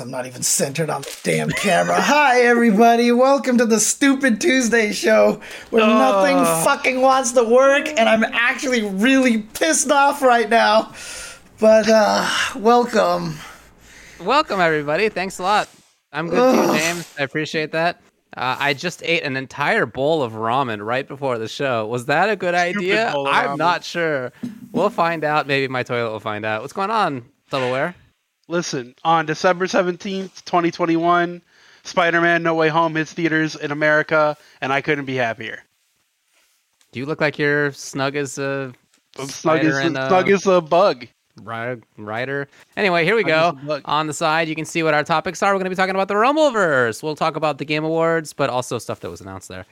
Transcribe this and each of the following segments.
Jeez, I'm not even centered on the damn camera. Hi, everybody. Welcome to the Stupid Tuesday show where nothing fucking wants to work, and I'm actually really pissed off right now. But, uh, welcome. Welcome, everybody. Thanks a lot. I'm good too, James. I appreciate that. Uh, I just ate an entire bowl of ramen right before the show. Was that a good idea? I'm ramen. not sure. We'll find out. Maybe my toilet will find out. What's going on, Doubleware? Listen, on December 17th, 2021, Spider Man No Way Home hits theaters in America, and I couldn't be happier. Do you look like you're snug as a snug as, a snug as a bug. ri- rider? Anyway, here we go. as a bug. On the side, you can see what our topics are. We're going to be talking about the Rumbleverse. We'll talk about the Game Awards, but also stuff that was announced there.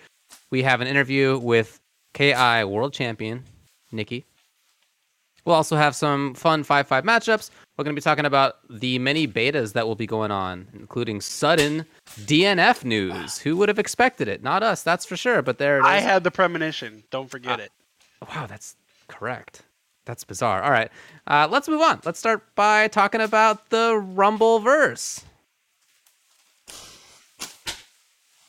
We have an interview with KI World Champion Nikki. We'll also have some fun 5 5 matchups. We're going to be talking about the many betas that will be going on, including sudden DNF news. Who would have expected it? Not us, that's for sure, but there it is. I had the premonition. Don't forget it. Wow, that's correct. That's bizarre. All right, uh, let's move on. Let's start by talking about the Rumbleverse.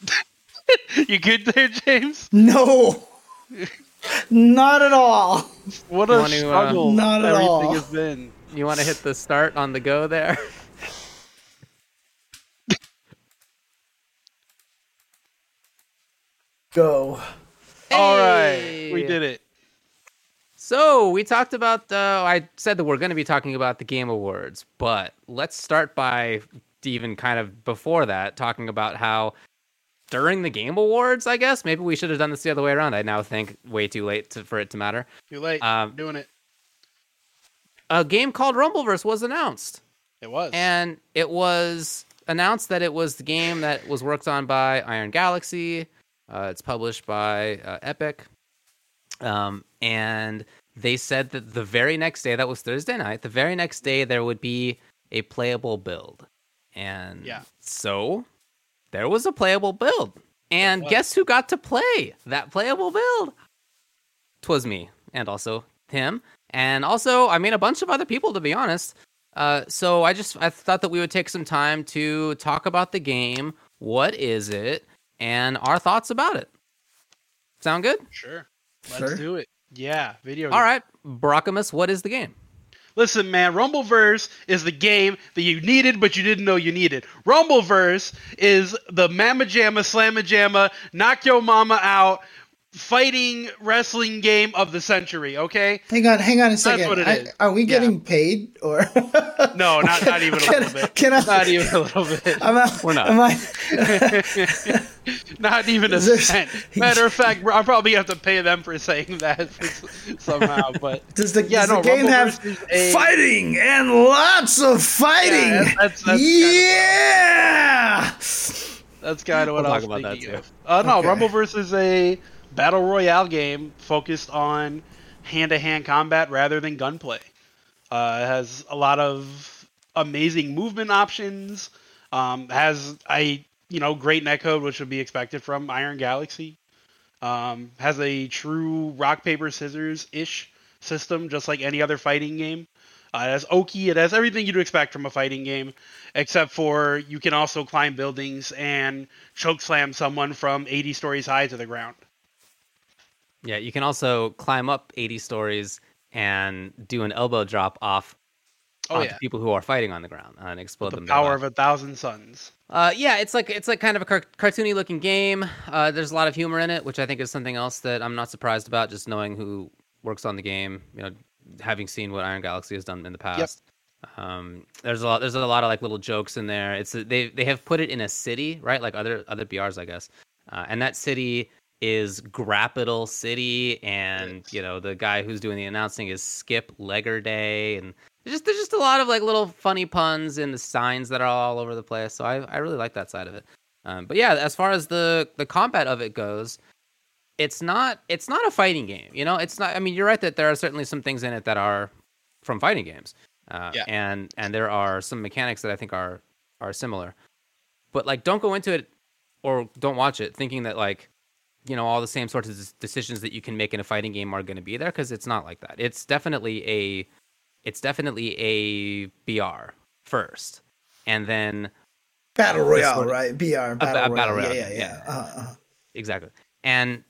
You good there, James? No. Not at all. What You a want to, uh, struggle Not at everything all. has been. You want to hit the start on the go there? Go. All Hey! right, we did it. So we talked about. Uh, I said that we're going to be talking about the Game Awards, but let's start by even kind of before that talking about how during the Game Awards, I guess maybe we should have done this the other way around. I now think way too late to, for it to matter. Too late. Um, doing it. A game called Rumbleverse was announced. It was. And it was announced that it was the game that was worked on by Iron Galaxy. Uh, it's published by uh, Epic. Um, and they said that the very next day, that was Thursday night, the very next day, there would be a playable build. And Yeah. so there was a playable build. And guess who got to play that playable build? Twas me, and also him, and also, I mean, a bunch of other people, to be honest. Uh, so I just I thought that we would take some time to talk about the game. What is it, and our thoughts about it. Sound good? sure. Let's Sure. do it. Yeah, video. All game. right, Brockamus, what is the game? Listen, man, Rumbleverse is the game that you needed, but you didn't know you needed. Rumbleverse is the Mamma Jamma, Slamma Jamma, Knock Your Mama Out fighting wrestling game of the century, okay? Hang on, hang on a second. what it I- is. are we Yeah. getting paid or? No, not, not even a Can- little bit. can I- Not even a little bit. I'm out, We're not. Am I? Not even a Is there- cent. Matter of fact, I'll probably have to pay them for saying that somehow, but Does the, Yeah, does no, the game have a- fighting and lots of fighting? Yeah, that's- that's kind of yeah. That's kind of what We'll I talk was about that thinking too. of. Uh, no, Okay. Rumbleverse is a battle royale game focused on hand-to-hand combat rather than gunplay. Uh, it has a lot of amazing movement options. Um, has a you know great netcode, which would be expected from Iron Galaxy. Um, has a true rock paper scissors ish system, just like any other fighting game. Uh, it has Oki. It has everything you'd expect from a fighting game, except for you can also climb buildings and choke slam someone from 80 stories high to the ground. Yeah, you can also climb up 80 stories and do an elbow drop off Oh onto yeah, people who are fighting on the ground and explode the them. power of a thousand suns. Uh, yeah, it's like it's like kind of a car- cartoony looking game. Uh, there's a lot of humor in it, which I think is something else that I'm not surprised about. Just knowing who works on the game, you know, having seen what Iron Galaxy has done in the past. Um, there's a lot. There's a lot of like little jokes in there. It's they they have put it in a city, right? Like other other BRs, I guess. Uh, and that city is Grapital City, and you know the guy who's doing the announcing is Skip Leggerday, and there's just there's just a lot of like little funny puns in the signs that are all over the place. So I I really like that side of it. Um, but yeah, as far as the the combat of it goes, it's not it's not a fighting game. You know, it's not. I mean, you're right that there are certainly some things in it that are from fighting games, uh, Yeah. and and there are some mechanics that I think are are similar. But like, don't go into it or don't watch it thinking that like you know all the same sorts of decisions that you can make in a fighting game are going to be there because it's not like that. It's definitely a it's definitely a BR first, and then battle royale, right? BR battle, ba- royale. battle royale, Yeah, yeah, yeah. yeah. Uh, uh. exactly and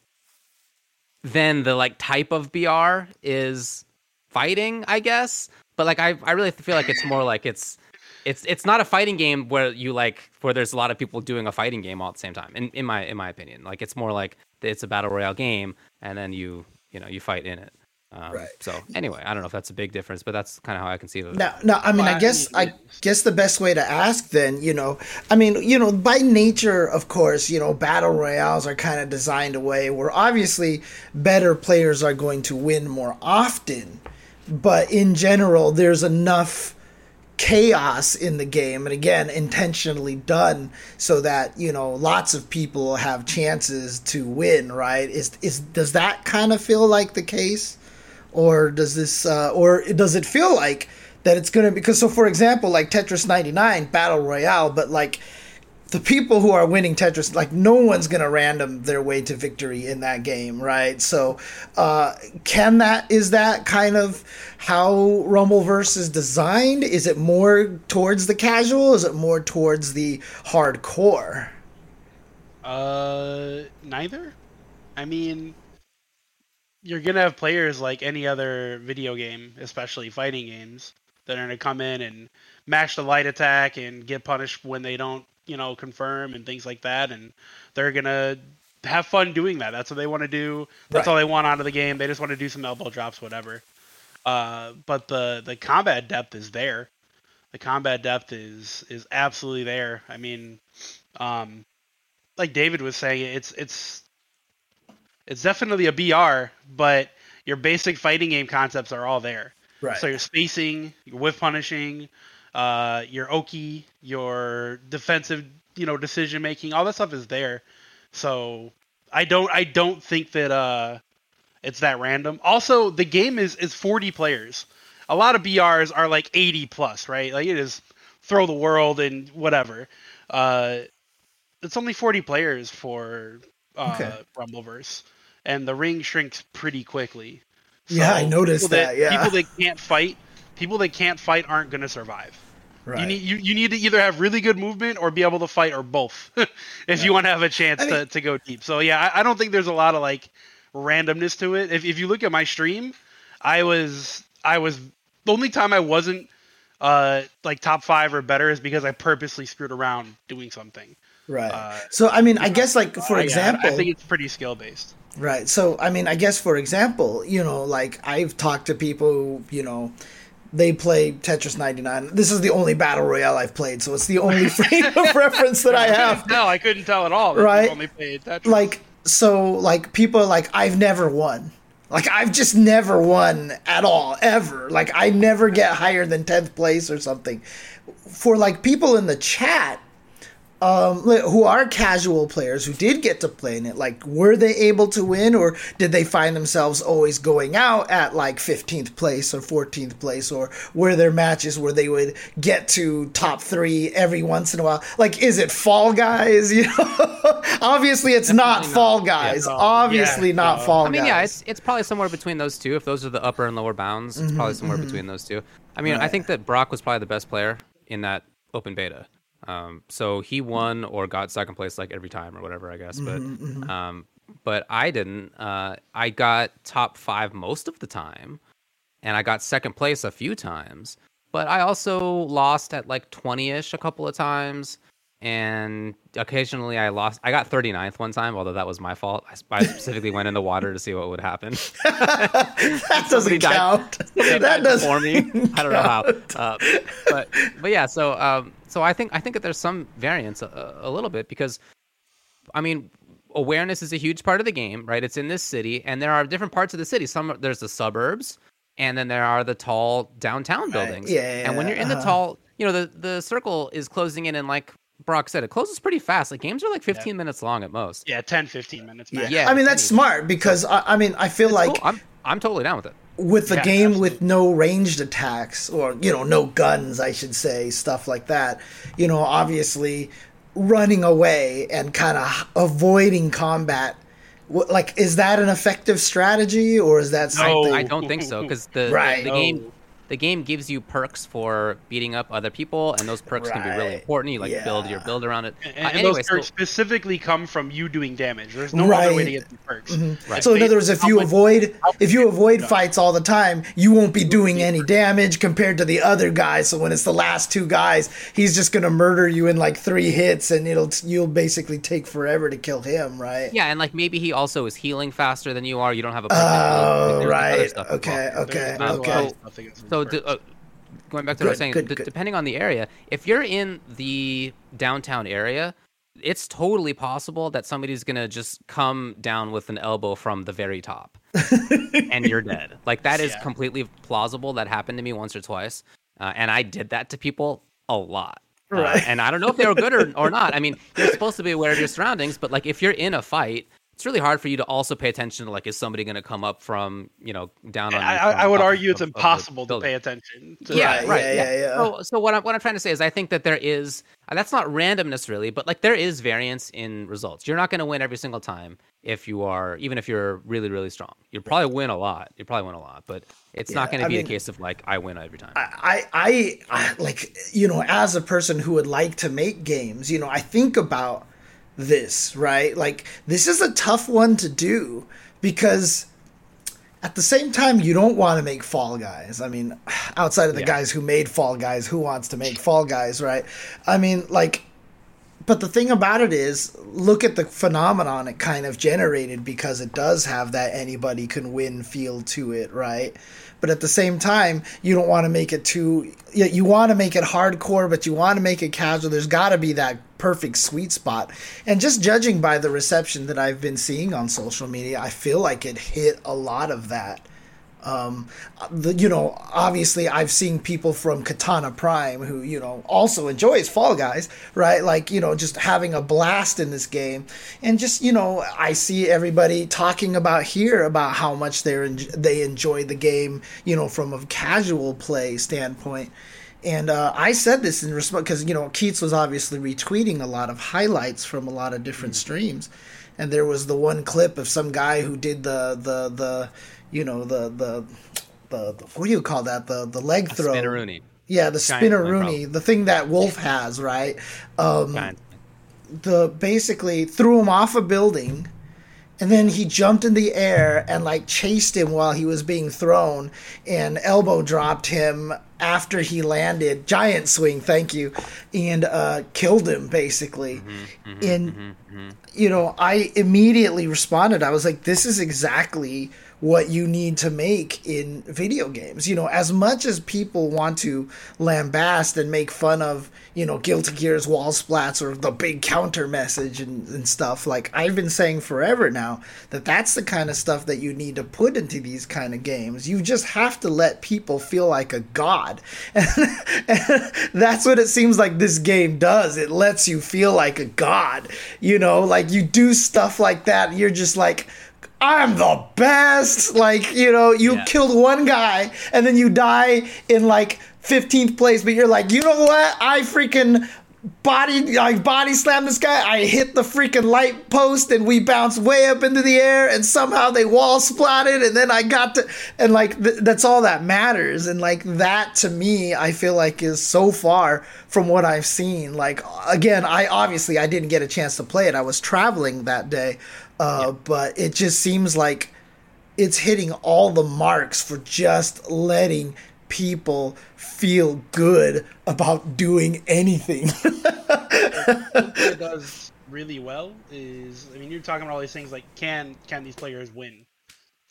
then the like type of br is fighting i guess but like i, I really feel like it's more like it's it's it's not a fighting game where you like where there's a lot of people doing a fighting game all at the same time in, in my in my opinion like it's more like it's a battle royale game and then you you know you fight in it um, Right. so anyway i don't know if that's a big difference but that's kind of how i conceive of it No, no. I mean, Well, I I guess, mean, I guess the best way to ask then, you know, I mean, you know, by nature, of course, you know, battle royales are kind of designed a way where obviously better players are going to win more often, but in general, there's enough chaos in the game and again intentionally done so that you know lots of people have chances to win right? Is is does that kind of feel like the case? Or does this uh, or does it feel like that it's gonna because so for example like tetris 99 battle royale but like the people who are winning tetris like no one's gonna random their way to victory in that game right? So uh, can that is that kind of how rumbleverse is designed? Is it more towards the casual? Is it more towards the hardcore? Uh, neither. I mean, you're gonna have players like any other video game, especially fighting games, that are gonna come in and mash the light attack and get punished when they don't, you know, confirm and things like that, and they're gonna have fun doing that. That's what they want to do. That's Right. all they want out of the game. They just want to do some elbow drops, whatever. Uh, but the the combat depth is there. The combat depth is is absolutely there. I mean, um, like David was saying, it's it's it's definitely a BR, but your basic fighting game concepts are all there. right So your spacing, your whiff punishing, uh, your Oki, your defensive, you know, decision making, all that stuff is there. So I don't I don't think that uh it's that random. Also, the game is is 40 players. A lot of BRs are like 80 plus, right? Like it is throw the world and whatever. Uh it's only 40 players for uh Okay. Rumbleverse and the ring shrinks pretty quickly. Yeah, I noticed people that, yeah. people that can't fight, people that can't fight aren't going to survive. right You need you, you need to either have really good movement or be able to fight or both if you want to have a chance I to, mean- to go deep. So yeah, I, I don't think there's a lot of like randomness to it. If if you look at my stream, I was I was the only time I wasn't uh like top five or better is because I purposely screwed around doing something. right uh, so i mean i guess like for Uh, yeah, I- example I think it's pretty skill based. Right. So, I mean, I guess for example, you know, like I've talked to people you know, they play Tetris 99. This is the only battle royale I've played, so it's the only frame of reference that I have. No, I couldn't tell at all. Right. Only played Tetris. Like, so, like, people are like, I've never won. Like, I've just never won at all, ever. Like, I never get higher than 10th place or something. For, like, people in the chat, um, who are casual players who did get to play in it, like, were they able to win or did they find themselves always going out at like 15th place or 14th place or were there matches where they would get to top three every once in a while? Like, is it Fall Guys? You know, obviously it's not not. Fall Guys. no. Obviously Yeah, not no. Fall I mean, Guys. yeah, it's it's probably somewhere between those two. If those are the upper and lower bounds, it's probably somewhere between those two. I mean, I think that Brock was probably the best player in that open beta. Um, so he won or got second place like every time or whatever, I guess. But um, but I didn't. Uh, I got top five most of the time, and I got second place a few times. But I also lost at like twenty ish a couple of times. And occasionally I lost. I got 39th one time, although that was my fault. I, I specifically went in the water to see what would happen. that doesn't count. They that doesn't before me. I don't know how, uh, but but yeah. So um, so I think I think that there's some variance a, a little bit because, I mean, awareness is a huge part of the game, right? It's in this city, and there are different parts of the city. Some there's the suburbs, and then there are the tall downtown buildings. Yeah, and when you're in the uh-huh. tall, you know, the the circle is closing in, and like Brock said, it closes pretty fast. Like games are like 15 minutes long at most. yeah, 10, 15 minutes. Yeah. Max. Yeah, I mean that's anything. smart because I, I mean I feel It's like cool. I'm I'm totally down with it. With the Yeah, game with no ranged attacks or you know no guns I should say stuff like that you know obviously running away and kind of avoiding combat like is that an effective strategy or is that something No. I don't think so because the, Right. the, the game the game gives you perks for beating up other people, and those perks can be really important. You like build your build around it. And, Uh, and anyway, those so- perks specifically come from you doing damage. There's no other way to get these perks. Right. It's So in other words, if you avoid if you avoid fights all the time, you won't be doing any damage compared to the other guys. So when it's the last two guys, he's just gonna murder you in like three hits, and it'll you'll basically take forever to kill him, right? Yeah, and like maybe he also is healing faster than you are. You don't have a perfect Oh. Like, right. Okay. Okay. There's- there's a lot Okay. of stuff that gets So, d- uh, going back to what I was saying, good, d- good. depending on the area, if you're in the downtown area, it's totally possible that somebody's gonna just come down with an elbow from the very top, and you're dead. Like that is Yeah. completely plausible. That happened to me once or twice, uh, and I did that to people a lot. Uh, Right. and I don't know if they were good or, or not. I mean, you're supposed to be aware of your surroundings, but like if you're in a fight, it's really hard for you to also pay attention to like is somebody going to come up from you know down on. I, you I, would argue of- it's of the impossible to pay attention. To Yeah, Right, right. yeah, Yeah, yeah, yeah. So, so what I'm what I'm trying to say is, I think that there is that's not randomness really, but like there is variance in results. You're not going to win every single time if you are, even if you're really really strong. You'll probably win a lot. You probably win a lot, but it's not going to be mean- a case of like I win every time. I, I, I, like, you know, as a person who would like to make games, you know, I think about this, right? Like, this is a tough one to do because at the same time, you don't want to make Fall Guys. I mean, outside of the Yeah. guys who made Fall Guys, who wants to make Fall Guys, right? I mean, like, but the thing about it is, look at the phenomenon it kind of generated because it does have that anybody can win feel to it, right? But at the same time, you don't want to make it too. Yeah, you want to make it hardcore, but you want to make it casual. There's got to be that perfect sweet spot. And just judging by the reception that I've been seeing on social media, I feel like it hit a lot of that um the, you know obviously i've seen people from katana prime who you know also enjoys fall guys right? Like you know just having a blast in this game. And just you know i see everybody talking about here about how much they're en- they enjoy the game you know from a casual play standpoint. And uh, I said this in response because you know Keits was obviously retweeting a lot of highlights from a lot of different streams, and there was the one clip of some guy who did the the the you know the the the, the what do you call that? The the leg throw. Spinneroonie. yeah the Giant spinneroonie the thing that Wolf has right? Um, Giant. the basically threw him off a building and then he jumped in the air and like chased him while he was being thrown and elbow dropped him after he landed. Giant swing thank you and uh killed him basically. And you know i immediately responded. I was like this is exactly what you need to make in video games. You know, as much as people want to lambast and make fun of, you know, Guilty Gear's wall splats or the big counter message and, and stuff, like I've been saying forever now that that's the kind of stuff that you need to put into these kind of games. You just have to let people feel like a god. And, that's what it seems like this game does. It lets you feel like a god. You know, like you do stuff like that, you're just like, I'm the best. Like, you know, you Yeah. killed one guy and then you die in like 15th place, but you're like, you know what? I freaking body I body slammed this guy. I hit the freaking light post and we bounced way up into the air and somehow they wall splatted and then I got to and like th- that's all that matters and like that to me I feel like is so far from what I've seen. Like again, I obviously I didn't get a chance to play it. I was traveling that day. Uh, but it just seems like it's hitting all the marks for just letting people feel good about doing anything. what it does really well is, I mean, you're talking about all these things like can can these players win?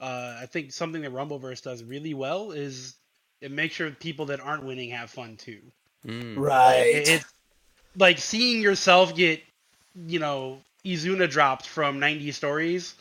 Uh, I think something that Rumbleverse does really well is it makes sure people that aren't winning have fun too. Mm. right. It- It's like seeing yourself get, you know, Izuna dropped from 90 stories.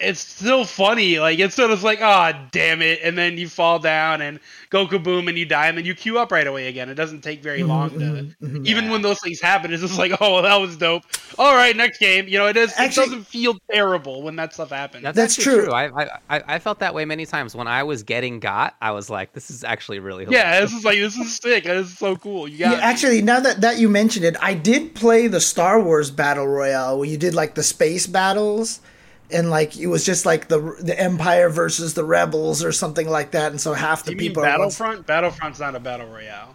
It's still funny. Like it's sort of like, ah, damn it, and then you fall down and go kaboom and you die, and then you queue up right away again. It doesn't take very long to. mhm, mhm. Even when those things happen, it's just like, oh, well, that was dope. All right, next game. You know, it is. Actually- it doesn't feel terrible when that stuff happens. That's, That's actually true. I, I I I felt that way many times when I was getting got. I was like, this is actually really yeah, this is like this is sick. This is so cool. You got Yeah, actually, now that, that you mentioned it, I did play the Star Wars Battle Royale where you did like the space battles. And like it was just like the the Empire versus the Rebels or something like that, and so half the You people mean are ones- Battlefront? Battlefront's not a battle royale.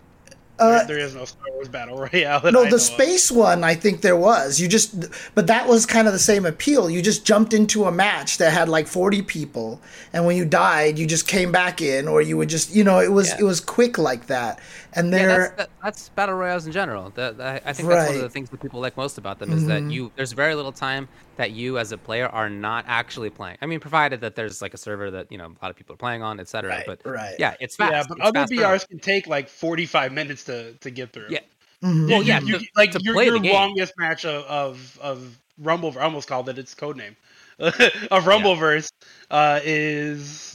Uh, there, there is no Star Wars battle royale. That I No, know the of. space one, I think there was. You just, but that was kind of the same appeal. You just jumped into a match that had like forty people, and when you died, you just came back in, or you would just, you know, it was Yeah. it was quick like that. And Yeah, there, that's, that, that's battle royales in general. That, that- I think that's one of Mm-hmm. the things that people like most about them is that you there's very little time that you as a player are not actually playing. I mean, provided that there's like a server that you know a lot of people are playing on, etc. Right, but right. yeah, it's fast. Yeah, but It's other fast BRs can take like 45 minutes to, to get through. Yeah. Mhm. Well, yeah, you, to- like to your, play your the game. longest match of, of of Rumble. I almost called it its code name of Rumbleverse uh, is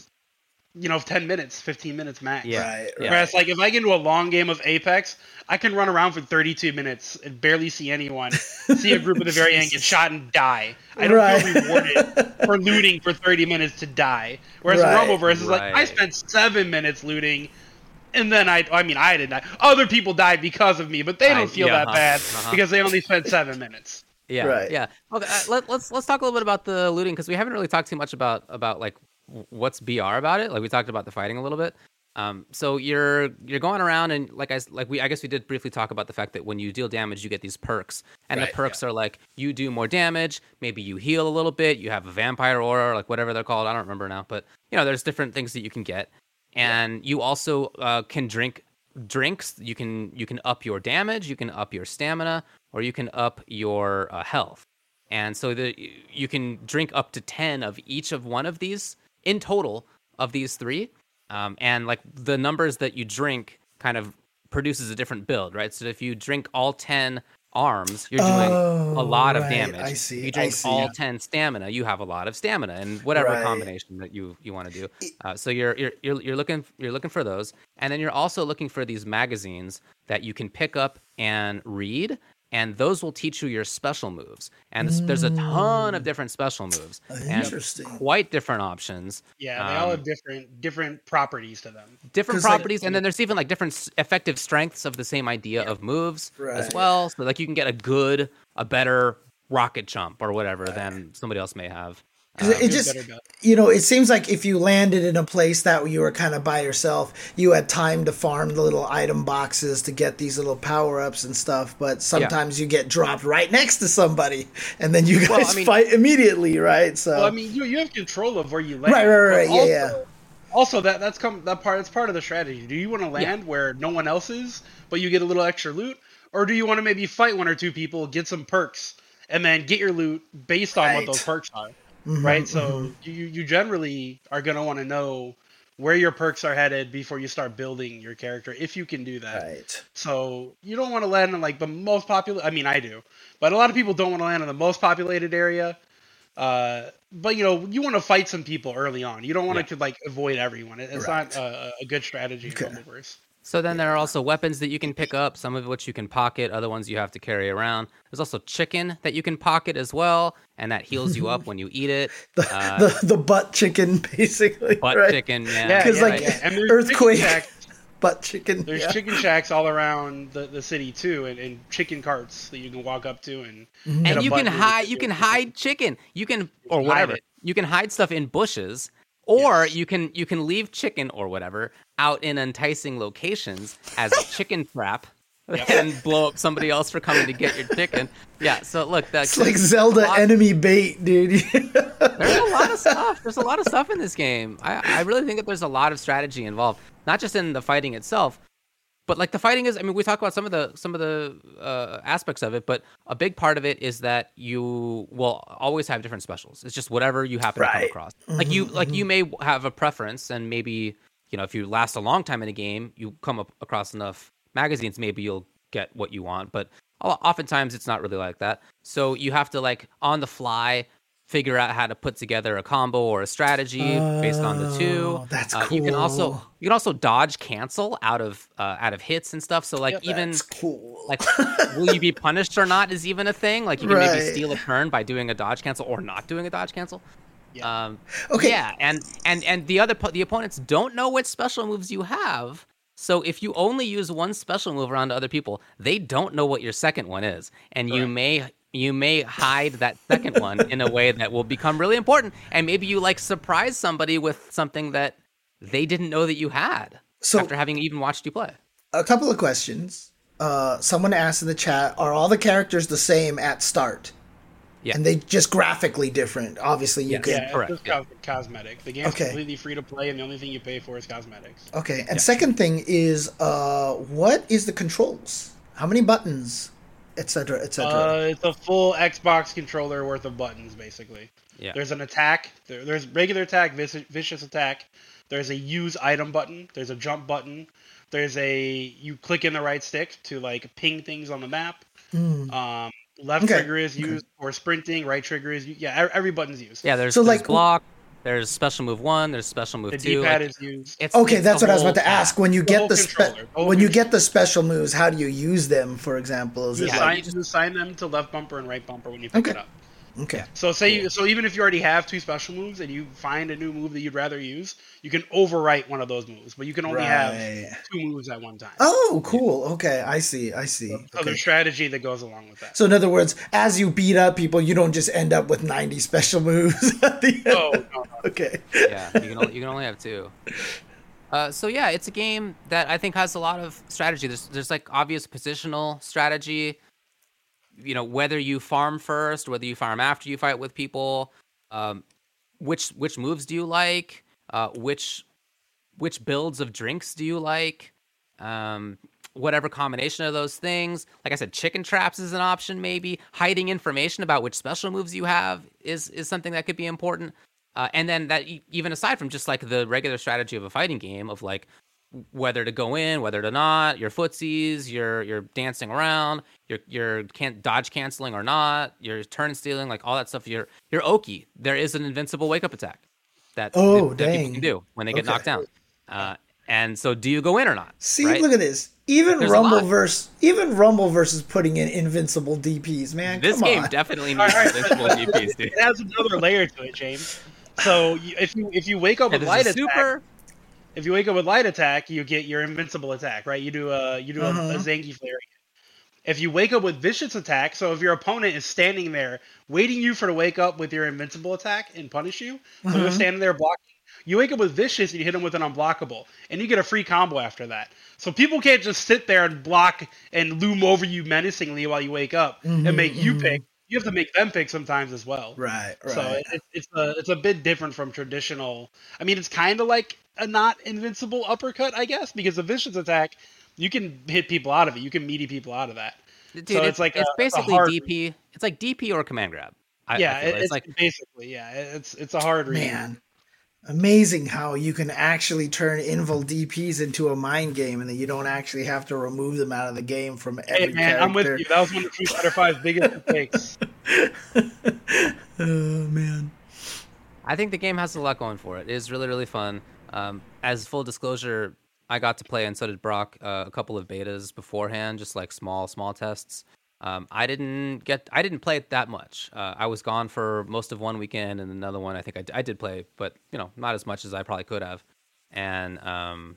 you know 10 minutes, 15 minutes max. Yeah. Right, yeah. Whereas, like, if I get into a long game of Apex, I can run around for 32 minutes and barely see anyone, see a group at the very end, get shot, and die. I don't Right. feel rewarded for looting for 30 minutes to die. Whereas Right. in Rumbleverse is like, I spent seven minutes looting, and then I, I mean, I didn't die. Other people died because of me, but they I- don't feel yeah, that uh-huh, bad uh-huh. because they only spent seven minutes. Yeah, Right. yeah. Okay, uh, let, let's let's talk a little bit about the looting because we haven't really talked too much about about like w- what's BR about it. Like we talked about the fighting a little bit. Um, so you're you're going around and like I like we I guess we did briefly talk about the fact that when you deal damage you get these perks and Right, the perks are like you do more damage, maybe you heal a little bit, you have a vampire aura, like whatever they're called. I don't remember now, but you know there's different things that you can get, and you also uh, can drink drinks. You can you can up your damage, you can up your stamina, or you can up your uh, health. And so the you can drink up to ten of each of one of these in total of these three, um, and like the numbers that you drink kind of produces a different build, right? So if you drink all ten arms, you're doing a lot of Oh, damage. I see, If you drink see. all ten stamina, you have a lot of stamina, and whatever Right. combination that you you want to do. Uh, so you're, you're you're you're looking you're looking for those, and then you're also looking for these magazines that you can pick up and read. And those will teach you your special moves. And there's- there's a ton of different special moves. and Interesting. quite different options. Yeah, they all Um, have different different properties to them. different 'Cause, like- properties and then there's even like different effective strengths of the same idea of moves as well so like you can get a good a better rocket jump or whatever than somebody else may have it um, just, better, better. you know, it seems like if you landed in a place that you were kind of by yourself, you had time to farm the little item boxes to get these little power ups and stuff. But sometimes you get dropped right next to somebody, and then you guys Well, I mean- fight immediately, right? So, Well, I mean, you you have control of where you land. Right, right, right, yeah, also, yeah. Also, that that's come that part. That's part of the strategy. Do you want to land where no one else is, but you get a little extra loot, or do you want to maybe fight one or two people, get some perks, and then get your loot based on Right. what those perks are? Mhm, right. So you you generally are gonna want to know where your perks are headed before you start building your character, if you can do that. right. So you don't want to land in like the most popular. I mean, I do, but a lot of people don't want to land in the most populated area. Uh, but you know, you want to fight some people early on. You don't want Yeah. to like avoid everyone. It's Right. not a, a good strategy Okay. in. So then there are also weapons that you can pick up some of which you can pocket other ones you have to carry around there's also chicken that you can pocket as well and that heals you up when you eat it The, Uh, the the butt chicken, basically. butt right? chicken yeah, Yeah, 'Cause, yeah, like, yeah. And Earthquake. Chicken Butt chicken. there's yeah. chicken shacks all around the, the city too, and, and chicken carts that you can walk up to and. Mm-hmm. and you can hide you can hide chicken you can or whatever you can hide stuff in bushes or Yes. you can you can leave chicken or whatever out in enticing locations as a chicken trap Yep. and blow up somebody else for coming to get your chicken. Yeah so look that's It's like Zelda lot- enemy bait, dude. there's a lot of stuff. There's a lot of stuff in this game. I, I really think that there's a lot of strategy involved not just in the fighting itself but like the fighting is i mean we talk about some of the some of the uh, aspects of it but a big part of it is that you will always have different specials. It's just whatever you happen to come across. Like you like you may have a preference and maybe you know if you last a long time in a game you come up across enough magazines maybe you'll get what you want but oftentimes it's not really like that so you have to like on the fly figure out how to put together a combo or a strategy based on the two. that's Uh, you can also you can also dodge cancel out of uh, out of hits and stuff. So like Yep. even cool. like will you be punished or not is even a thing. Like you can maybe steal a turn by doing a dodge cancel or not doing a dodge cancel. Yeah. Um, Okay. Yeah, and and and the other po- the opponents don't know what special moves you have. So if you only use one special move around to other people, they don't know what your second one is, and you may you may hide that second one in a way that will become really important, and maybe you like surprise somebody with something that they didn't know that you had So- after having even watched you play. A couple of questions. Uh, someone asked in the chat, are all the characters the same at start? Yeah. And they just graphically different. Obviously, you Yes. could. Yeah, correct, just yeah. cosmetic. The game's Okay. completely free to play, and the only thing you pay for is cosmetics. Okay. And second thing is, uh, what is the controls? How many buttons, etc., etc. Uh, it's a full Xbox controller worth of buttons, basically. Yeah. There's an attack. There, there's regular attack, vicious, vicious attack. There's a use item button. There's a jump button. There's a you click in the right stick to like ping things on the map. Um, left Okay, trigger is used for sprinting. Right trigger is u- yeah. Every button's used. Yeah, there's, So, there's like- block, there's special move one, there's special move the two. D-pad like, is used. it's, Okay, it's that's what I was about to ask. When you get whole the spe- controller, when you get the special moves, how do you use them? For example, is You it Yeah, like assign, you just- you assign them to left bumper and right bumper when you pick Okay. it up. Okay? So say you, so even if you already have two special moves and you find a new move that you'd rather use, you can overwrite one of those moves, but you can only Right. have two moves at one time. Oh, cool. Okay, I see. I see. So Okay. there's strategy that goes along with that. So in other words, as you beat up people, you don't just end up with ninety special moves at the end. No, no, no. Okay. yeah, you can only, you can only have two. Uh, so yeah, it's a game that I think has a lot of strategy. There's there's like obvious positional strategy. You know, whether you farm first, whether you farm after you fight with people, um, which which moves do you like? Uh, which which builds of drinks do you like? Um, whatever combination of those things. Like I said, chicken traps is an option. Maybe hiding information about which special moves you have is is something that could be important. Uh, and then that even aside from just like the regular strategy of a fighting game of like whether to go in, whether to not, your footsies, your your dancing around, your your can dodge canceling or not, your turn stealing, like all that stuff. You're you're Oki, there is an invincible wake up attack that, Oh, that, that people can do when they get Okay. knocked down. Uh, and so, do you go in or not? See, right? look at this. Even There's a Rumble lot. versus even Rumbleverse putting in invincible DPS, man. This come game on. definitely needs right, invincible DPs, dude. It has another layer to it, James. So if you if you wake up Yeah, with light a attack, super. If you wake up with light attack, you get your invincible attack, right? You do a you do a, Uh-huh. a Zangief flare. If you wake up with vicious attack, so if your opponent is standing there waiting you for to wake up with your invincible attack and punish you, so Uh-huh. they're standing there blocking. You wake up with vicious and you hit them with an unblockable, and you get a free combo after that. So people can't just sit there and block and loom over you menacingly while you wake up and make you pick. You have to make them pick sometimes as well. Right, right. So it, it, it's a it's a bit different from traditional. I mean, it's kind of like a not invincible uppercut, I guess, because the vicious attack, you can hit people out of it. You can meaty people out of that. Dude, so it's, it's like it's a- it's a basically hard- DP. It's like DP or command grab. I, I yeah, feel. it- it's, it's, like basically yeah. It's it's a hard read. man. Amazing how you can actually turn invul DPs into a mind game and that you don't actually have to remove them out of the game from every Hey man, character. I'm with you. That was one of Street Fighter Five's biggest mistakes. Oh man. I think the game has a lot going for it. It is really, really fun. Um, as full disclosure, I got to play, and so did Brock, uh, a couple of betas beforehand, just like small, small tests. Um, I didn't get, I didn't play it that much. Uh, I was gone for most of one weekend, and another one I think I did play, but you know, not as much as I probably could have. And um,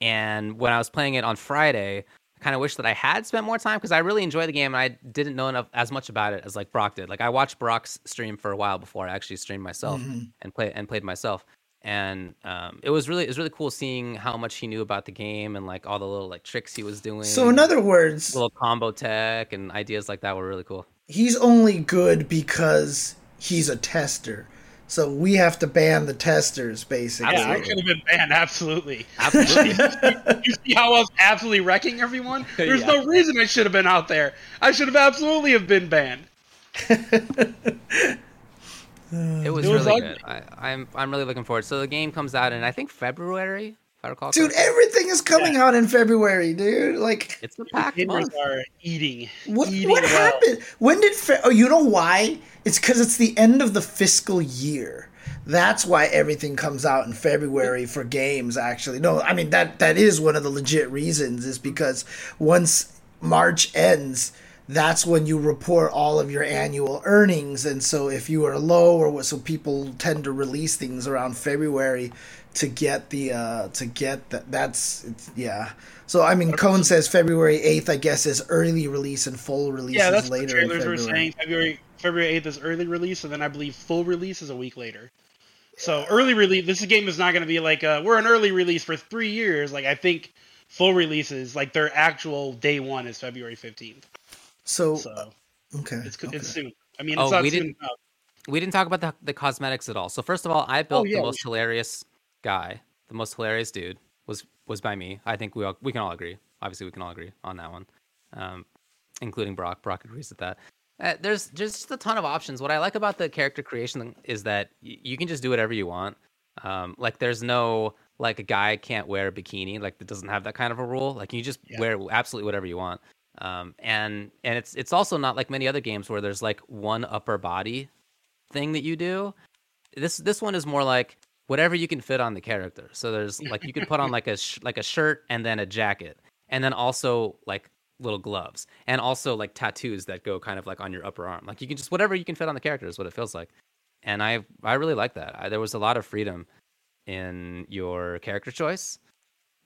and when I was playing it on Friday, I kind of wish that I had spent more time because I really enjoy the game and I didn't know enough as much about it as like Brock did. Like I watched Brock's stream for a while before I actually streamed myself Mhm. and play and played myself. And um, it was really it was really cool seeing how much he knew about the game and like all the little like tricks he was doing. So in other words, little combo tech and ideas like that were really cool. he's only good because he's a tester. So we have to ban the testers, basically. Yeah, I Absolutely. should have been banned. Absolutely. Absolutely. you see how I was absolutely wrecking everyone? There's Yeah. no reason I should have been out there. I should have absolutely have been banned. it uh, was It was really ugly. good. I, I'm I'm really looking forward. So the game comes out in I think February, if I recall. Dude, correctly. everything is coming out in February, dude. Like, it's the packed Gamers month. are eating. what, eating what well. happened? When did? Fe- oh, you know why? It's because it's the end of the fiscal year. That's why everything comes out in February for games. Actually, no, I mean that that is one of the legit reasons. Is because once March ends, that's when you report all of your annual earnings. And so if you are low or what, so people tend to release things around February to get the uh to get that that's yeah. So i mean cone says february 8th i guess is early release and full release yeah that's later what trailers were saying. February february 8th is early release and then i believe full release is a week later. So early release this game is not going to be like uh, we're an early release for three years. Like i think full releases like their actual day one is february 15th so, so okay it's, okay. it's soon i mean it's oh, not we soon didn't, enough. we didn't talk about the, the cosmetics at all so first of all i built oh, yeah, the most hilarious guy, the most hilarious dude, was was by me. I think we all, we can all agree. Obviously, we can all agree on that one, um, including Brock. Brock agrees with that. Uh, there's just a ton of options. What I like about the character creation is that y- you can just do whatever you want. Um, like there's no like a guy can't wear a bikini. Like it doesn't have that kind of a rule. Like you just yeah. wear absolutely whatever you want. Um, and and it's it's also not like many other games where there's like one upper body thing that you do. This this one is more like whatever you can fit on the character. So there's like you could put on like a sh- like a shirt and then a jacket, and then also like little gloves, and also like tattoos that go kind of like on your upper arm. Like you can just whatever you can fit on the character is what it feels like. And I I really like that. I, there was a lot of freedom in your character choice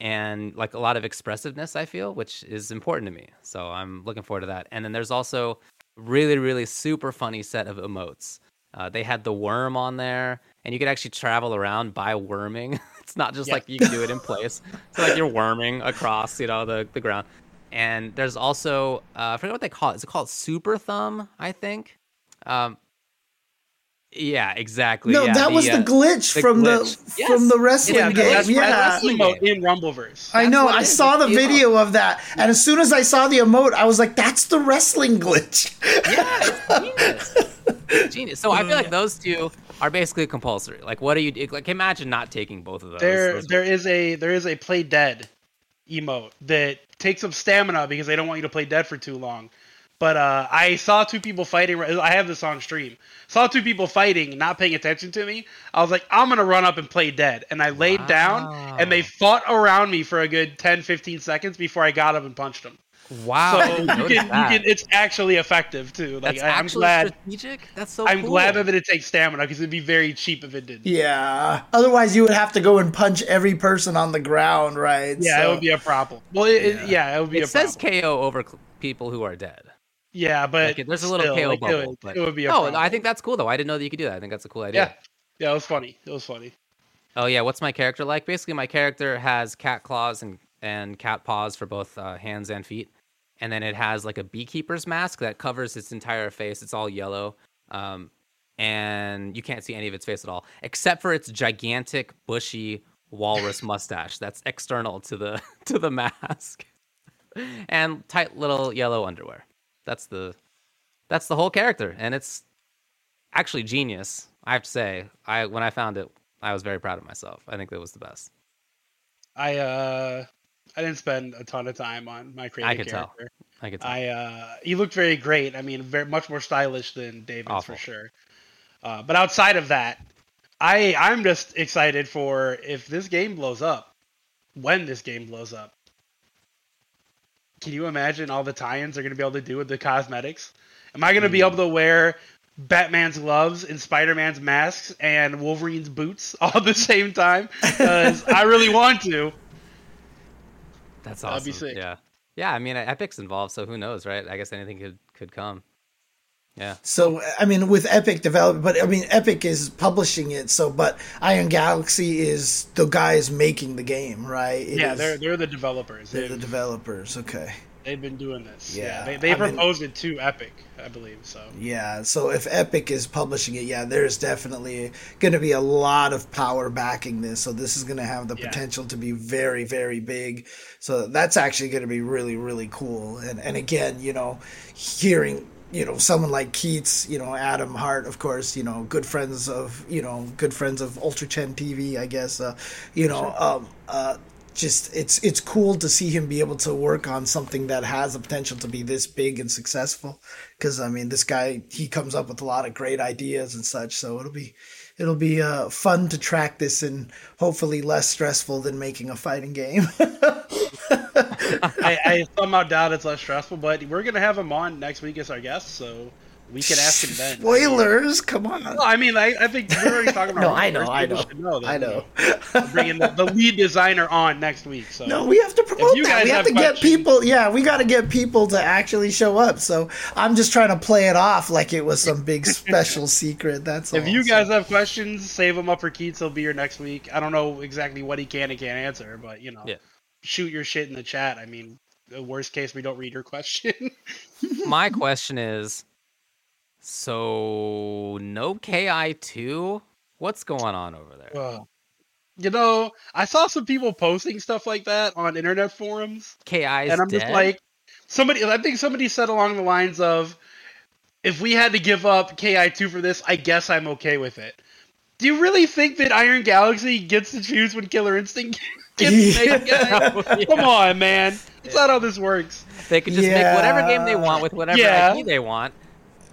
and like a lot of expressiveness i feel which is important to me so i'm looking forward to that and then there's also really really super funny set of emotes uh, they had the worm on there and you could actually travel around by worming. it's not just yeah. like you can do it in place. So like you're worming across, you know, the, the ground. And there's also uh, I forget what they call it. Is it called Super Thumb? I think. Um, yeah, exactly. No, yeah, that the, was the uh, glitch the from glitch. the yes. from the wrestling yeah, game. That's, yeah, that's emote in Rumbleverse. I know. I saw the video emote. of that, and as soon as I saw the emote, I was like, "That's the wrestling glitch." Yeah, genius. genius. So I feel like those two are basically compulsory. Like, what are you like? Imagine not taking both of those. There, those there is a there is a play dead emote that takes up stamina because they don't want you to play dead for too long. But uh, I saw two people fighting. I have this on stream. Saw two people fighting, not paying attention to me. I was like, I'm gonna run up and play dead, and I laid wow. down, and they fought around me for a good 10, 15 seconds before I got up and punched them. Wow. So you can, you can, it's actually effective too. Like That's I, am glad. Strategic? That's so. I'm cool. glad that it takes stamina because it'd be very cheap if it didn't. Yeah. Otherwise, you would have to go and punch every person on the ground, right? Yeah, so, it would be a problem. Well, it, yeah. It, yeah, it would be. It a says. KO over people who are dead. Yeah, but like, there's a little still, KO like, bubble. It would, but, it would be. oh, problem. I think that's cool though. I didn't know that you could do that. I think that's a cool idea. Yeah, yeah, it was funny. It was funny. Oh yeah, what's my character like? Basically, my character has cat claws and and cat paws for both uh, hands and feet and then it has like a beekeeper's mask that covers its entire face. It's all yellow, um, and you can't see any of its face at all, except for its gigantic, bushy walrus mustache that's external to the to the mask, and tight little yellow underwear. That's the that's the whole character, and it's actually genius. I have to say, I when I found it, I was very proud of myself. I think that was the best. I uh I didn't spend a ton of time on my creative I could character. Tell. I could tell. I uh, he looked very great. I mean, very much more stylish than David's Awful. for sure. Uh, but outside of that, I I'm just excited for if this game blows up. When this game blows up, can you imagine all the tie-ins they're going to be able to do with the cosmetics? Am I going to mm. be able to wear Batman's gloves and Spider-Man's masks and Wolverine's boots all at the same time? Because I really want to. That's awesome. That'd be sick. Yeah. Yeah, I mean, Epic's involved, so who knows, right? I guess anything could could come. Yeah. So I mean, with Epic development, but I mean, Epic is publishing it. So, but Iron Galaxy is the guys making the game, right? It yeah, is, they're they're the developers. They're they've, the developers. Okay. They've been doing this. Yeah, yeah they, they proposed mean, it to Epic, I believe. So. Yeah. So if Epic is publishing it, yeah, there's definitely going to be a lot of power backing this. So this is going to have the yeah. potential to be very, very big. So that's actually going to be really, really cool. And and again, you know, hearing you know someone like Keits, you know Adam Heart, of course, you know good friends of you know good friends of Ultra Chen TV, I guess. Uh, you know, sure. um, uh, just it's it's cool to see him be able to work on something that has the potential to be this big and successful. Because I mean, this guy he comes up with a lot of great ideas and such. So it'll be it'll be uh, fun to track this and hopefully less stressful than making a fighting game. I, I somehow doubt it's less stressful, but we're gonna have him on next week as our guest, so we can ask him then. Spoilers, come on. Well, I mean, I, I think we're already talking about. No, I know. I know. should know that, I know. Bringing the, the lead designer on next week. So No, we have to promote you that. We have, have to get people. Yeah, we got to get people to actually show up. So I'm just trying to play it off like it was some big special secret. That's all. if you So- guys have questions, save them up for Keits. He'll be here next week. I don't know exactly what he can and can't answer, but you know, Yeah. shoot your shit in the chat. I mean, the worst case, we don't read your question. My question is, so no KI two? What's going on over there? Well, you know, I saw some people posting stuff like that on internet forums, KI is and I'm dead. just like, somebody. I think somebody said along the lines of, "If we had to give up KI two for this, I guess I'm okay with it." Do you really think that Iron Galaxy gets to choose when Killer Instinct gets made again? Come on, man. That's not how this works. they can just make whatever game they want with whatever Yeah. IP they want.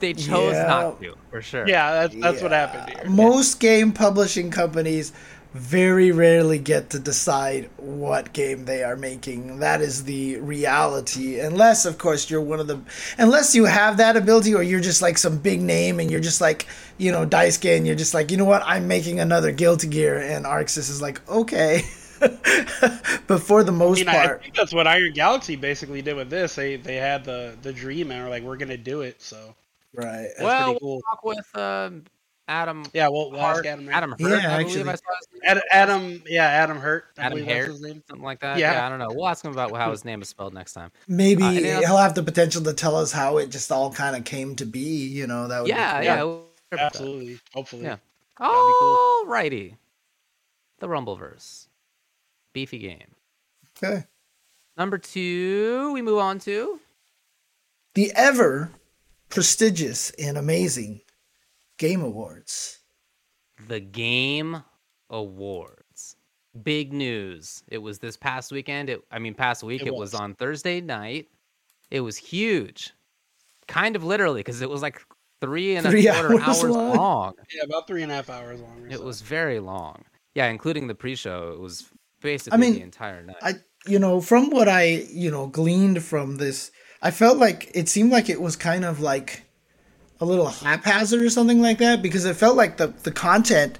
They chose Yeah. not to, for sure. Yeah, that's that's what happened here. Most game publishing companies very rarely get to decide what game they are making. That is the reality. Unless, of course, you're one of the. Unless you have that ability, or you're just like some big name, and you're just like, you know, Daisuke, and you're just like, you know what, I'm making another Guilty Gear, and Arc Sys is like, okay. but for the I most mean, I, I part, think that's what Iron Galaxy basically did with this. They they had the the dream and were like, we're gonna do it. So right? that's well, pretty cool. we'll talk with um, Adam. Yeah, we'll, we'll ask Adam. Adam Heart. Yeah, I believe actually. I saw his name. Adam, Adam, yeah, Adam Heart. I Adam believe that's Hare, his name. something like that. Yeah. Yeah. I don't know. We'll ask him about how his name is spelled next time. Maybe Uh, he'll have the potential to tell us how it just all kind of came to be. You know, that would Yeah, be yeah. cool. we'll hear that. Absolutely, hopefully. Yeah. That'd be cool. Alrighty. The Rumbleverse. Beefy game. Okay. Number two, we move on to the ever prestigious and amazing Game Awards. the Game Awards. Big news. It was this past weekend. It, I mean, past week. It It, was. was. on Thursday night. It was huge. Kind of literally, because it was like three and Three a quarter hours hours, long. long. Yeah, about three and a half hours long. It so. was very long. Yeah, including the pre-show. It was basically mean, the entire night. I, you know, from what I, you know, gleaned from this, I felt like it seemed like it was kind of like a little haphazard or something like that because it felt like the the content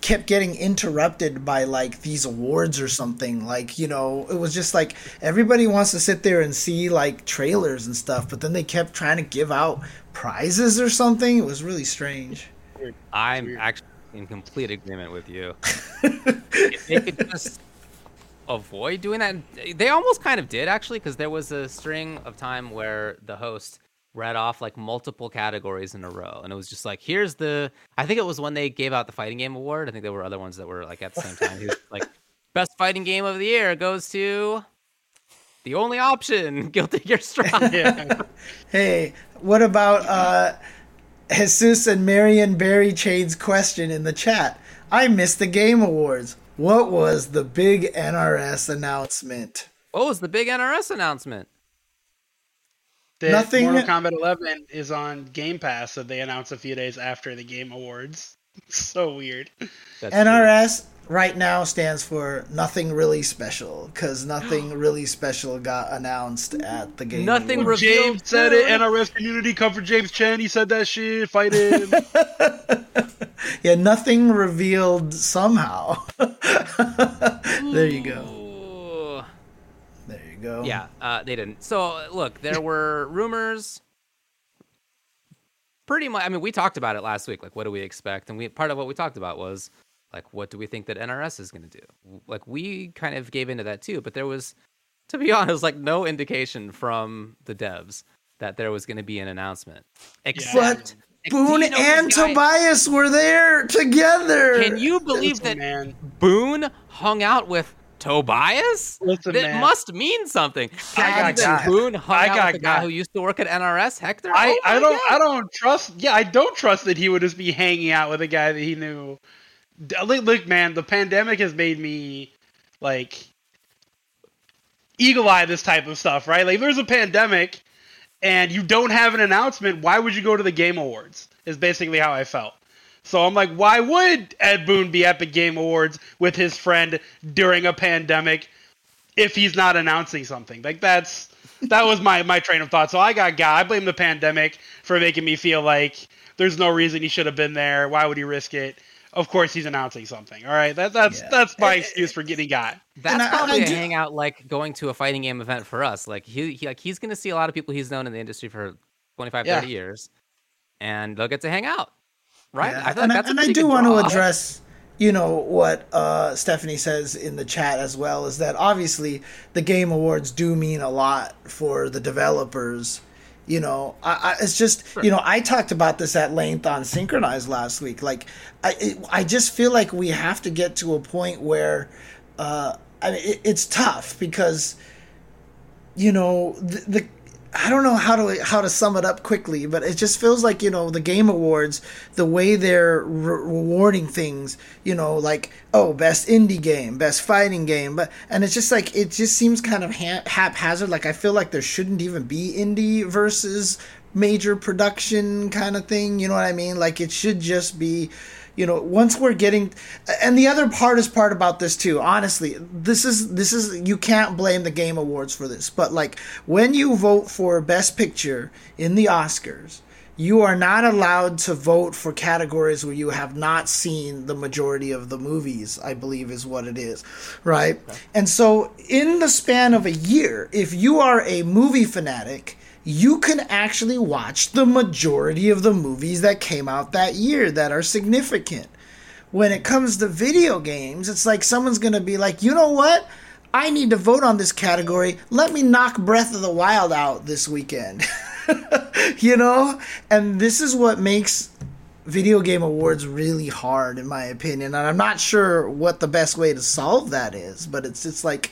kept getting interrupted by like these awards or something. Like you know it was just like everybody wants to sit there and see like trailers and stuff but then they kept trying to give out prizes or something. It was really strange. I'm actually in complete agreement with you. if they could just avoid doing that, they almost kind of did actually, because there was a string of time where the host read off like multiple categories in a row, and it was just like, here's the. I think it was when they gave out the fighting game award. I think there were other ones that were like at the same time. He was like, best fighting game of the year goes to. The only option, Guilty Gear Strive. yeah. Hey, what about uh, Jesus and Marion Barry Chain's question in the chat? I missed the Game Awards. What was the big NRS announcement? What was the big NRS announcement? That Nothing- Mortal Kombat 11 is on Game Pass that they announced a few days after the Game Awards. so weird. That's. NRS right now stands for nothing really special because nothing really special got announced at the Game Nothing Awards. Revealed James said it. too. NRS community come for James Chen. He said that shit. Fight him. yeah, nothing revealed somehow. there you go. There you go. Yeah, uh, they didn't. So look, there were rumors. Pretty much. I mean, we talked about it last week. Like, what do we expect? And we part of what we talked about was like, what do we think that NRS is going to do? Like, we kind of gave into that too. But there was, to be honest, like no indication from the devs that there was going to be an announcement. Except, Boon Do you know and Tobias were there together. Can you believe that man. Boon hung out with Tobias? Listen, that man. must mean something. I got then got. Boon hung I out got with the guy who used to work at NRS, Hector. I, Oh I don't God. I don't trust yeah I don't trust that he would just be hanging out with a guy that he knew. Look, man, the pandemic has made me like eagle eye this type of stuff, right? Like, there's a pandemic and you don't have an announcement, why would you go to the Game Awards? Is basically how I felt. So I'm like, why would Ed Boon be at the Game Awards with his friend during a pandemic? if he's not announcing something. Like that's that was my my train of thought. So I got got. I blame the pandemic for making me feel like there's no reason he should have been there. Why would he risk it? Of course, he's announcing something. All right, that, that's Yeah. that's my excuse for getting got. That's And I- probably I a do- hangout like going to a fighting game event for us. Like he, he like he's gonna see a lot of people he's known in the industry for 25, Yeah. 30 years, and they'll get to hang out. Right? Yeah, I feel and like I, that's a and I do good want to address, you know, what uh, Stephanie says in the chat as well is that obviously the Game Awards do mean a lot for the developers. You know, I, I, it's just you know I talked about this at length on Synchronized last week. Like, I it, I just feel like we have to get to a point where, uh, I mean, it, it's tough because you know the, the I don't know how to how to sum it up quickly, but it just feels like you know the game awards, the way they're re- rewarding things, you know, like oh best indie game, best fighting game, but and it's just like it just seems kind of ha- haphazard. Like I feel like there shouldn't even be indie versus major production kind of thing. You know what I mean? Like it should just be you know once we're getting and the other hardest part about this too honestly this is this is you can't blame the game awards for this but like when you vote for best picture in the oscars you are not allowed to vote for categories where you have not seen the majority of the movies i believe is what it is right? And so in the span of a year if you are a movie fanatic you can actually watch the majority of the movies that came out that year that are significant. When it comes to video games, it's like someone's going to be like, you know what? I need to vote on this category. Let me knock Breath of the Wild out this weekend. you know? And this is what makes video game awards really hard in my opinion. And I'm not sure what the best way to solve that is, but it's it's like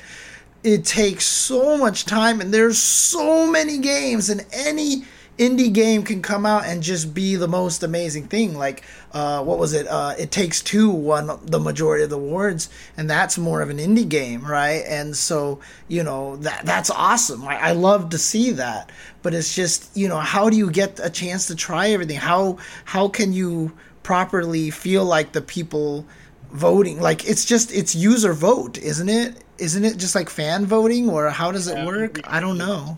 it takes so much time and there's so many games and any indie game can come out and just be the most amazing thing. Like uh, what was it? Uh, it takes two won the majority of the awards and that's more of an indie game right? And so you know that that's awesome. I, I love to see that. But it's just you know how do you get a chance to try everything? How how can you properly feel like the people voting like it's just it's user vote isn't it isn't it just like fan voting or how does it work i don't know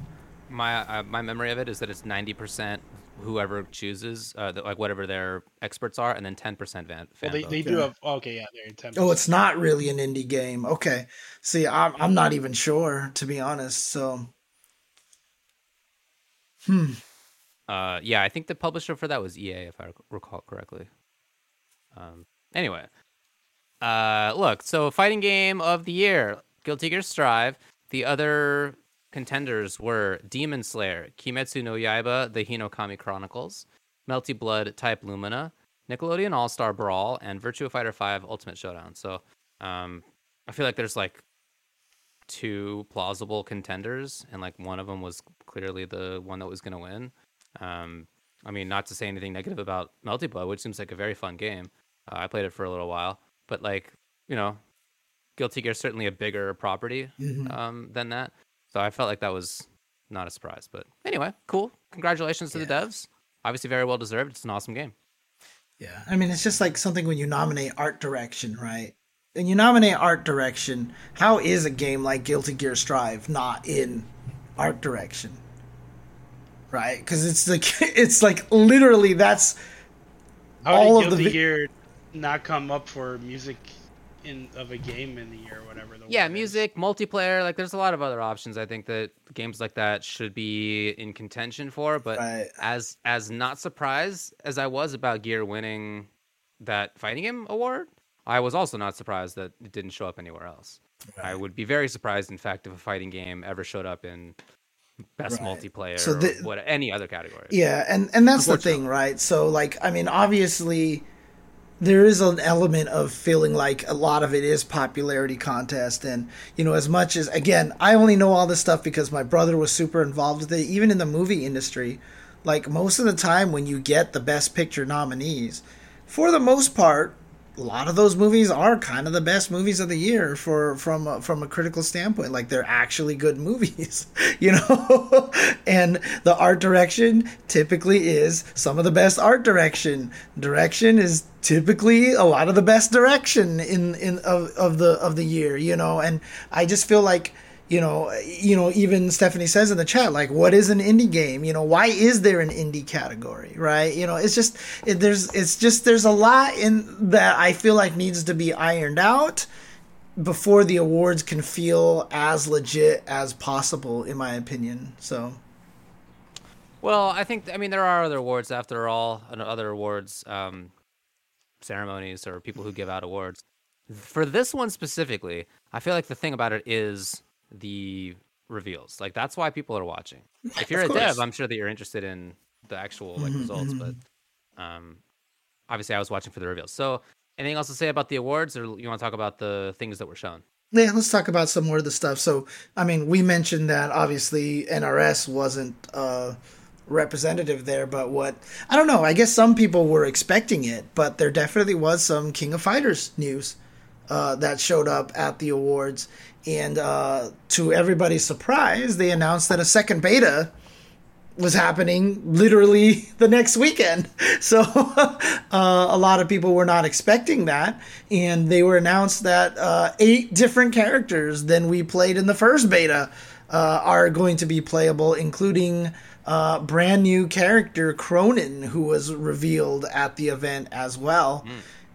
My uh, my memory of it is that it's ninety percent whoever chooses, uh, the, like whatever their experts are, and then ten percent fan. Well, they, vote. they do have okay, yeah, they're ten. oh it's not really an indie game okay see i'm, I'm not even sure to be honest so hmm Uh, yeah, I think the publisher for that was EA, if I recall correctly. Um, anyway, uh, look, so fighting game of the year, Guilty Gear Strive. The other contenders were Demon Slayer, Kimetsu no Yaiba, The Hinokami Chronicles, Melty Blood, Type Lumina, Nickelodeon All Star Brawl, and Virtua Fighter 5 Ultimate Showdown. So, um, I feel like there's like two plausible contenders, and like one of them was clearly the one that was going to win. Um, I mean, not to say anything negative about Melty Blood, which seems like a very fun game. Uh, I played it for a little while, but like you know, Guilty Gear is certainly a bigger property Mhm. um, than that. So I felt like that was not a surprise. But anyway, cool. Congratulations to the devs. Obviously, very well deserved. It's an awesome game. Yeah, I mean, it's just like something when you nominate art direction, right? And you nominate art direction, how is a game like Guilty Gear Strive not in art direction? Right? Because it's like it's like literally that's How all did of the Guilty vi- Gear not come up for music in of a game in the year or whatever? The Yeah, word is? music, multiplayer. Like, there's a lot of other options. I think that games like that should be in contention for. But right. as as not surprised as I was about Gear winning that fighting game award, I was also not surprised that it didn't show up anywhere else. I would be very surprised, in fact, if a fighting game ever showed up in best Right. multiplayer So or the- what any other category. Yeah, and and that's the thing, right? So like, I mean, obviously, there is an element of feeling like a lot of it is popularity contest, and you know, as much as again, I only know all this stuff because my brother was super involved with it. Even in the movie industry, like most of the time when you get the best picture nominees, for the most part. A lot of those movies are kind of the best movies of the year for from a, from a critical standpoint. Like they're actually good movies, you know. and the art direction typically is some of the best art direction. Direction is typically a lot of the best direction in in of, of the of the year, you know. And I just feel like you know, you know, even Stephanie says in the chat, like, what is an indie game? You know, why is there an indie category, right? You know, it's just it, there's it's just there's a lot in that I feel like needs to be ironed out before the awards can feel as legit as possible, in my opinion. So. Well, I think I mean there are other awards after all, and other awards um, ceremonies or people who give out awards. For this one specifically, I feel like the thing about it is the reveals. Like that's why people are watching. If you're a dev, I'm sure that you're interested in the actual like mm-hmm, results, mm-hmm. but um, obviously I was watching for the reveals. So, anything else to say about the awards, or you want to talk about the things that were shown? Yeah, let's talk about some more of the stuff. So, I mean, we mentioned that obviously NRS wasn't uh, representative there, but what I don't know. I guess some people were expecting it, but there definitely was some King of Fighters news uh, that showed up at the awards, and uh, to everybody's surprise, they announced that a second beta was happening literally the next weekend. So uh, a lot of people were not expecting that, and they were announced that uh, eight different characters than we played in the first beta uh, are going to be playable, including. Uh, brand new character Krohnen, who was revealed at the event as well.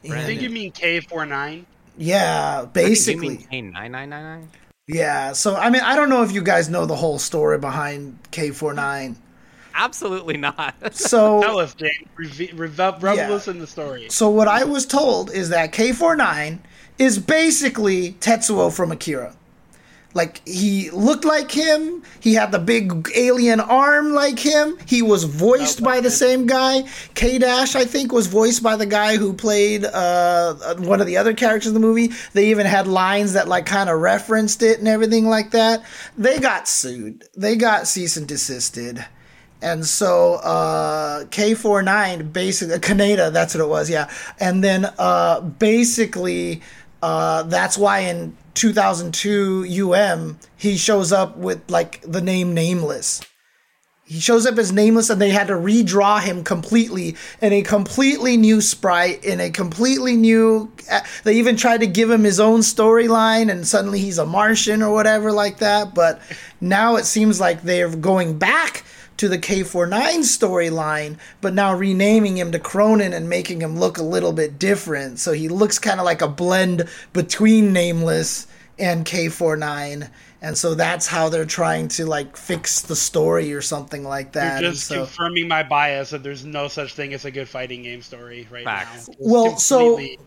Mm. I think you mean K49. Yeah, basically. K nine nine nine nine. Yeah, so I mean, I don't know if you guys know the whole story behind K 49 Absolutely not. So tell us, James. Revel yeah. us in the story. So what I was told is that K 49 is basically Tetsuo from Akira. Like he looked like him. He had the big alien arm like him. He was voiced by the same guy. K Dash, I think, was voiced by the guy who played uh, one of the other characters in the movie. They even had lines that like kind of referenced it and everything like that. They got sued. They got cease and desisted. And so uh, K49 basically Kaneda, that's what it was, yeah. And then uh, basically uh, that's why in 2002 UM, he shows up with like the name Nameless. He shows up as Nameless, and they had to redraw him completely in a completely new sprite, in a completely new. Uh, they even tried to give him his own storyline, and suddenly he's a Martian or whatever like that. But now it seems like they're going back to the K49 storyline, but now renaming him to Krohnen and making him look a little bit different. So he looks kind of like a blend between Nameless and K49. And so that's how they're trying to like fix the story or something like that. You're just so, confirming my bias that there's no such thing as a good fighting game story right Facts. now. well, completely...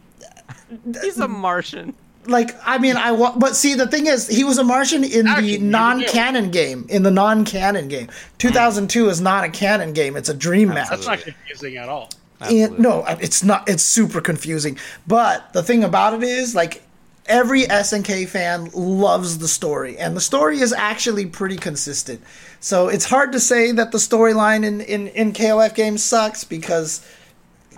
so he's a Martian like I mean I but see the thing is he was a Martian in Actually, the non-canon game in the non-canon game. 2002 is not a canon game; it's a dream match. That's not confusing at all. And, no, it's not. It's super confusing. But the thing about it is, like every SNK fan loves the story, and the story is actually pretty consistent. So it's hard to say that the storyline in in in KOF games sucks because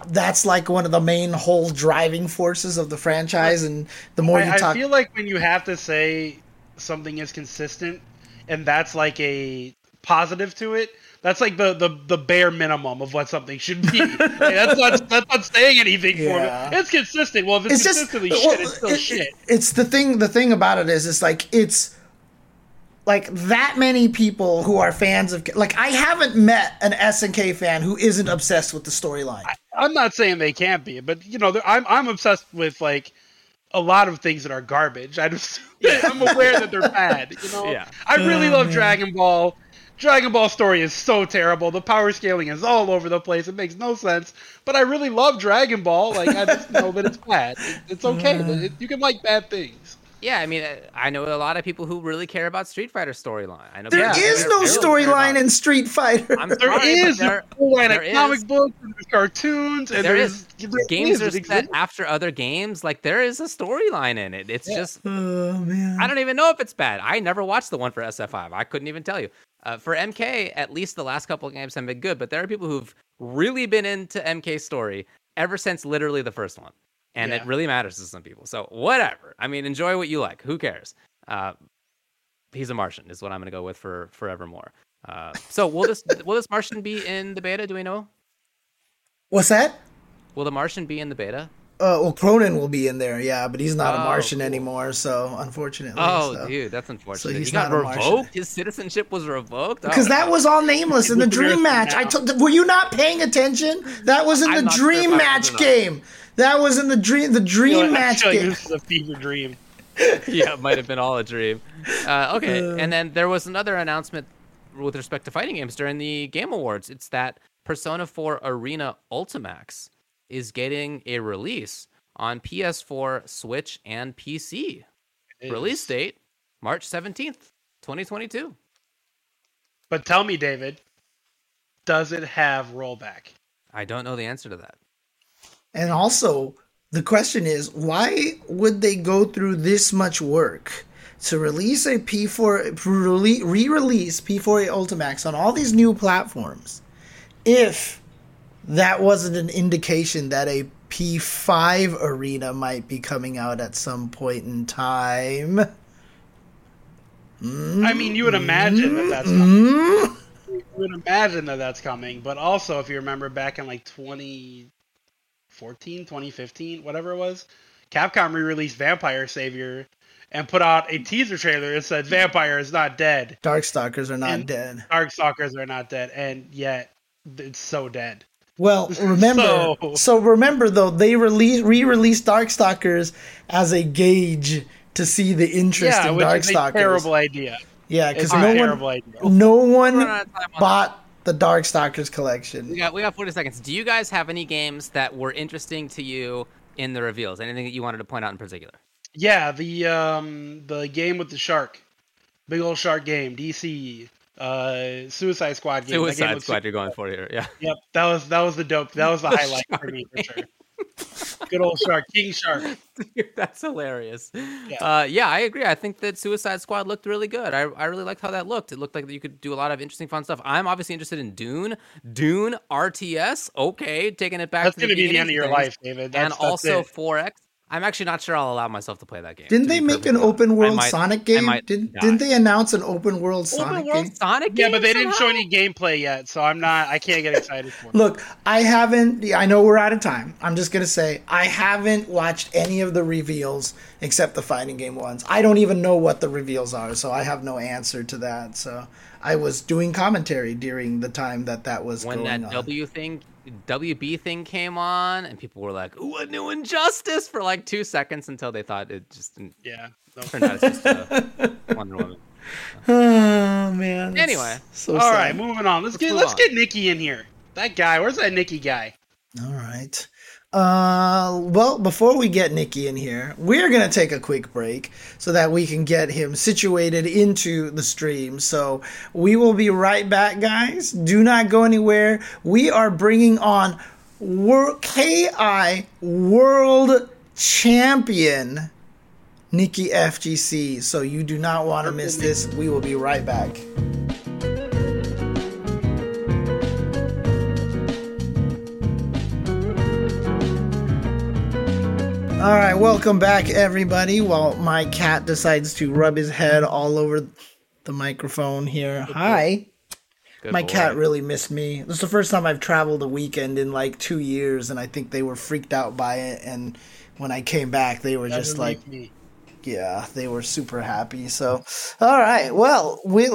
that's like one of the main whole driving forces of the franchise. And the more I, you talk, I feel like when you have to say something is consistent, and that's like a positive to it. That's like the, the, the bare minimum of what something should be. that's not that's not saying anything yeah. for me. It's consistent. Well, if it's, it's consistently just, shit, well, it's still it, shit. It's the thing. The thing about it is, it's like it's like that many people who are fans of like I haven't met an SNK fan who isn't obsessed with the storyline. I, am not saying they can't be, but you know, I'm I'm obsessed with like a lot of things that are garbage. I just I'm aware that they're bad. You know, yeah. I really love oh, Dragon Ball. Dragon Ball story is so terrible. The power scaling is all over the place. It makes no sense. But I really love Dragon Ball. Like I just know that it's bad. it's okay. It, you can like bad things. Yeah, I mean, uh, I know a lot of people who really care about Street Fighter storyline. I know there is no storyline in Street Fighter. I'm sorry, is there, storyline there in comic books, and there's cartoons, and there is there games is, are set after other games. Like there is a storyline in it. It's yeah. just, oh man, I don't even know if it's bad. I never watched the one for SF5. I couldn't even tell you. Uh, for MK, at least the last couple of games have been good, but there are people who've really been into MK story ever since literally the first one and yeah. it really matters to some people. So whatever. I mean, enjoy what you like. Who cares? Uh, he's a Martian is what I'm going to go with for forevermore. Uh, so will this will this Martian be in the beta? Do we know? What's that? Will the Martian be in the beta? Uh, well, Krohnen will be in there, yeah, but he's not a Oh, Martian cool. anymore, so unfortunately. Oh, so. dude, that's unfortunate. So he's he got not a revoked. His citizenship was revoked. Because Oh, that was all nameless in the dream match. I now. told. Were you not paying attention? That was in I'm the not sure dream match game. not. Game. That was in the dream. The dream like- I match feel like game. this is a fever dream. yeah, it might have been all a dream. Uh, okay, and then there was another announcement with respect to fighting games during the Game Awards. It's that Persona 4 Arena Ultimax is getting a release on PS4, Switch, and PC. Release date March 17th, 2022. But tell me, David, does it have rollback? I don't know the answer to that. And also, the question is, why would they go through this much work to release a P4 re-release P4A Ultimax on all these new platforms if that wasn't an indication that a P5 arena might be coming out at some point in time? I mean, you would imagine that that's coming. Mm? You would imagine that that's coming. But also, if you remember back in like 2014, 2015, whatever it was, Capcom re-released Vampire Savior and put out a teaser trailer that said Vampire is not dead. Darkstalkers are not And- dead. Darkstalkers are not dead, and yet it's so dead. Well, remember, so, So- remember though, they release re-released Darkstalkers as a gauge to see the interest yeah, in which is a Darkstalkers. terrible idea. yeah, because a no one, no one running out of time on bought the Darkstalkers We collection. got we got 40 seconds. Do you guys have any games that were interesting to you in the reveals? Anything that you wanted to point out in particular? Yeah, the um the game with the shark, big old shark game, DC, uh, Suicide Squad game. That game Suicide looks Squad, you're going for here. Yeah. Yep, that was that was the dope. That was the The highlight for me for sure. Good old shark, King Shark. That's hilarious. Yeah. Uh, yeah, I agree. I think that Suicide Squad looked really good. I, I really liked how that looked. It looked like you could do a lot of interesting, fun stuff. I'm obviously interested in Dune. Dune RTS. Okay, taking it back That's to gonna be the end of your things. life, David. That's, and that's also it. 4X. I'm actually not sure I'll allow myself to play that game. Didn't they make an honest. open world might- Sonic game? Didn't didn't they announce an open world Open Sonic world game? Sonic yeah, but they didn't show somehow? any gameplay yet, so I'm not. I can't get excited for it. Look, I haven't. I know we're out of time. I'm just gonna say I haven't watched any of the reveals except the fighting game ones. I don't even know what the reveals are, so I have no answer to that. So I was doing commentary during the time that that was when going that on. W thing, WB thing came on, and people were like, "Ooh, a new injustice" for like two seconds until they thought it just didn't Yeah. No. turn out it's just a Wonder Woman. Oh man. Anyway. so All sad. right, moving on. Let's, Let's get let's on. get Nikki in here. That guy. Where's that Nikki guy? All right. Uh, well, before we get Nikki in here, we're going to take a quick break so that we can get him situated into the stream. So we will be right back, guys. Do not go anywhere. We are bringing on Wor- KI World Champion Nikki FGC. So you do not want to miss this. We will be right back. All right, welcome back, everybody. While my cat decides to rub his head all over the microphone here. Hi. Good My boy. cat really missed me. This is the first time I've traveled a weekend in like two years, and I think they were freaked out by it. And when I came back, they were just like, me. Yeah, they were super happy. So, all right. Well, we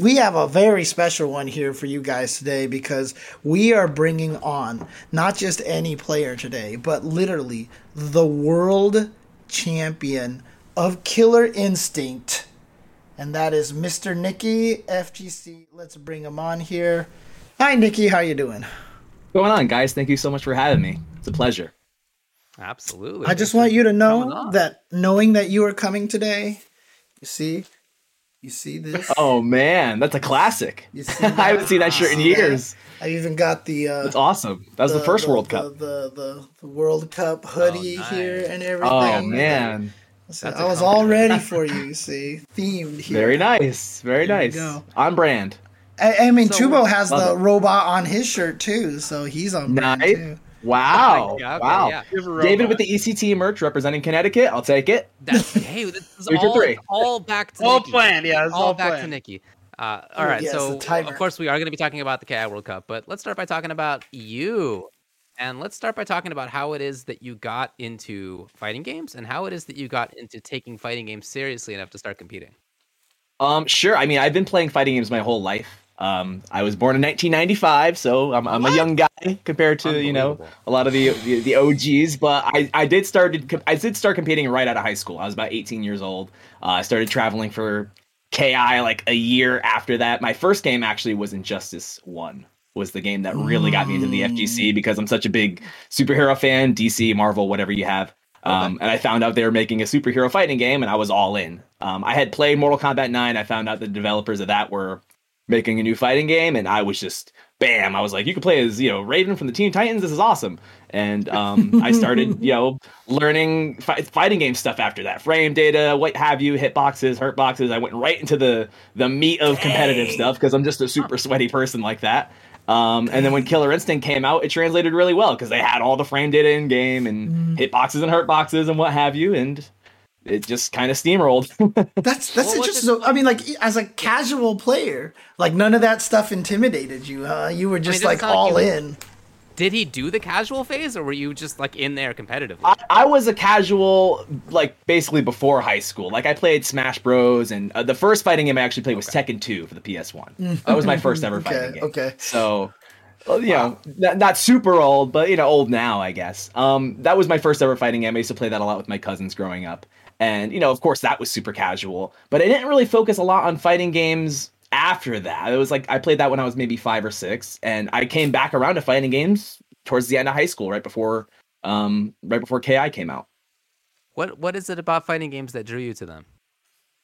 we have a very special one here for you guys today because we are bringing on not just any player today, but literally the world champion of Killer Instinct. And that is Mr. Nikki FGC. Let's bring him on here. Hi Nikki, how you doing? What's going on, guys? Thank you so much for having me. It's a pleasure. Absolutely. I just want you to know that knowing that you are coming today, you see, you see this. Oh man, that's a classic. You see I haven't seen that shirt in You see that? years. I even got the. Uh, That's awesome. That was the, first the- World the, Cup. The, the the World Cup hoodie nice. here and everything. Oh man, So That's I a was all ready for you. you See, themed here. very nice, very There nice. go. On brand. I, I mean, So- Tubo has the it. robot on his shirt too, so he's on brand Nice. too. Wow, Yeah, okay, wow. yeah. David with the ECT merch representing Connecticut. I'll take it. That's, hey, this is all, all back to all Nikki. planned. Yeah, all, all, back planned. to Nikki. Uh, all right, yes, so of course we are going to be talking about the KI World Cup, but let's start by talking about you. And let's start by talking about how it is that you got into fighting games and how it is that you got into taking fighting games seriously enough to start competing. Um, sure. I mean, I've been playing fighting games my whole life. Um, I was born in 1995, so I'm, I'm a young guy compared to you know a lot of the, the the OGs. But I, I did started I did start competing right out of high school. I was about 18 years old. Uh, I started traveling for KI like a year after that. My first game actually was Injustice One. Was the game that really got me into the FGC because I'm such a big superhero fan, DC, Marvel, whatever you have. Um, and I found out they were making a superhero fighting game, and I was all in. Um, I had played Mortal Kombat 9. I found out the developers of that were making a new fighting game, and I was just bam! I was like, you can play as you know Raven from the Teen Titans. This is awesome. And um, I started you know learning fi- fighting game stuff after that, frame data, what have you, hitboxes, hurt boxes. I went right into the the meat of competitive Dang. stuff because I'm just a super sweaty person like that. Um, and then when Killer Instinct came out, it translated really well because they had all the frame data in game and hitboxes and hurt boxes and what have you, and it just kind of steamrolled. That's that's Well, interesting. it So, I mean, like as a casual player, like none of that stuff intimidated you, huh? You were just doesn't like sound like all you- in. Did he do the casual phase or were you just like in there competitively? I, I was a casual, like basically before high school. Like I played Smash Bros. and uh, the first fighting game I actually played was Tekken 2 for the PS1. That was my first ever Okay, fighting game. okay. So, well, you know, not, not super old, but you know, old now, I guess. Um, that was my first ever fighting game. I used to play that a lot with my cousins growing up, and you know, of course, that was super casual. But I didn't really focus a lot on fighting games after that. It was like I played that when I was maybe five or six, and I came back around to fighting games towards the end of high school, right before, um, right before KI came out. What what is it about fighting games that drew you to them?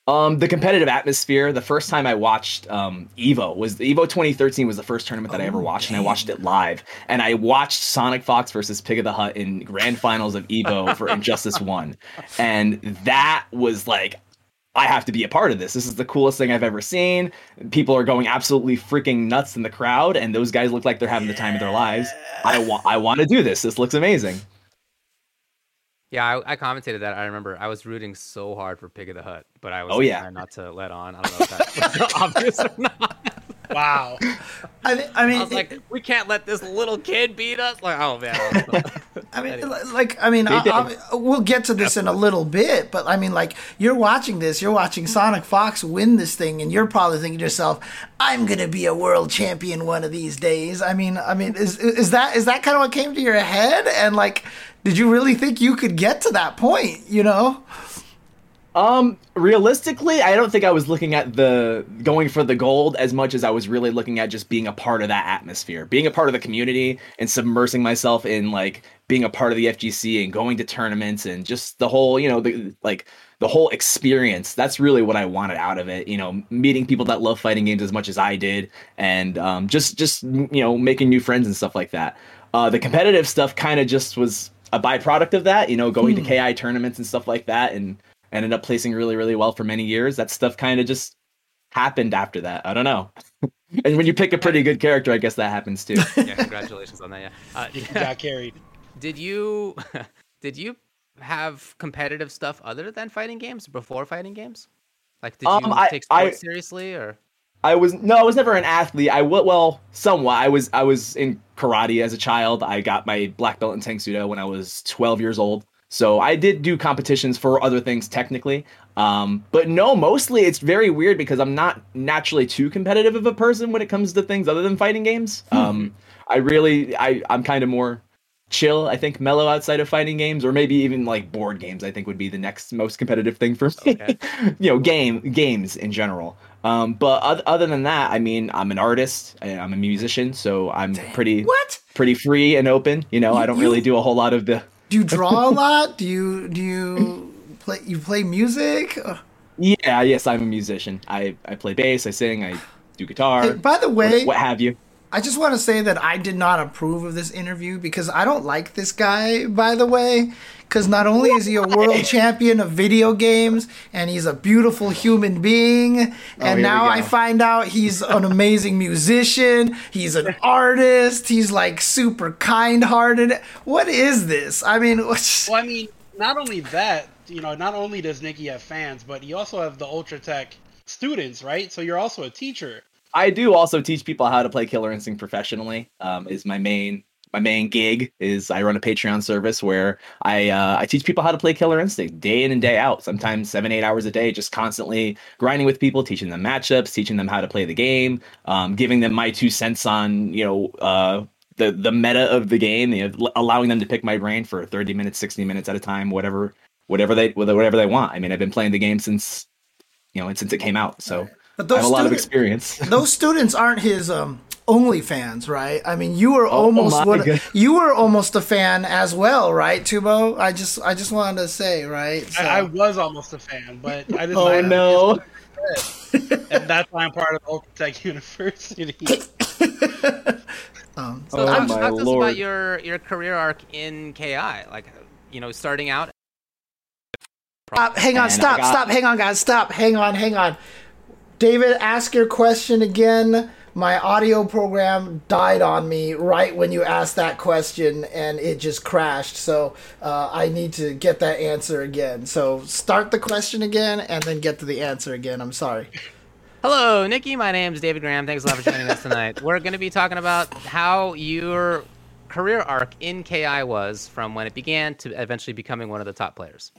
Um, the competitive atmosphere. The first time I watched um, Evo was Evo 2013 was the first tournament that I ever Oh, watched, and I watched it live. And I watched Sonic Fox versus Pig of the Hut in grand finals of Evo for Injustice One, and that was like. I have to be a part of this. This is the coolest thing I've ever seen. People are going absolutely freaking nuts in the crowd, and those guys look like they're having the time of their lives. I want, I want to do this. This looks amazing. Yeah, I, I commentated that. I remember I was rooting so hard for Pig of the Hut, but I was Oh, yeah. trying not to let on. I don't know if that's obvious or not. Wow. I mean, I mean, I was like, we can't let this little kid beat us. Like, oh man. I mean, Anyway. li- like, I mean, They I, did. I, we'll get to this in a little bit, but I mean, like, you're watching this, you're watching Sonic Fox win this thing, and you're probably thinking to yourself, "I'm gonna be a world champion one of these days." I mean, I mean, is is that is that kind of what came to your head? And like, did you really think you could get to that point? You know? Um, realistically, I don't think I was looking at the going for the gold as much as I was really looking at just being a part of that atmosphere, being a part of the community and submersing myself in like being a part of the FGC and going to tournaments and just the whole, you know, the like the whole experience. That's really what I wanted out of it. You know, meeting people that love fighting games as much as I did, and um, just just you know making new friends and stuff like that. Uh, the competitive stuff kind of just was a byproduct of that. You know, going to KI tournaments and stuff like that, and ended up placing really really well for many years. That stuff kind of just happened after that. I don't know. and when you pick a pretty good character, I guess that happens too. yeah, congratulations on that. Yeah. Uh, You got carried. Did you did you have competitive stuff other than fighting games before fighting games? Like, did Um, you I- take I- sports seriously or? I was no, I was never an athlete. I well, somewhat. I was I was in karate as a child. I got my black belt in Tang Soo Do when I was 12 years old. So I did do competitions for other things technically. Um, but no, mostly it's very weird because I'm not naturally too competitive of a person when it comes to things other than fighting games. Um, I really I I'm kind of more chill. I think mellow outside of fighting games, or maybe even like board games. I think would be the next most competitive thing for me. Okay. you know, game games in general. Um, but other, other than that, I mean, I'm an artist. I, I'm a musician, so I'm pretty What? pretty free and open. You know, I don't You- really do a whole lot of the. Do you draw a lot? Do you do you play you play music? Uh, Yeah, yes, I'm a musician. I I play bass. I sing. I do guitar. Hey, by the way, what, what have you? I just want to say that I did not approve of this interview because I don't like this guy, by the way. Because not only is he a world champion of video games and he's a beautiful human being, and here now I find out he's an amazing musician, he's an artist, he's like super kind hearted. What is this? I mean, what's- Well, I mean, not only that, you know, not only does Nikki have fans, but you also have the Ultra Tech students, right? So you're also a teacher. I do also teach people how to play Killer Instinct professionally. Um, is my main my main gig is I run a Patreon service where I uh, I teach people how to play Killer Instinct day in and day out. Sometimes seven eight hours a day, just constantly grinding with people, teaching them matchups, teaching them how to play the game, um, giving them my two cents on you know uh, the the meta of the game, you know, allowing them to pick my brain for 30 minutes, 60 minutes at a time, whatever whatever they whatever they want. I mean, I've been playing the game since you know since it came out, so But I have a lot of experience. those students aren't his um only fans, right? I mean, you were Oh, almost my one, God. you were almost a fan as well, right, Tubo? I just I just wanted to say, right? So, I, I was almost a fan, but I didn't. Oh no! and that's why I'm part of Ultratech University. um, Oh, talk, my talk to us about your your career arc in KI, like you know, starting out. Stop, hang on, And stop, got- stop, hang on, guys, stop, hang on, hang on. David, ask your question again. My audio program died on me right when you asked that question and it just crashed. So uh, I need to get that answer again. So start the question again and then get to the answer again. I'm sorry. Hello, Nikki. My name is David Graham. Thanks a lot for joining us tonight. We're going to be talking about how your career arc in KI was from when it began to eventually becoming one of the top players.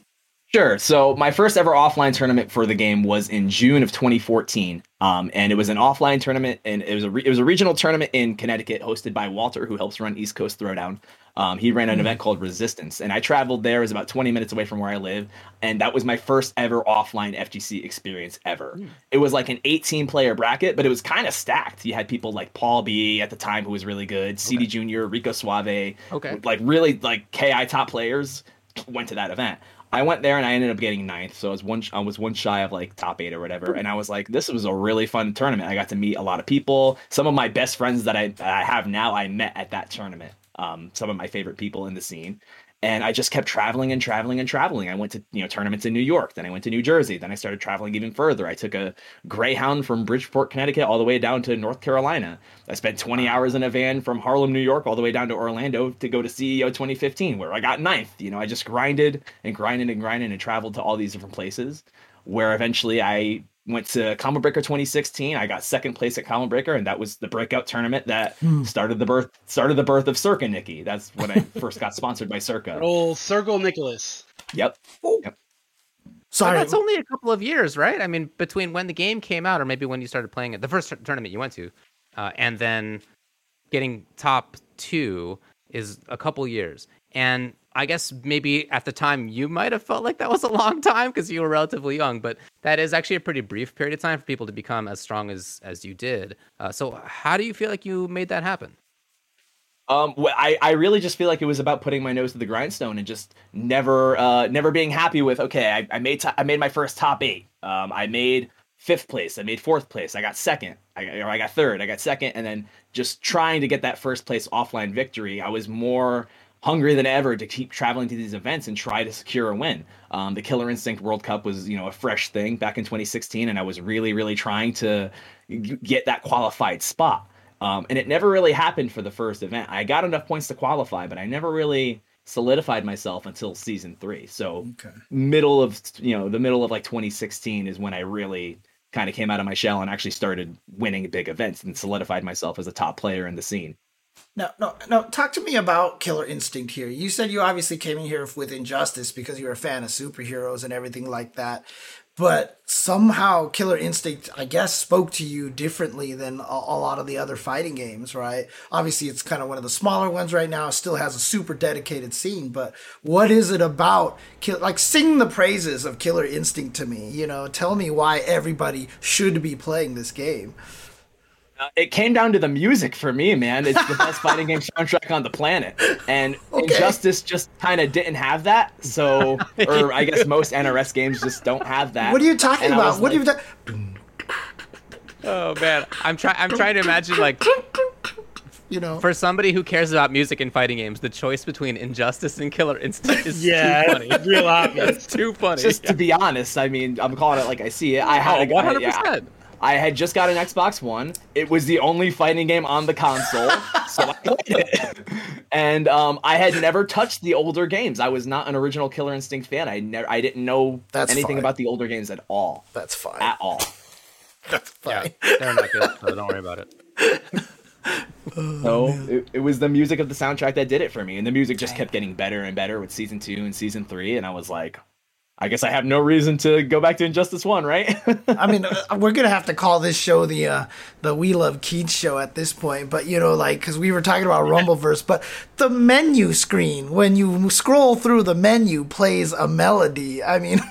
Sure. So my first ever offline tournament for the game was in June of 2014, um, and it was an offline tournament, and it was a re- it was a regional tournament in Connecticut, hosted by Walter, who helps run East Coast Throwdown. Um, he ran an event called Resistance, and I traveled there. It was about 20 minutes away from where I live, and that was my first ever offline FGC experience ever. It was like an 18 player bracket, but it was kind of stacked. You had people like Paul B at the time, who was really good, CD Junior, Rico Suave, Okay. like really like KI top players went to that event. I went there and I ended up getting ninth, so I was one I was one shy of like top eight or whatever. And I was like, this was a really fun tournament. I got to meet a lot of people. Some of my best friends that I that I have now I met at that tournament. Um, some of my favorite people in the scene. And I just kept traveling and traveling and traveling. I went to you know tournaments in New York, then I went to New Jersey, then I started traveling even further. I took a Greyhound from Bridgeport, Connecticut, all the way down to North Carolina. I spent 20 hours in a van from Harlem, New York, all the way down to Orlando to go to CEO 2015, where I got ninth. You know, I just grinded and grinded and grinded and traveled to all these different places. Where eventually I went to Combo Breaker 2016. I got second place at Combo Breaker, and that was the breakout tournament that started the birth started the birth of Circa Nikki. That's when I first got sponsored by Circa. Old Circle Nicholas. Yep. Sorry. But that's only a couple of years, right? I mean, between when the game came out, or maybe when you started playing it, the first tur- tournament you went to, uh, and then getting top two is a couple years. And I guess maybe at the time you might have felt like that was a long time because you were relatively young, but that is actually a pretty brief period of time for people to become as strong as as you did. Uh, so, how do you feel like you made that happen? Um, I, I really just feel like it was about putting my nose to the grindstone and just never uh, never being happy with okay I, I made I made my first top eight um, I made fifth place I made fourth place I got second I, or I got third I got second and then just trying to get that first place offline victory I was more hungry than ever to keep traveling to these events and try to secure a win. Um, the Killer Instinct World Cup was, you know, a fresh thing back in 2016, and I was really, really trying to get that qualified spot. Um, and it never really happened for the first event. I got enough points to qualify, but I never really solidified myself until season three. So Okay. middle of you know the middle of like 2016 is when I really kind of came out of my shell and actually started winning big events and solidified myself as a top player in the scene. No, no, no. Talk to me about Killer Instinct here. You said you obviously came in here with Injustice because you're a fan of superheroes and everything like that. But somehow Killer Instinct, I guess, spoke to you differently than a, a lot of the other fighting games, right? Obviously, it's kind of one of the smaller ones right now. It still has a super dedicated scene. But what is it about? Like, sing the praises of Killer Instinct to me. You know, tell me why everybody should be playing this game. Uh, it came down to the music for me, man. It's the best fighting game soundtrack on the planet, and Okay. Injustice just kind of didn't have that. So, or I guess most NRS games just don't have that. What are you talking And about? What like, have you done? Oh man, I'm trying. I'm trying to imagine like You know, for somebody who cares about music and fighting games, the choice between Injustice and Killer Instinct is Yeah, too funny. it's real obvious. It's too funny. Just to be honest, I mean, I'm calling it like I see it. I had Oh, a, I, 100%. yeah, I had just got an Xbox One. It was the only fighting game on the console, so I played it. And um, I had never touched the older games. I was not an original Killer Instinct fan. I never, I didn't know That's anything fine. about the older games at all, that's fine. at all. That's yeah, fine. they're not good, so don't worry about it. so it, it was the music of the soundtrack that did it for me, and the music just kept getting better and better with season two and season three, and I was like, I guess I have no reason to go back to Injustice One, right? I mean, uh, we're gonna have to call this show the uh, the We Love Keits show at this point. But you know, like because we were talking about Rumbleverse, but the menu screen when you scroll through the menu plays a melody. I mean.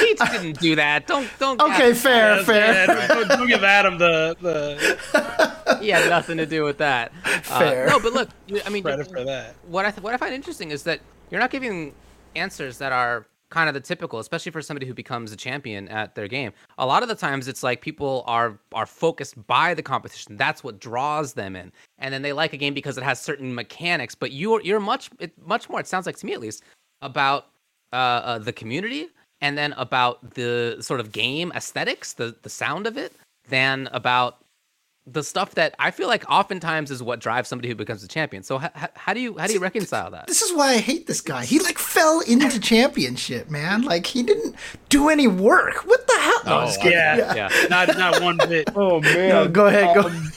Keith didn't do that. Don't don't. Okay, fair, Yeah, fair. yeah, don't, don't give Adam the the He had nothing to do with that. Uh, Fair. no, but look, I mean, credit for that. what I th- what I find interesting is that you're not giving answers that are kind of the typical, especially for somebody who becomes a champion at their game. A lot of the times, it's like people are are focused by the competition. That's what draws them in, and then they like a game because it has certain mechanics. But you're you're much it, much more. It sounds like to me at least about uh, uh, the community and then about the sort of game aesthetics, the the sound of it, than about the stuff that I feel like oftentimes is what drives somebody who becomes a champion. So h- h- how do you how do you reconcile that? This is why I hate this guy. He like fell into championship, man. Like he didn't do any work. What the hell? No, I'm just kidding. Yeah. Yeah. Not not one bit. oh man, No, go ahead. Go. Um,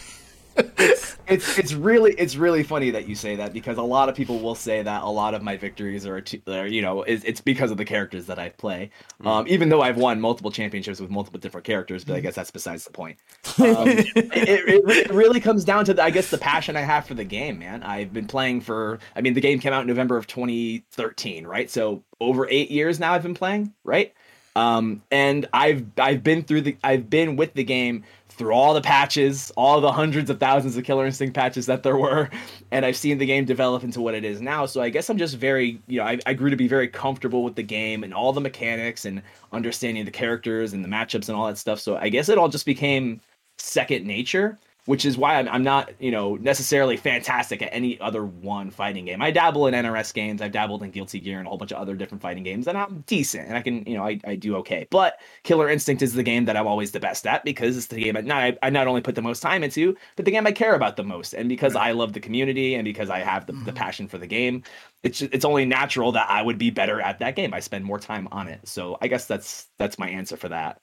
it's it's really it's really funny that you say that because a lot of people will say that a lot of my victories are, are you know it's, it's because of the characters that I play. Um, even though I've won multiple championships with multiple different characters, but I guess that's besides the point. Um, it, it, it really comes down to the, I guess the passion I have for the game, man. I've been playing for I mean the game came out in November of 2013, right? So over eight years now I've been playing, right? Um, and I've I've been through the I've been with the game through all the patches, all the hundreds of thousands of Killer Instinct patches that there were, and I've seen the game develop into what it is now. So I guess I'm just very, you know, I, I grew to be very comfortable with the game and all the mechanics and understanding the characters and the matchups and all that stuff. So I guess it all just became second nature, which is why I'm, I'm not, you know, necessarily fantastic at any other one fighting game. I dabble in NRS games, I've dabbled in Guilty Gear and a whole bunch of other different fighting games, and I'm decent and I can, you know, I, I do okay. But Killer Instinct is the game that I'm always the best at because it's the game I not, I not only put the most time into, but the game I care about the most. And because I love the community and because I have the, the mm-hmm. passion for the game, it's it's only natural that I would be better at that game. I spend more time on it. So I guess that's that's my answer for that.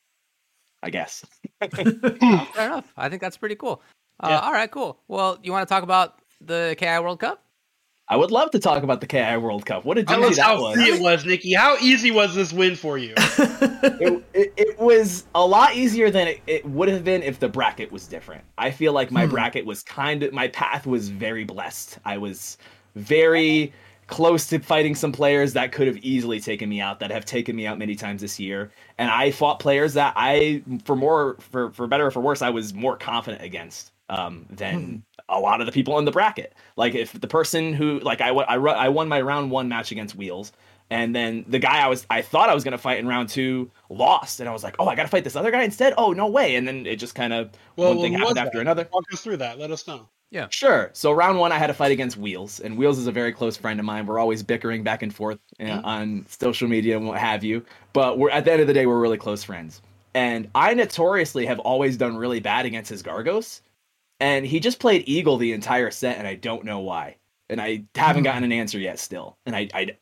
I guess. Fair enough. I think that's pretty cool. Uh, Yeah. All right, cool. Well, you want to talk about the KI World Cup? I would love to talk about the KI World Cup. What a Tell doozy that how was. free it was, Nikki. How easy was this win for you? it, it, it was a lot easier than it, it would have been if the bracket was different. I feel like my bracket was kind of my path was very blessed. I was very close to fighting some players that could have easily taken me out that have taken me out many times this year and I fought players that I for more for for better or for worse I was more confident against um, than a lot of the people in the bracket. Like if the person who like I I, I won my round 1 match against Wheels and then the guy I was I thought I was gonna fight in round two lost, and I was like, oh, I gotta fight this other guy instead. Oh, no way! And then it just kind of Well, one thing what happened after that? another. Walk us through that. Let us know. Sure. So round one, I had a fight against Wheels, and Wheels is a very close friend of mine. We're always bickering back and forth uh, Mm-hmm. on social media and what have you. But we're at the end of the day, we're really close friends. And I notoriously have always done really bad against his Gargos, and he just played Eagle the entire set, and I don't know why. And I haven't gotten an answer yet, still. And I, I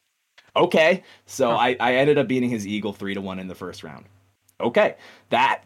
okay. So I, I ended up beating his Eagle three to one in the first round. Okay, that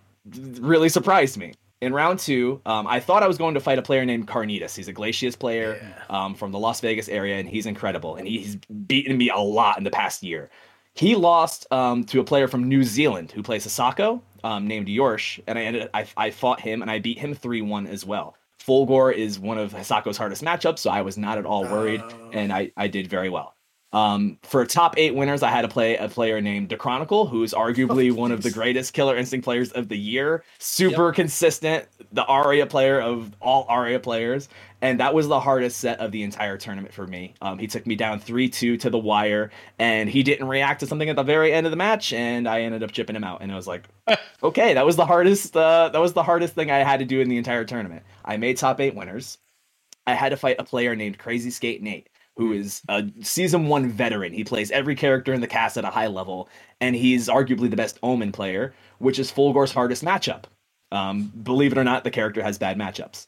really surprised me. In round two, um, I thought I was going to fight a player named Carnitas. He's a Glacius player um, from the Las Vegas area, and he's incredible. And he's beaten me a lot in the past year. He lost um, to a player from New Zealand who plays Hisako, um, named Yorsh, and I ended. I, I fought him and I beat him three one as well. Fulgore is one of Hisako's hardest matchups, so I was not at all worried, and I, I did very well. Um, for top eight winners, I had to play a player named De Chronicle, who is arguably one of the greatest Killer Instinct players of the year. Super consistent, the Aria player of all Aria players, and that was the hardest set of the entire tournament for me. Um, he took me down three two to the wire, and he didn't react to something at the very end of the match, and I ended up chipping him out. And I was like, okay, that was the hardest. Uh, that was the hardest thing I had to do in the entire tournament. I made top eight winners. I had to fight a player named Crazy Skate Nate, who is a season one veteran. He plays every character in the cast at a high level, and he's arguably the best Omen player, which is Fulgore's hardest matchup. Um, believe it or not, the character has bad matchups.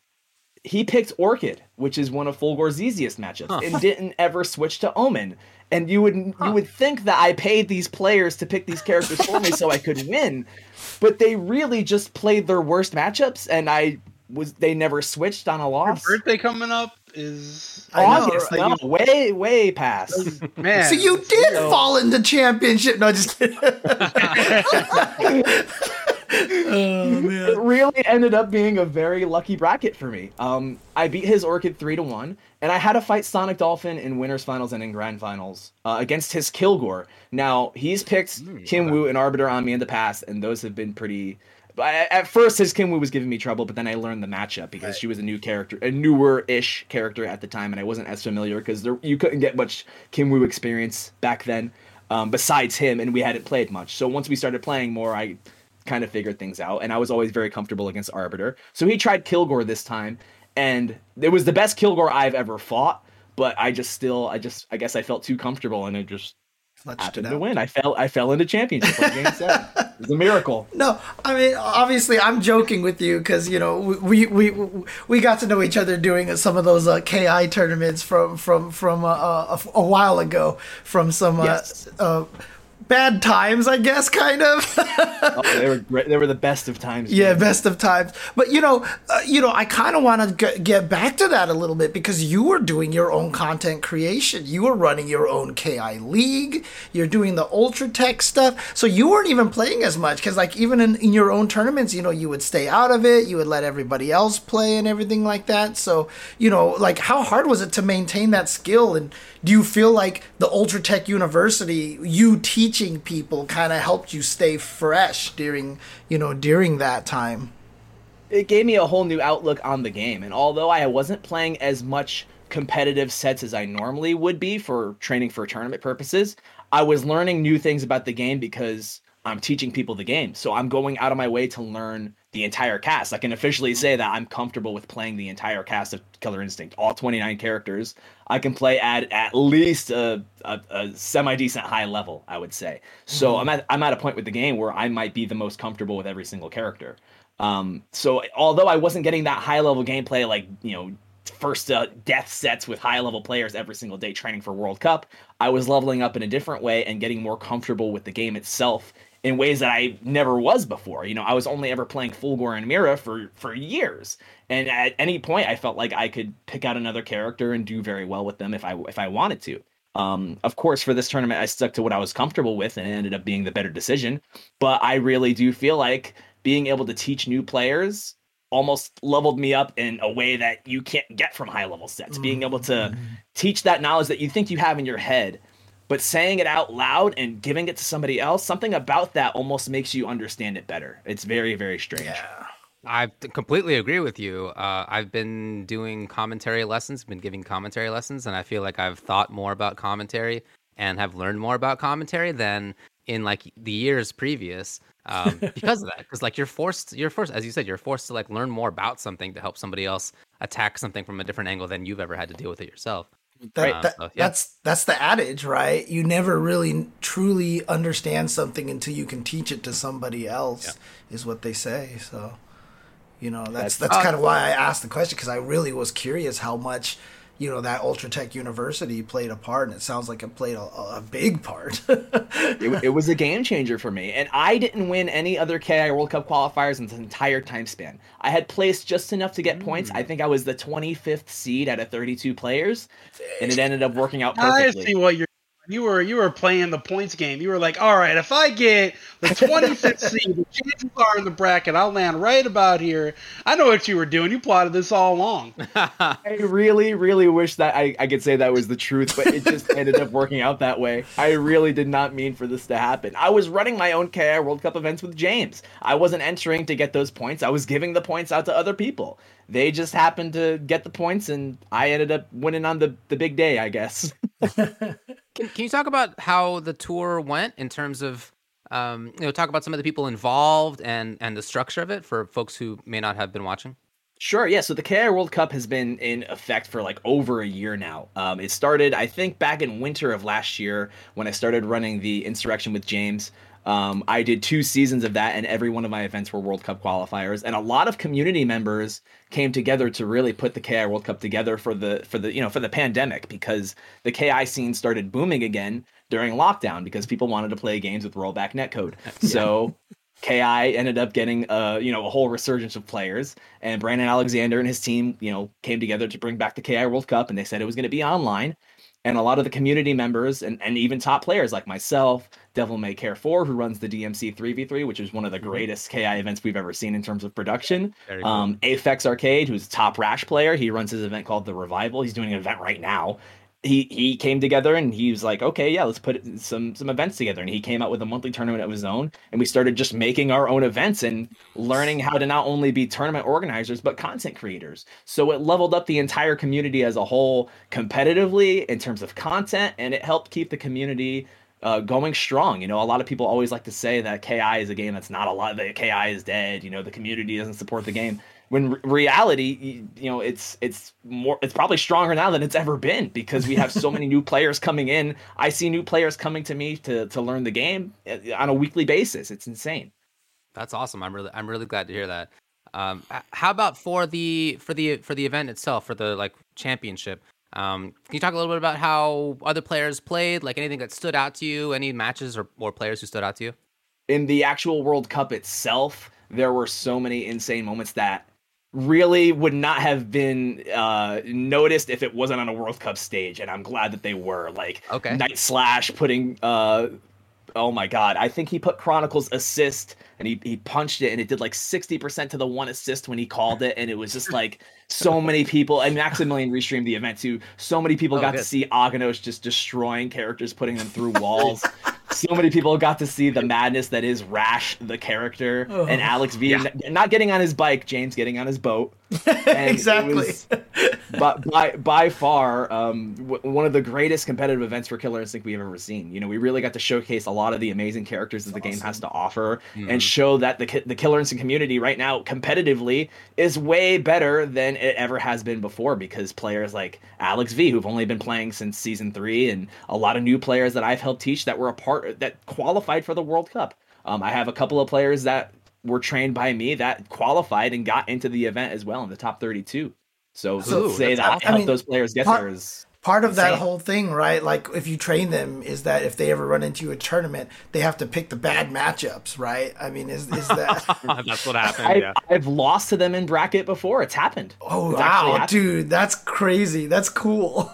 He picked Orchid, which is one of Fulgore's easiest matchups, and didn't ever switch to Omen. And you would you would think that I paid these players to pick these characters for me so I could win, but they really just played their worst matchups, and I was they never switched on a Your loss. birthday coming up is I know, August, right? no, way way past. man. So you did So- fall into championship. No, just kidding. oh it man. really ended up being a very lucky bracket for me. Um, I beat his Orchid three to one, and I had to fight Sonic Dolphin in winners finals and in grand finals uh, against his Kilgore. Now he's picked Kim Wu and Arbiter on me in the past, and those have been pretty. But At first, his Kim Wu was giving me trouble, but then I learned the matchup because she was a new character, a newer-ish character at the time, and I wasn't as familiar because you couldn't get much Kim Wu experience back then. Um, besides him, and we hadn't played much. So once we started playing more, I kind of figured things out, and I was always very comfortable against Arbiter. So he tried Kilgore this time, and it was the best Kilgore I've ever fought. But I just still, I just, I guess I felt too comfortable, and it just Happened to win. I fell, I fell into championship on game seven. It was a miracle. No, I mean obviously I'm joking with you because you know we, we we we got to know each other doing some of those uh, KI tournaments from from from uh, uh, a, a while ago from some uh, Yes. uh, bad times I guess kind of. Oh, they were great. They were the best of times. Yeah, man. best of times. But you know, uh, you know, I kind of want to g- get back to that a little bit because you were doing your own content creation. You were running your own KI league. You're doing the ultra tech stuff. So you weren't even playing as much because, like, even in, in your own tournaments, you know, you would stay out of it. You would let everybody else play and everything like that. So you know, like, how hard was it to maintain that skill? And do you feel like the ultra tech university, you teaching people, kind of helped you stay fresh during, you know, during that time? it gave me a whole new outlook on the game. And although I wasn't playing as much competitive sets as I normally would be for training for tournament purposes, I was learning new things about the game because I'm teaching people the game. So I'm going out of my way to learn the entire cast. I can officially say that I'm comfortable with playing the entire cast of Killer Instinct, all 29 characters. I can play at at least a, a, a semi decent high level, I would say. So I'm at I'm at a point with the game where I might be the most comfortable with every single character. Um, so although I wasn't getting that high level gameplay, like you know, first uh, death sets with high level players every single day training for World Cup, I was leveling up in a different way and getting more comfortable with the game itself in ways that I never was before. You know, I was only ever playing Fulgore and Mira for for years, and at any point, I felt like I could pick out another character and do very well with them if I if I wanted to. Um, of course, for this tournament, I stuck to what I was comfortable with, and it ended up being the better decision. But I really do feel like being able to teach new players almost leveled me up in a way that you can't get from high level sets. Being able to teach that knowledge that you think you have in your head, but saying it out loud and giving it to somebody else, something about that almost makes you understand it better. It's very, very strange. I completely agree with you. Uh, I've been doing commentary lessons, been giving commentary lessons, and I feel like I've thought more about commentary and have learned more about commentary than in like the years previous um, because of that. Because like you're forced, you're forced, as you said, you're forced to like learn more about something to help somebody else attack something from a different angle than you've ever had to deal with it yourself. That, that- yeah. That's that's the adage, right? You never really truly understand something until you can teach it to somebody else, is what they say. So, you know, that's That's- that's Uh, kind of why I asked the question because I really was curious how much you know that Ultra Tech University played a part, and it sounds like it played a, a big part. it, it was a game changer for me. And I didn't win any other KI World Cup qualifiers in this entire time span. I had placed just enough to get points. I mm. think I was the 25th seed out of 32 players, and it ended up working out I perfectly. see what you're. You were you were playing the points game. You were like, all right, if I get the 25th seed, the chances are in the bracket I'll land right about here. I know what you were doing. You plotted this all along. I really, really wish that I, I could say that was the truth, but it just ended up working out that way. I really did not mean for this to happen. I was running my own KI World Cup events with James. I wasn't entering to get those points. I was giving the points out to other people. They just happened to get the points, and I ended up winning on the, the big day, I guess. Can, can you talk about how the tour went in terms of, um, you know, talk about some of the people involved and and the structure of it for folks who may not have been watching? Sure, yeah. So the KI World Cup has been in effect for like over a year now. Um, it started, I think, back in winter of last year when I started running the Insurrection with James. Um, I did two seasons of that, and every one of my events were World Cup qualifiers. And a lot of community members came together to really put the KI World Cup together for the for the you know for the pandemic because the KI scene started booming again during lockdown because people wanted to play games with rollback netcode. So KI ended up getting uh you know a whole resurgence of players, and Brandon Alexander and his team you know came together to bring back the KI World Cup, and they said it was going to be online, and a lot of the community members and, and even top players like myself, Devil May Care 4, who runs the DMC 3v3, which is one of the greatest KI events we've ever seen in terms of production. Cool. Um, Aphex Arcade, who's a top Rash player, he runs his event called The Revival. He's doing an event right now. He he came together and he was like, okay, yeah, let's put some some events together. And he came out with a monthly tournament of his own, and we started just making our own events and learning how to not only be tournament organizers but content creators. So it leveled up the entire community as a whole competitively in terms of content, and it helped keep the community uh, going strong. You know, a lot of people always like to say that KI is a game that's not a lot. That KI is dead. You know, the community doesn't support the game. When re- reality, you, know, it's it's more. It's probably stronger now than it's ever been because we have so many new players coming in. I see new players coming to me to to learn the game uh, on a weekly basis. It's insane. That's awesome. I'm really I'm really glad to hear that. Um, how about for the for the for the event itself for the like championship? Um, can you talk a little bit about how other players played? Like anything that stood out to you? Any matches or, or players who stood out to you? in the actual World Cup itself, there were so many insane moments that really would not have been uh, noticed if it wasn't on a World Cup stage, and I'm glad that they were. Like Okay. Night Slash putting uh, oh my god, I think he put Chronicles assist and he, he punched it and it did like 60% to the one assist when he called it, and it was just like so many people and Maximilian restreamed the event too. So many people Oh, got good. to see Aganos just destroying characters, putting them through walls. so many people got to see the madness that is Rash, the character, and oh, Alex V n- not getting on his bike, James getting on his boat. Exactly. but by by far um, w- one of the greatest competitive events for Killer Instinct we've ever seen. You know, we really got to showcase a lot of the amazing characters that the game has to offer, and show that the the Killer Instinct community right now competitively is way better than it ever has been before because players like Alex V, who've only been playing since season three, and a lot of new players that I've helped teach that were a part that qualified for the World Cup. Um, I have a couple of players that were trained by me that qualified and got into the event as well in the top 32. So, Ooh, to say that awesome. I helped I mean, those players get part- there is Part of that whole thing, right? Like if you train them, is that if they ever run into a tournament, they have to pick the bad matchups, right? I mean, is is that? That's what happened. I, yeah. I've lost to them in bracket before. It's happened. Oh It's wow, happened, dude, that's crazy. That's cool.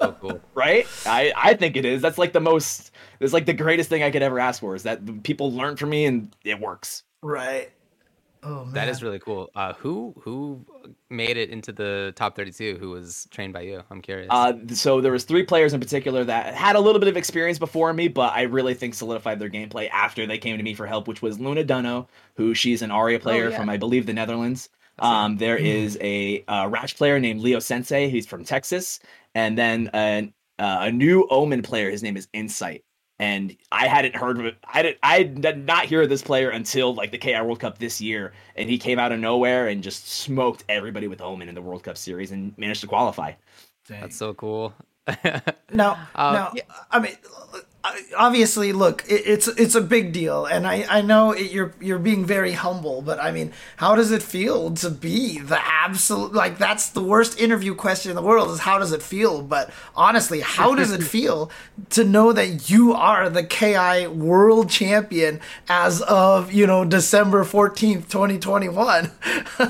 So cool. right? I I think it is. That's like the most. It's like the greatest thing I could ever ask for is that people learn from me and it works. Right. Oh man. That is really cool. Uh, who who made it into the top 32? Who was trained by you? I'm curious. Uh, so there was three players in particular that had a little bit of experience before me, but I really think solidified their gameplay after they came to me for help, which was Luna Dunno, who she's an Aria player yeah. from I believe the Netherlands. Um, there is a uh, Rash player named Leo Sensei, he's from Texas, and then an, uh, a new Omen player. His name is Insight. And I hadn't heard of it. I did. I did not hear of this player until like the KI World Cup this year, and he came out of nowhere and just smoked everybody with Omen in the World Cup series and managed to qualify. That's so cool. Now, Uh, now, yeah. I mean, I- obviously, look, it, it's it's a big deal, and I I know it, you're you're being very humble, but I mean, how does it feel to be the absolute like that's the worst interview question in the world is how does it feel? But honestly, how does it feel to know that you are the KI world champion as of you know December fourteenth, twenty twenty one?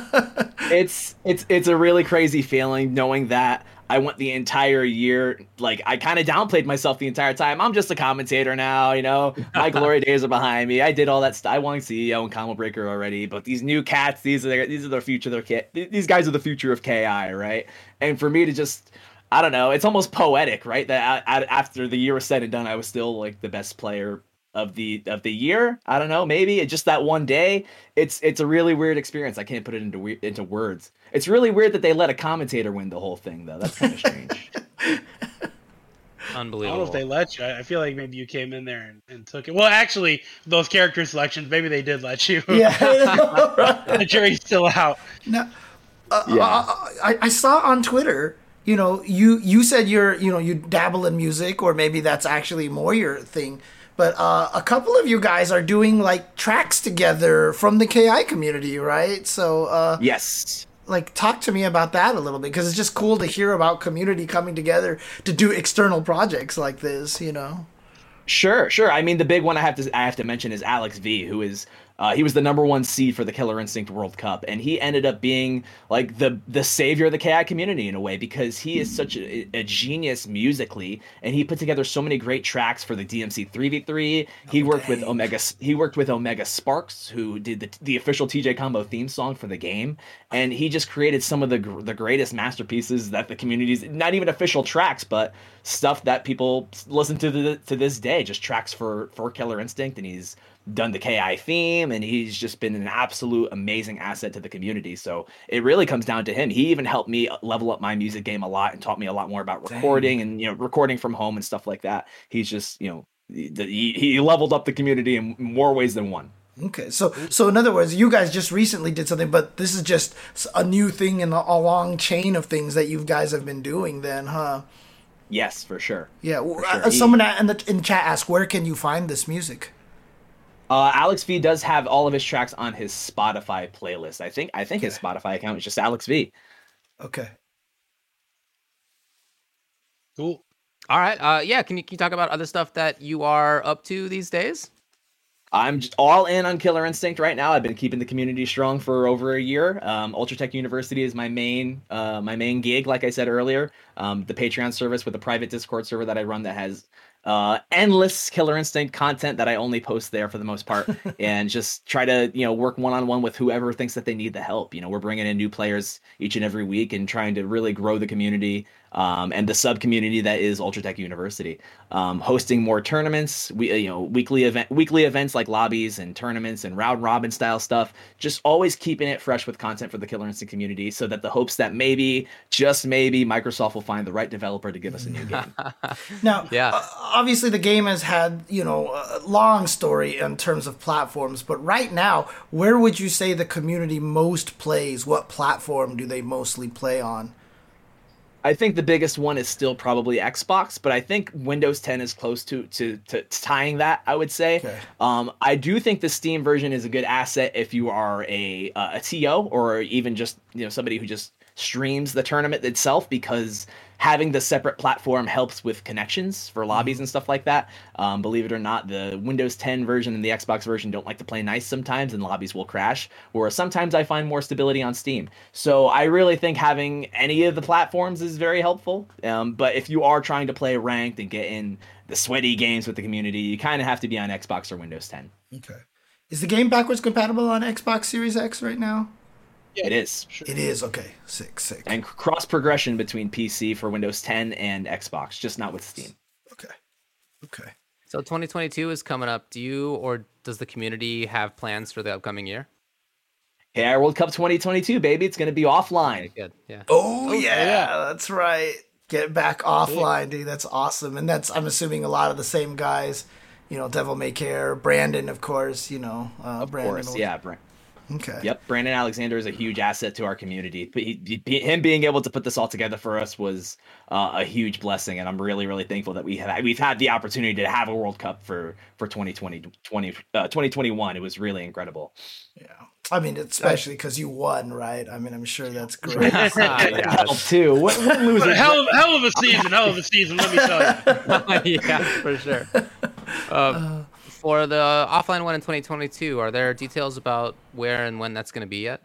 it's it's it's a really crazy feeling knowing that I went the entire year like I kind of downplayed myself the entire time. I'm just a commentator now, you know. My glory days are behind me. I did all that stuff. I won CEO and Combo Breaker already, but these new cats, these are their, these are the future. Their kit. These guys are the future of KI, right? And for me to just I don't know. It's almost poetic, right? That I, I, after the year was said and done, I was still like the best player of the of the year. I don't know, maybe it's just that one day. It's it's a really weird experience. I can't put it into we- into words. It's really weird that they let a commentator win the whole thing, though. That's kind of strange. Unbelievable. I don't know if they let you. I I feel like maybe you came in there and, and took it. Well, actually, those character selections, maybe they did let you. Yeah. the jury's still out. Now, uh, Yeah. uh, I, I saw on Twitter, you know, you you said you're, you know, you dabble in music, or maybe that's actually more your thing. But uh, a couple of you guys are doing like tracks together from the KI community, right? So, uh, yes. like, talk to me about that a little bit because it's just cool to hear about community coming together to do external projects like this. You know. Sure, sure. I mean, the big one I have to I have to mention is Alex V, who is Uh, he was the number one seed for the Killer Instinct World Cup, and he ended up being like the the savior of the KI community in a way because he is such a, a genius musically, and he put together so many great tracks for the DMC three v three. He Oh, worked with. Omega. He worked with Omega Sparks, who did the the official TJ Combo theme song for the game, and he just created some of the gr- the greatest masterpieces that the community's not even official tracks, but stuff that people listen to the, to this day. Just tracks for for Killer Instinct, and he's done the KI theme, and he's just been an absolute amazing asset to the community. So it really comes down to him. He even helped me level up my music game a lot and taught me a lot more about Dang. recording and you know recording from home and stuff like that. He's just you know he, he leveled up the community in more ways than one. Okay, so so in other words, you guys just recently did something, but this is just a new thing in a, a long chain of things that you guys have been doing. Then, huh? Yes, for sure. Yeah. For sure. uh, someone in the in chat asked, "Where can you find this music?" Uh, Alex V does have all of his tracks on his Spotify playlist. I think I think his Spotify account is just Alex V. Okay. Cool. All right. Uh, yeah. Can you, can you talk about other stuff that you are up to these days? I'm just all in on Killer Instinct right now. I've been keeping the community strong for over a year. Um, Ultra Tech University is my main uh, my main gig, like I said earlier. Um, the Patreon service with a private Discord server that I run that has uh, endless Killer Instinct content that I only post there for the most part, and just try to you know work one on one with whoever thinks that they need the help. You know, we're bringing in new players each and every week and trying to really grow the community um, and the sub community that is Ultra Tech University. Um, hosting more tournaments, we you know weekly event weekly events like lobbies and tournaments and round robin style stuff. Just always keeping it fresh with content for the Killer Instinct community, so that the hopes that maybe just maybe Microsoft will find the right developer to give us a new game. Now, Yeah. uh, obviously the game has had you know a long story in terms of platforms, but right now, where would you say the community most plays? What platform do they mostly play on? I think the biggest one is still probably Xbox, but I think Windows 10 is close to to, to tying that. I would say. Okay. Um, I do think the Steam version is a good asset if you are a uh, a TO or even just you know somebody who just streams the tournament itself because having the separate platform helps with connections for lobbies and stuff like that. Um, believe it or not, the Windows 10 version and the Xbox version don't like to play nice sometimes, and lobbies will crash. Whereas sometimes I find more stability on Steam. So I really think having any of the platforms is very helpful. Um, but if you are trying to play ranked and get in the sweaty games with the community, you kind of have to be on Xbox or Windows 10. Okay. Is the game backwards compatible on Xbox Series X right now? Yeah, It is. Sure. It is. Okay. Sick. Sick. And cross progression between PC for Windows 10 and Xbox, just not with Steam. Okay. Okay. So 2022 is coming up. Do you or does the community have plans for the upcoming year? KI World Cup 2022, baby. It's going to be offline. Okay, good. Yeah. Oh, yeah, yeah. that's right. Get back offline, dude. That's awesome. And that's I'm assuming a lot of the same guys. You know, Devil May Care, Brandon, of course. You know, uh, Of Brandon. course, was- yeah. Bra- Okay. Yep, Brandon Alexander is a huge asset to our community. But he, he- him being able to put this all together for us was uh, a huge blessing, and I'm really, really thankful that we have we've had the opportunity to have a World Cup for for 2020, 20, uh, 2021. It was really incredible. Yeah. I mean, especially because you won, right? I mean, I'm sure that's great. yeah, Hell, too. What, what But loser? a hell, of- hell of a season, hell of a season. Let me tell you. yeah, for sure. Uh, for the offline one in 2022, are there details about where and when that's going to be yet?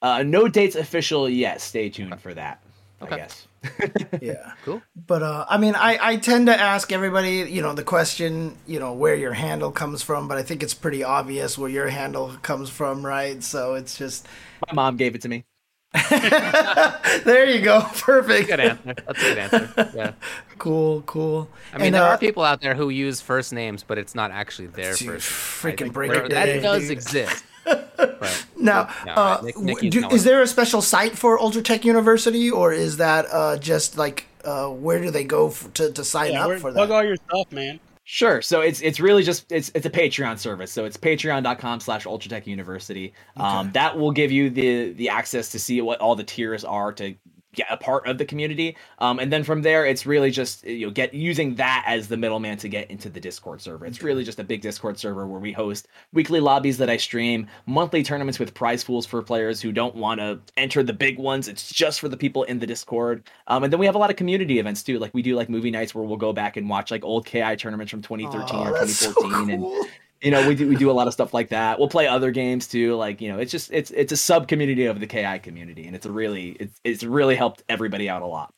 Uh, no dates official yet. Stay tuned for that. Okay. I guess. yeah. Cool. But uh, I mean, I, I tend to ask everybody, you know, the question, you know, where your handle comes from, but I think it's pretty obvious where your handle comes from, right? So it's just, My mom gave it to me. there you go. Perfect. Good answer. That's a good answer. Yeah. Cool, cool. I mean, And, there uh, are people out there who use first names, but it's not actually their Dude, first. name. Freaking break there- it That down, does dude. exist. But Now, No, uh, Nick- do- is there a special site for Ultra Tech University, or is that uh, just like uh, where do they go f- to, to sign Yeah, up for that? plug all your stuff, man. Sure. So it's it's really just it's it's a Patreon service. So it's patreon.com slash Ultratech University. Um, that will give you the the access to see what all the tiers are to get a part of the community. Um, and then from there, it's really just you know get using that as the middleman to get into the Discord server. It's really just a big Discord server where we host weekly lobbies that I stream, monthly tournaments with prize pools for players who don't want to enter the big ones. It's just for the people in the Discord. Um, and then we have a lot of community events too. Like we do like movie nights where we'll go back and watch like old KI tournaments from 2013 Aw, or that's so 2014 and cool. You know, we do we do a lot of stuff like that. We'll play other games too. Like you know, it's just it's it's a sub community of the KI community, and it's a really it's it's really helped everybody out a lot.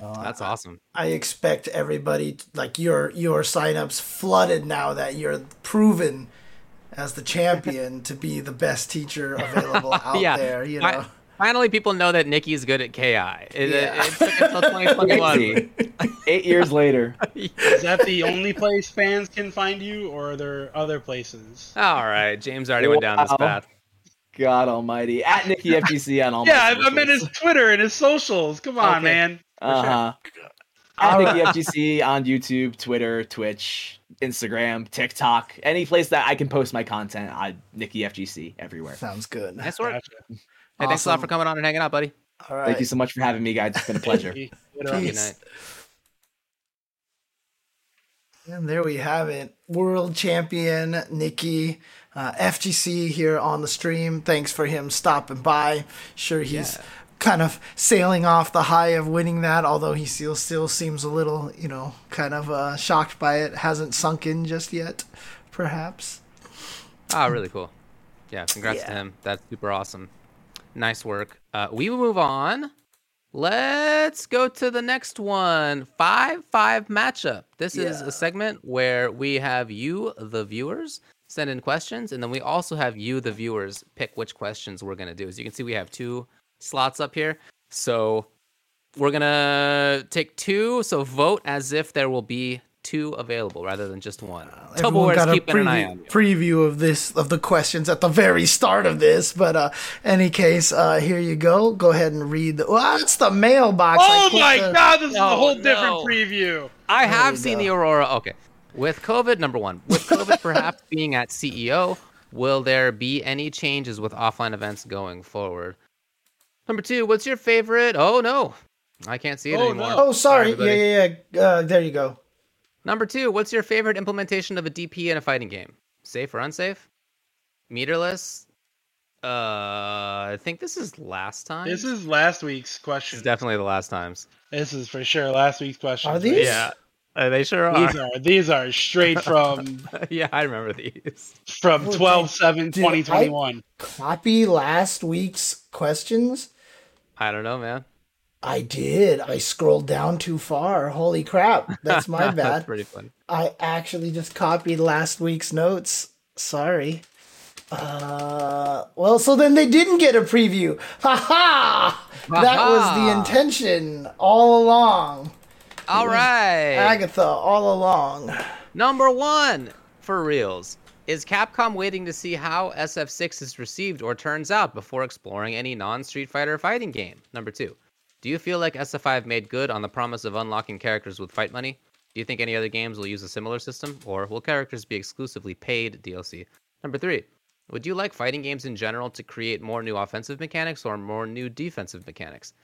Uh, That's awesome. I expect everybody t- like your your signups flooded now that you're proven as the champion to be the best teacher available out Yeah. there. You I- know, Finally, people know that Nikki's good at KI. It, Yeah. it, it took until 2021. Eight years later, Is that the only place fans can find you, or are there other places? All right, James already went down this path. God Almighty, at Nikki FGC on all. Yeah, I I meant his Twitter and his socials. Come on, Okay. man. Uh huh. At Nikki FGC on YouTube, Twitter, Twitch, Instagram, TikTok, any place that I can post my content. I Nikki FGC everywhere. sounds good. Nice work. Gotcha. Hey, thanks a lot for coming on and hanging out, buddy. All right. Thank you so much for having me, guys. It's been a pleasure. Good night. And there we have it. World champion Nikki uh, FGC here on the stream. Thanks for him stopping by. Sure, he's Yeah. kind of sailing off the high of winning that, although he still still seems a little, you know, kind of uh, shocked by it. Hasn't sunk in just yet, perhaps. Ah, really cool. Yeah, congrats to him. That's super awesome. Nice work. Uh, we will move on. Let's go to the next one. Five five matchup. This is a segment where we have you, the viewers, send in questions, and then we also have you, the viewers, pick which questions we're gonna do. As you can see, we have two slots up here. So we're gonna take two. So vote as if there will be two available rather than just one. Everyone Tubbleware got is a keeping an eye on preview, you. preview of this of the questions at the very start of this, but uh, any case, uh, here you go. Go ahead and read. The, well, that's the mailbox. I Oh put my the- god, this is a whole no. different preview. I have we seen go. the Aurora. Okay. With COVID, number one, with COVID perhaps being at CEO, will there be any changes with offline events going forward? Number two, what's your favorite? Oh, no. I can't see it Oh, anymore. no. Oh, sorry. everybody. yeah, yeah, yeah. Uh, there you go. Number two, what's your favorite implementation of a DP in a fighting game? Safe or unsafe? Meterless? Uh, I think this is last time. This is last week's This question. is definitely the last times. This is for sure last week's question. Are these? Yeah. Uh, they sure are. These are these are straight from yeah, I remember these. from Oh, 12 7 2021. Copy last week's questions. I don't know, man. I did. I scrolled down too far. Holy crap. That's my bad. That's pretty fun. I actually just copied last week's notes. Sorry. Uh, well, so then they didn't get a preview. Ha ha! That was the intention all along. All right. Agatha, all along. Number one for reals. Is Capcom waiting to see how SF6 is received or turns out before exploring any non Street Fighter fighting game? Number two. Do you feel like SF5 made good on the promise of unlocking characters with fight money? Do you think any other games will use a similar system, or will characters be exclusively paid DLC? Number three. Would you like fighting games in general to create more new offensive mechanics or more new defensive mechanics?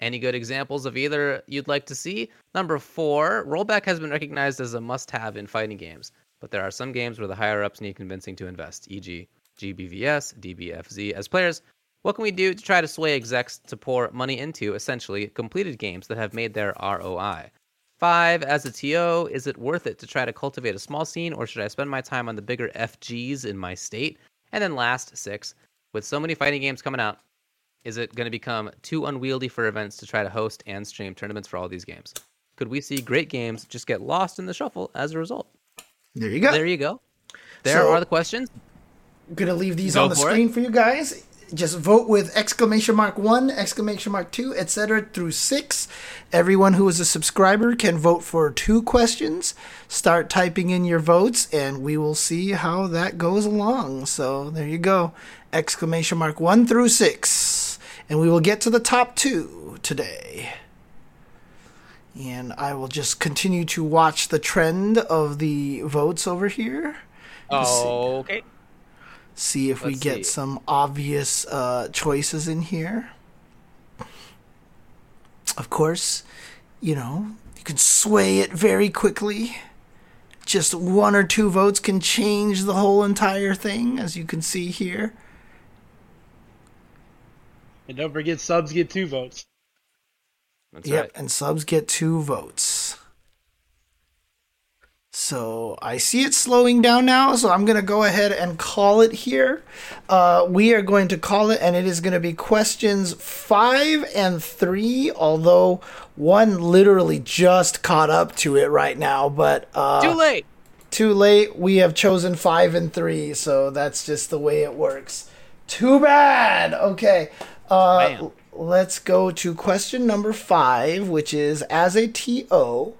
Any good examples of either you'd like to see? Number four, rollback has been recognized as a must have in fighting games, but there are some games where the higher ups need convincing to invest, e.g., GBVS, DBFZ. As players, what can we do to try to sway execs to pour money into essentially completed games that have made their ROI? Five, as a TO, is it worth it to try to cultivate a small scene, or should I spend my time on the bigger FGs in my state? And then last, six, with so many fighting games coming out, is it going to become too unwieldy for events to try to host and stream tournaments for all these games? Could we see great games just get lost in the shuffle as a result? There you go. There you go. There So- are the questions. I'm gonna leave these Go on the for it. screen for you guys. Just vote with exclamation mark one, exclamation mark two, etc. through six. Everyone who is a subscriber can vote for two questions. Start typing in your votes, and we will see how that goes along. So there you go, exclamation mark one through six, and we will get to the top two today. And I will just continue to watch the trend of the votes over here Okay. See if we Let's get see. some obvious uh, choices in here. Of course, you know, you can sway it very quickly. Just one or two votes can change the whole entire thing, as you can see here. And don't forget subs get two votes. That's yep, right. and subs get two votes. So I see it slowing down now, so I'm going to go ahead and call it here. Uh, we are going to call it, and it is going to be questions five and three, although one literally just caught up to it right now, but. Uh, Too late! Too late. We have chosen five and three, so that's just the way it works. Too bad! Okay. Uh, let's go to question number five, which is as a TO.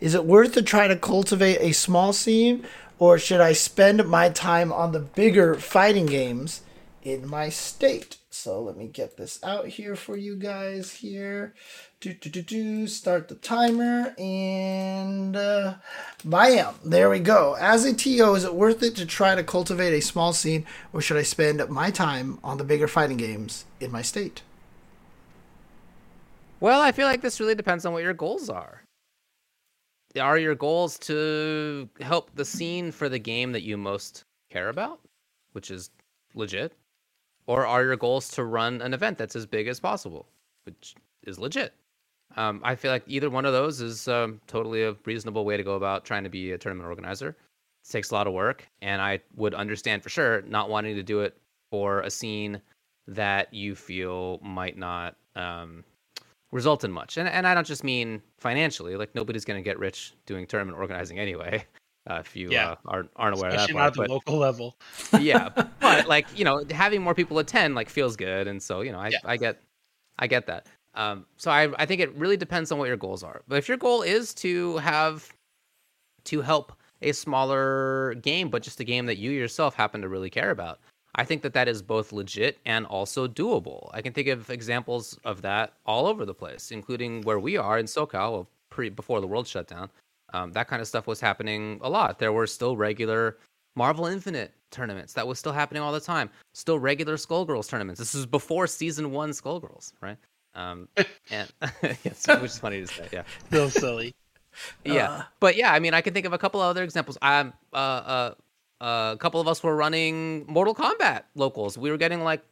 Is it worth to try to cultivate a small scene, or should I spend my time on the bigger fighting games in my state? So let me get this out here for you guys here. Do, do, do, do. Start the timer and uh, bam, there we go. As a TO, is it worth it to try to cultivate a small scene, or should I spend my time on the bigger fighting games in my state? Well, I feel like this really depends on what your goals are are your goals to help the scene for the game that you most care about, which is legit, or are your goals to run an event that's as big as possible, which is legit? Um, I feel like either one of those is um, totally a reasonable way to go about trying to be a tournament organizer. It takes a lot of work, and I would understand for sure not wanting to do it for a scene that you feel might not um, result in much. And and I don't just mean financially. Like nobody's going to get rich doing tournament organizing anyway. Uh, if you yeah. uh, aren't aren't aware Especially of that, part, not at the local level. yeah, but like you know, having more people attend like feels good, and so you know, I yeah. I get I get that. Um, so I I think it really depends on what your goals are. But if your goal is to have to help a smaller game, but just a game that you yourself happen to really care about, I think that that is both legit and also doable. I can think of examples of that all over the place, including where we are in SoCal, pre before the world shut down. Um, that kind of stuff was happening a lot. There were still regular Marvel Infinite tournaments that was still happening all the time. Still regular Skullgirls tournaments. This is before season one Skullgirls, right? Um, and yes, which is funny to say. Yeah, so silly. Yeah, uh. but yeah, I mean, I can think of a couple other examples. I'm uh, uh, uh, a couple of us were running Mortal Kombat locals. We were getting like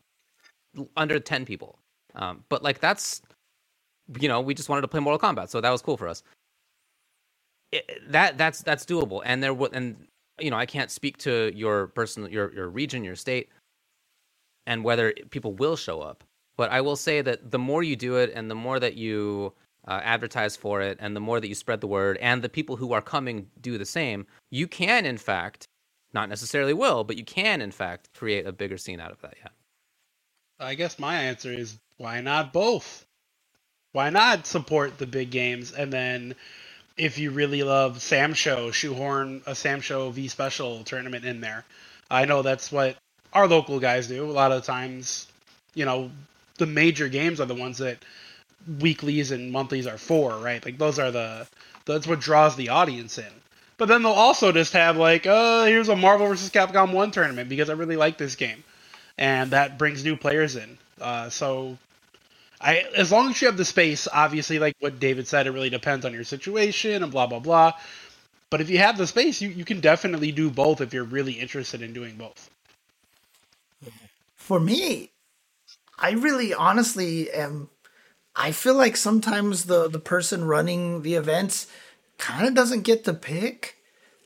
under 10 people. Um, but like that's, you know, we just wanted to play Mortal Kombat. So that was cool for us. It, that that's, that's doable. And there would, and you know, I can't speak to your personal, your, your region, your state and whether people will show up. But I will say that the more you do it and the more that you uh, advertise for it and the more that you spread the word and the people who are coming do the same, you can, in fact, not necessarily will, but you can, in fact, create a bigger scene out of that. Yeah. I guess my answer is why not both? Why not support the big games and then if you really love SamSho, shoehorn a SamSho V Special tournament in there. I know that's what our local guys do. A lot of times, you know, the major games are the ones that weeklies and monthlies are for, right? Like those are the that's what draws the audience in. But then they'll also just have like, uh, here's a Marvel vs. Capcom 1 tournament because I really like this game. And that brings new players in. Uh, so I as long as you have the space, obviously like what David said, it really depends on your situation and blah blah blah. But if you have the space, you, you can definitely do both if you're really interested in doing both. For me, I really honestly am I feel like sometimes the the person running the events kind of doesn't get to pick.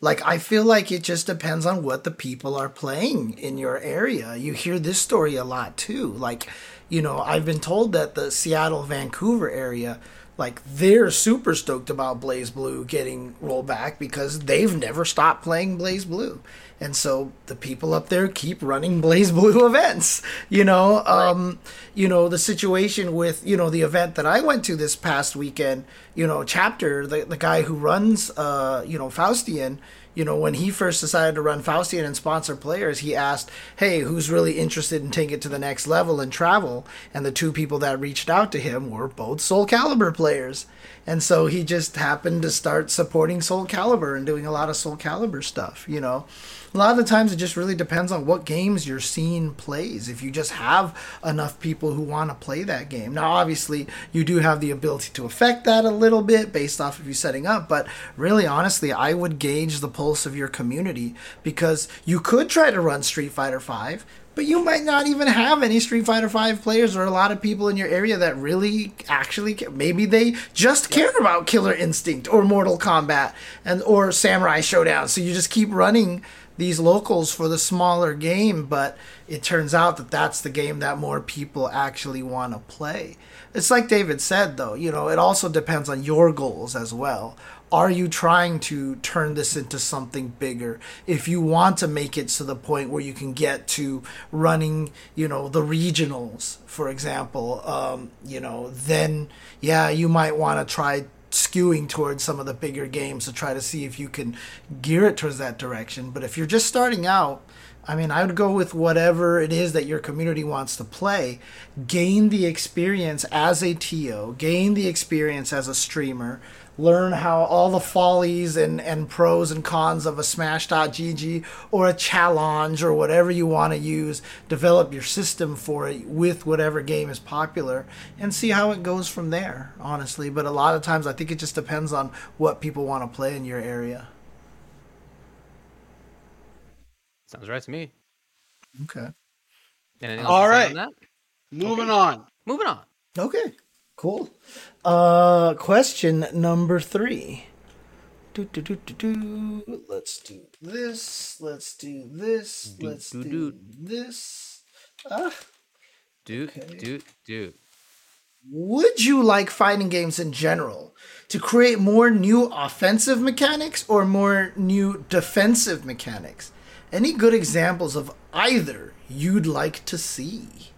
Like, I feel like it just depends on what the people are playing in your area. You hear this story a lot too. Like, you know, I've been told that the Seattle, Vancouver area, like, they're super stoked about BlazBlue getting rolled back because they've never stopped playing BlazBlue, And so the people up there keep running Blaze Blue events. You know, um, you know the situation with you know the event that I went to this past weekend. You know, chapter the the guy who runs uh, you know Faustian you know, when he first decided to run Faustian and sponsor players, he asked, Hey, who's really interested in taking it to the next level and travel? And the two people that reached out to him were both Soul Calibur players. And so he just happened to start supporting Soul Calibur and doing a lot of Soul Calibur stuff, you know a lot of the times it just really depends on what games your scene plays. If you just have enough people who want to play that game. Now, obviously, you do have the ability to affect that a little bit based off of you setting up, but really, honestly, I would gauge the pulse of your community because you could try to run Street Fighter V but you might not even have any Street Fighter Five players or a lot of people in your area that really actually care. maybe they just care about Killer Instinct or Mortal Kombat and or Samurai Shodown. So you just keep running these locals for the smaller game, but it turns out that that's the game that more people actually want to play. It's like David said though, you know, it also depends on your goals as well are you trying to turn this into something bigger if you want to make it to the point where you can get to running you know the regionals for example um, you know then yeah you might want to try skewing towards some of the bigger games to try to see if you can gear it towards that direction but if you're just starting out I mean, I would go with whatever it is that your community wants to play. Gain the experience as a TO, gain the experience as a streamer, learn how all the follies and, and pros and cons of a smash.gg or a Challonge or whatever you want to use develop your system for it with whatever game is popular and see how it goes from there honestly. But a lot of times i think it just depends on what people want to play in your area. Sounds right to me. Okay. All right. moving okay. on. Moving on. Okay. Cool. Uh, question number three. Do, do, do, do, do. Let's do this. Let's do this. Do, Let's do, do, do. this. Ah. Do, okay. do, do. Would you like fighting games in general to create more new offensive mechanics or more new defensive mechanics? Any good examples of either you'd like to see?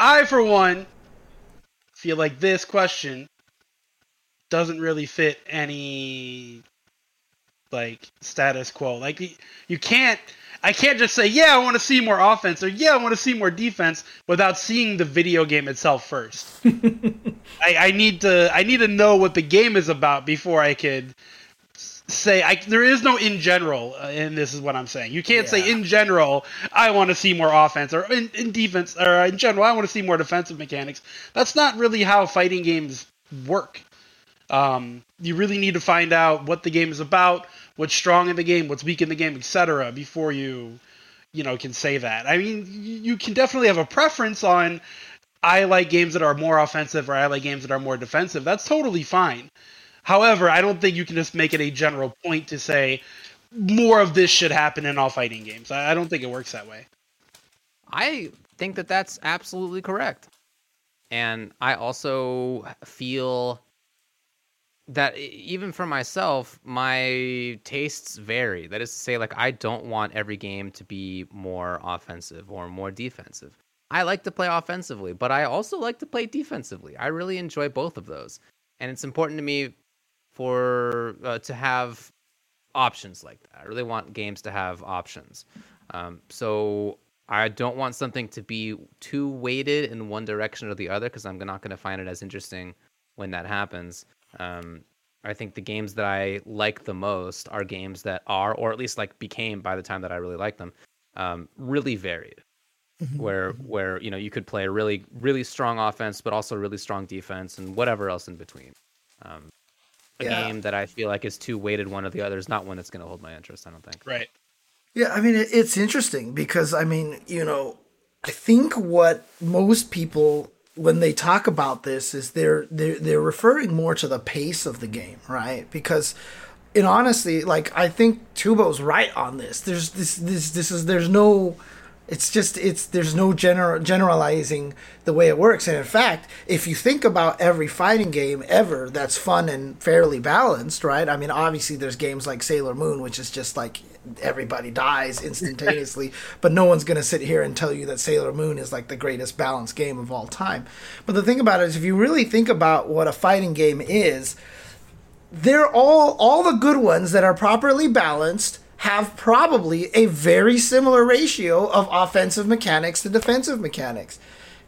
I, for one, feel like this question doesn't really fit any like status quo. Like you can't I can't just say, "Yeah, I want to see more offense" or "Yeah, I want to see more defense" without seeing the video game itself first. I, I need to I need to know what the game is about before I could say I, there is no in general, uh, and this is what I'm saying. You can't yeah. say in general I want to see more offense or in, in defense or in general I want to see more defensive mechanics. That's not really how fighting games work. Um, you really need to find out what the game is about, what's strong in the game, what's weak in the game, etc. Before you, you know, can say that. I mean, you can definitely have a preference on. I like games that are more offensive, or I like games that are more defensive. That's totally fine. However, I don't think you can just make it a general point to say more of this should happen in all fighting games. I don't think it works that way. I think that that's absolutely correct. And I also feel that even for myself, my tastes vary. That is to say, like, I don't want every game to be more offensive or more defensive. I like to play offensively, but I also like to play defensively. I really enjoy both of those. And it's important to me for uh, to have options like that. I really want games to have options. Um, so I don't want something to be too weighted in one direction or the other because I'm not going to find it as interesting when that happens. Um, I think the games that I like the most are games that are, or at least like became by the time that I really like them, um, really varied. Mm-hmm. Where where you know you could play a really really strong offense, but also really strong defense and whatever else in between. Um, a yeah. game that I feel like is too weighted one or the other is not one that's going to hold my interest. I don't think. Right. Yeah, I mean it's interesting because I mean you know I think what most people when they talk about this is they're they're they're referring more to the pace of the game, right? Because and honestly, like I think Tubo's right on this. There's this this this is there's no it's just it's there's no general generalizing the way it works. And in fact, if you think about every fighting game ever that's fun and fairly balanced, right? I mean, obviously there's games like Sailor Moon, which is just like everybody dies instantaneously, but no one's going to sit here and tell you that Sailor Moon is like the greatest balanced game of all time. But the thing about it is if you really think about what a fighting game is, they're all all the good ones that are properly balanced have probably a very similar ratio of offensive mechanics to defensive mechanics.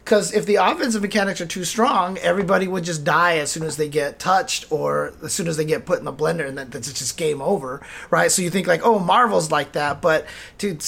Because if the offensive mechanics are too strong, everybody would just die as soon as they get touched or as soon as they get put in the blender, and then it's just game over, right? So you think like, oh, Marvel's like that, but dude,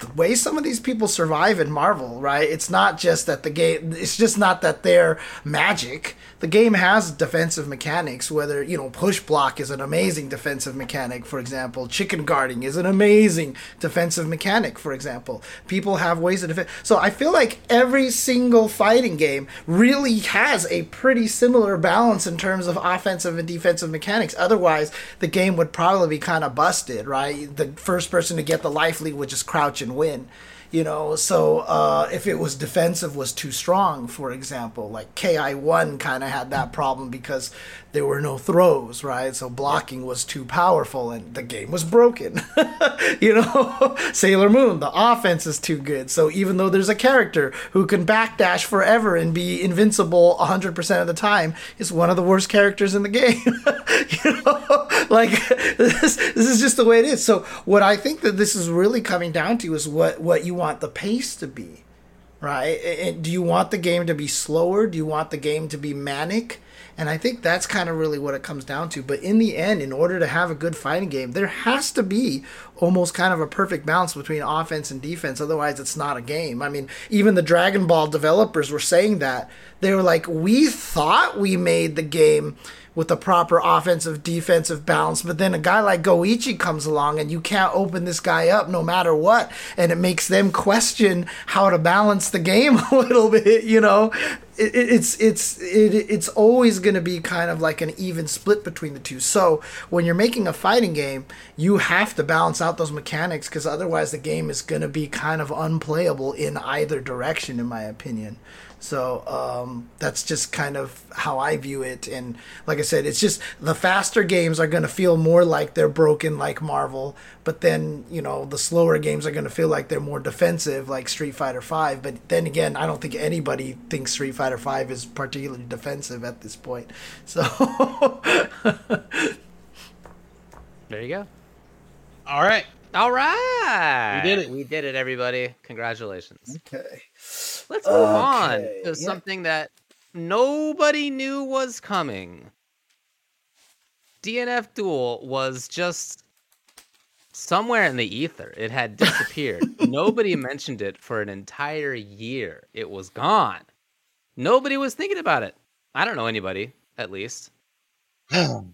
the way some of these people survive in Marvel, right? It's not just that the game, it's just not that they're magic. The game has defensive mechanics, whether, you know, push block is an amazing defensive mechanic, for example. Chicken guarding is an amazing defensive mechanic, for example. People have ways to defend. So I feel like every single fighting game really has a pretty similar balance in terms of offensive and defensive mechanics. Otherwise, the game would probably be kind of busted, right? The first person to get the life lead would just crouch and win you know? So uh, if it was defensive was too strong for example like KI1 kind of had that problem because there were no throws right so blocking was too powerful and the game was broken you know sailor moon the offense is too good so even though there's a character who can backdash forever and be invincible 100% of the time is one of the worst characters in the game you know like this, this is just the way it is so what i think that this is really coming down to is what what you want the pace to be, right? And do you want the game to be slower? Do you want the game to be manic? And I think that's kind of really what it comes down to. But in the end, in order to have a good fighting game, there has to be almost kind of a perfect balance between offense and defense. Otherwise, it's not a game. I mean, even the Dragon Ball developers were saying that. They were like, we thought we made the game with the proper offensive defensive balance. But then a guy like Goichi comes along and you can't open this guy up no matter what. And it makes them question how to balance the game a little bit, you know. It, it's it's it, it's always going to be kind of like an even split between the two. So when you're making a fighting game, you have to balance out those mechanics because otherwise the game is going to be kind of unplayable in either direction, in my opinion. So um, that's just kind of how I view it. And like I said, it's just the faster games are going to feel more like they're broken, like Marvel. But then you know the slower games are going to feel like they're more defensive, like Street Fighter Five. But then again, I don't think anybody thinks Street Fighter Five is particularly defensive at this point. So there you go. All right. All right. We did it. We did it, everybody. Congratulations. okay. Let's move on Okay, to yeah. something that nobody knew was coming. DNF Duel was just somewhere in the ether. It had disappeared. nobody mentioned it for an entire year. It was gone. Nobody was thinking about it. I don't know anybody, at least. but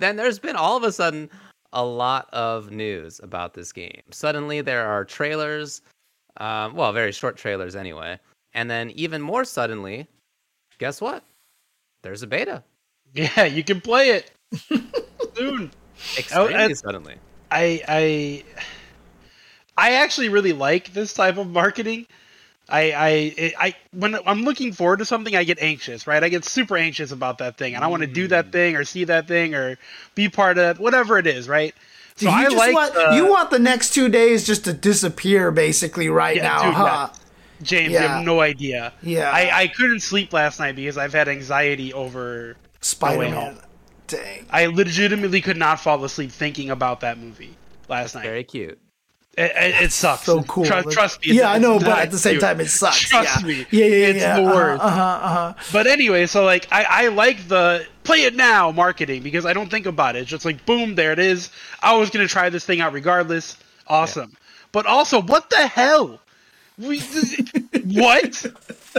then there's been all of a sudden a lot of news about this game. Suddenly there are trailers, um, well, very short trailers anyway. And then even more suddenly, guess what? There's a beta. Yeah, you can play it soon. Extremely and- suddenly. I I I actually really like this type of marketing. I I I when I'm looking forward to something, I get anxious, right? I get super anxious about that thing, and I want to do Mm. that thing or see that thing or be part of whatever it is, right? So you I just like want, the- you want the next two days just to disappear, basically, right Yeah, now, dude, huh? yeah. James. You have no idea. Yeah. I I couldn't sleep last night because I've had anxiety over. Spider Way Man. Home. Dang. I legitimately could not fall asleep thinking about that movie last night. Very cute. It, it, sucks. So cool. Trust, trust me. Yeah, I know, but at the same time, it sucks. Trust yeah. me. Yeah, yeah, yeah. It's yeah. the uh-huh, worst. Uh huh. Uh huh. But anyway, so like I, I like the play it now marketing because I don't think about it. It's just like boom, there it is. I was gonna try this thing out regardless. Awesome. But also, what the hell? We what?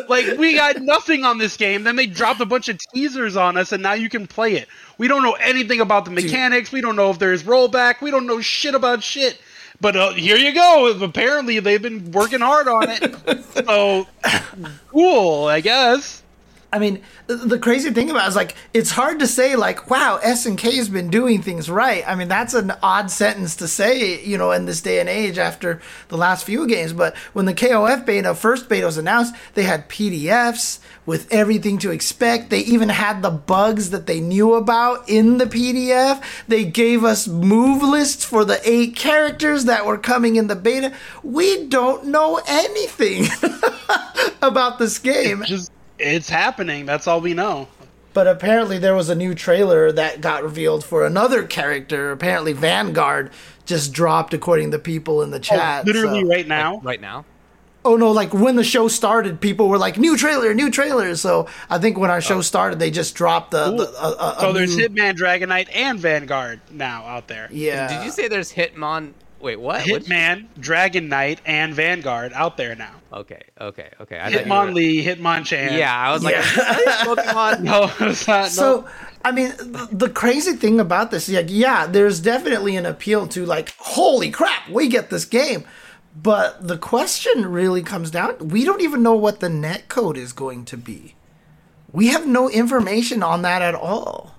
Like we got nothing on this game. Then they dropped a bunch of teasers on us, and now you can play it. We don't know anything about the mechanics. We don't know if there's rollback. We don't know shit about shit. But uh, here you go. Apparently, they've been working hard on it. so cool, I guess. I mean, the, crazy thing about it is like it's hard to say like, wow, SNK has been doing things right. I mean, that's an odd sentence to say, you know, in this day and age after the last few games. But when the KOF beta first beta was announced, they had PDFs with everything to expect. They even had the bugs that they knew about in the PDF. They gave us move lists for the eight characters that were coming in the beta. We don't know anything about this game. Just it's happening. That's all we know. But apparently, there was a new trailer that got revealed for another character. Apparently, Vanguard just dropped, according to people in the oh, chat. Literally so- right now. Right now? Oh no! Like when the show started, people were like, "New trailer, new trailer." So I think when our show oh. started, they just dropped the. the a, a, a So there's new- Hitman, Dragonite, and Vanguard now out there. Yeah. Did you say there's Hitmon? Wait, what? Which- Hitman, Dragon Knight, and Vanguard out there now. Okay, okay, okay. I thought you were- Hitmonlee, Hitmonchan. Yeah, I was like, Yeah. Pokemon. No, it's not. So, no. I mean, th- the crazy thing about this, like, yeah, there's definitely an appeal to like, holy crap, we get this game. But the question really comes down: we don't even know what the net code is going to be. We have no information on that at all.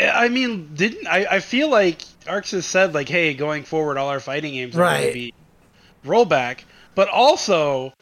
I mean, didn't I? I feel like Arc Sys has said like, "Hey, going forward, all our fighting games are going to be rollback." But also,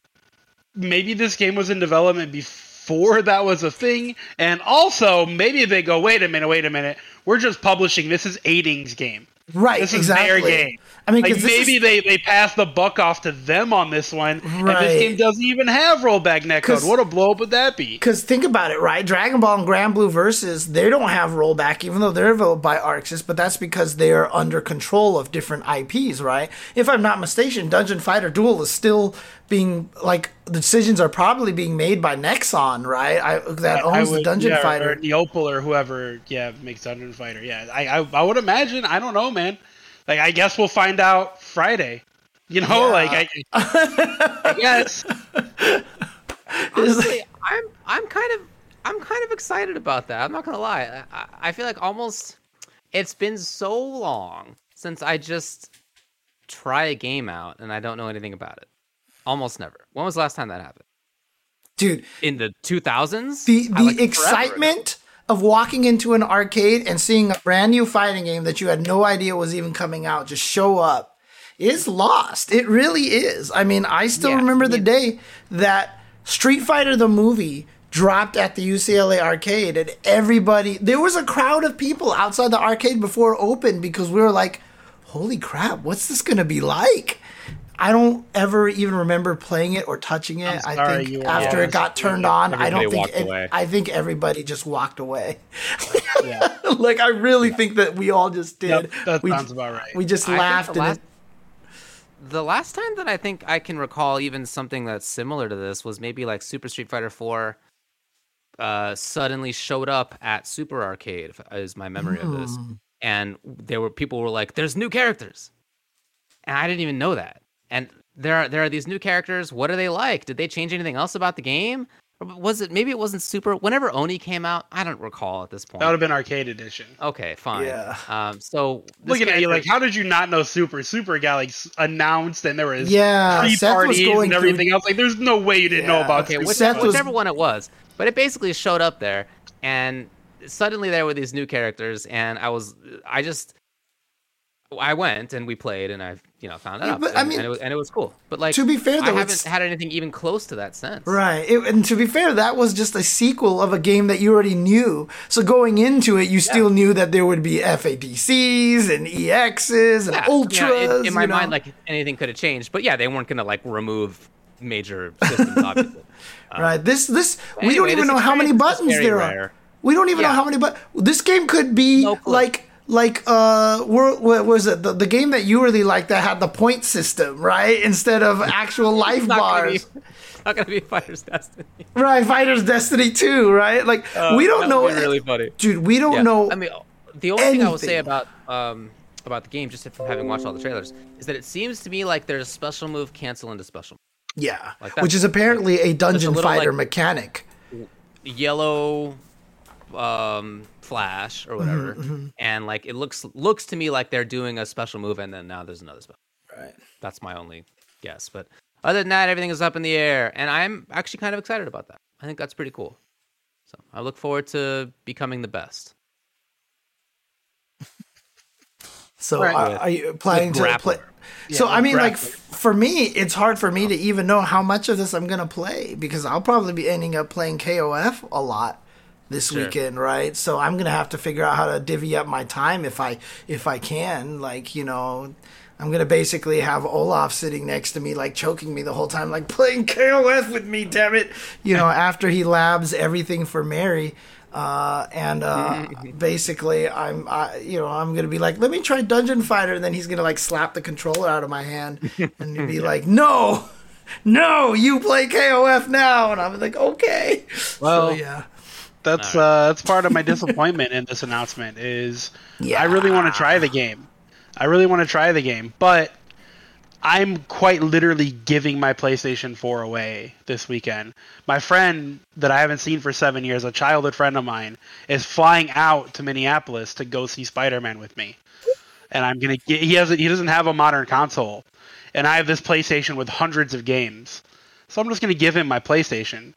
maybe this game was in development before that was a thing, and also maybe they go, "Wait a minute, wait a minute, we're just publishing this is Eighting's game. Right? This is exactly. their game." I mean, Like maybe is- they, they pass the buck off to them on this one, and this game doesn't even have rollback netcode. What a blow up would that be? Because think about it, right? Dragon Ball and Granblue Versus, they don't have rollback, even though they're developed by Arc Sys, but that's because they are under control of different IPs, right? If I'm not mistaken, Dungeon Fighter Duel is still being like the decisions are probably being made by Nexon, right? I, that owns the Dungeon yeah, Fighter. or Neople or whoever, yeah, makes Dungeon Fighter. Yeah, I, I, I would imagine. I don't know, man. Like, I guess we'll find out Friday. You know, Yeah. like I, I guess. Honestly, I'm I'm kind of I'm kind of excited about that. I'm not gonna lie. I, I- I feel like almost it's been so long since I just try a game out and I don't know anything about it. Almost never. When was the last time that happened? Dude, In the 2000s? the the like forever excitement of walking into an arcade and seeing a brand new fighting game that you had no idea was even coming out just show up is lost. It really is. I mean, I still Yeah, remember the yeah. day that Street Fighter the movie dropped at the UCLA arcade and everybody there was a crowd of people outside the arcade before it opened because we were like, "Holy crap, what's this going to be like?" I don't ever even remember playing it or touching it. I'm I think you were after it got turned on, I don't think it- I think everybody just walked away. Yeah, like I really think that we all just did. Yep, that we, sounds about right. we just I laughed the and last, it, the last time that I think I can recall even something that's similar to this was maybe like Super Street Fighter 4 uh, suddenly showed up at Super Arcade, is my memory of this. Hmm. And there were people were like, "There's new characters," and I didn't even know that. And there are there are these new characters. What are they like? Did they change anything else about the game? Or was it maybe it wasn't Super? Whenever Oni came out, I don't recall at this point. that would have been arcade edition. Okay, fine. Yeah. Um, so this Looking at you, like, how did you not know Super? Super got like announced, and there was Yeah, pre Seth was parties going and through- everything else. Like, there's no way you didn't know about Okay, Super. which, Seth was- one it was, but it basically showed up there, and suddenly there were these new characters, and I was, I just, I went and we played, and I, you know, found Yeah, out, but, I mean, and it was, and it was cool. But like, to be fair, I though, haven't had anything even close to that since. right. It, and to be fair, that was just a sequel of a game that you already knew. So going into it, you still knew that there would be FADCs and EXs and Yeah, ultras. know, in, my you know? mind, like anything could have changed, but yeah, they weren't gonna like remove major systems, obviously. Um, right. This this we don't even know how many buttons there rare. are. We don't even know how many but this game could be No like like uh wor- what was it the, the game that you really liked that had the point system right instead of actual life Not gonna be- bars Not gonna be Fighter's Destiny. right fighters destiny 2 right like we don't Uh, know really funny. dude we don't Yeah. know I mean, the only thing I will say about um about the game, just from having watched all the trailers, is that it seems to me like there's a special move cancel into special. yeah like which is apparently a dungeon little, fighter like- mechanic Yellow um flash or whatever Mm-hmm, and like it looks looks to me like they're doing a special move and then now there's another special right that's my only guess but other than that everything is up in the air and i'm actually kind of excited about that i think that's pretty cool so i look forward to becoming the best So Right. are, are you planning to grappler. play? so I mean, like grappler. f- for me, it's hard for me to even know how much of this I'm gonna play because I'll probably be ending up playing KOF a lot this Sure. weekend, right? So I'm gonna have to figure out how to divvy up my time if I if I can. Like you know, I'm gonna basically have Olaf sitting next to me, like choking me the whole time, like playing KOF with me. Damn it! You know, after he labs everything for Mary. Uh, and uh, basically, I'm, I, you know, I'm gonna be like, let me try Dungeon Fighter, and then he's gonna like slap the controller out of my hand and be like, no, no, you play KOF now, and I'm like, okay. Well, so, yeah, That's uh, that's part of my disappointment in this announcement. Is Yeah. I really want to try the game. I really want to try the game, but I'm quite literally giving my PlayStation 4 away this weekend. My friend that I haven't seen for seven years, a childhood friend of mine, is flying out to Minneapolis to go see Spider Man with me. And I'm gonna get he has he doesn't have a modern console. And I have this PlayStation with hundreds of games. So I'm just gonna give him my PlayStation.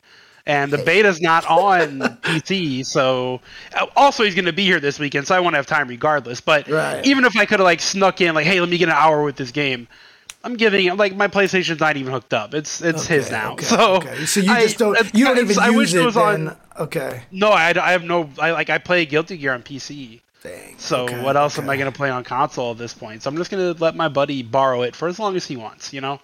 And the beta's not on PC, so uh, also he's gonna be here this weekend, so I want to have time regardless. But Right. even if I could have like snuck in, like, hey, let me get an hour with this game, I'm giving it like my PlayStation's not even hooked up. It's it's his now. okay, So okay. so you I- just don't you don't even I use wish it, it was then. on. Okay. No, I, I have no. I like I play Guilty Gear on PC. Dang. So okay, what else am I gonna play on console at this point? So I'm just gonna let my buddy borrow it for as long as he wants. You know.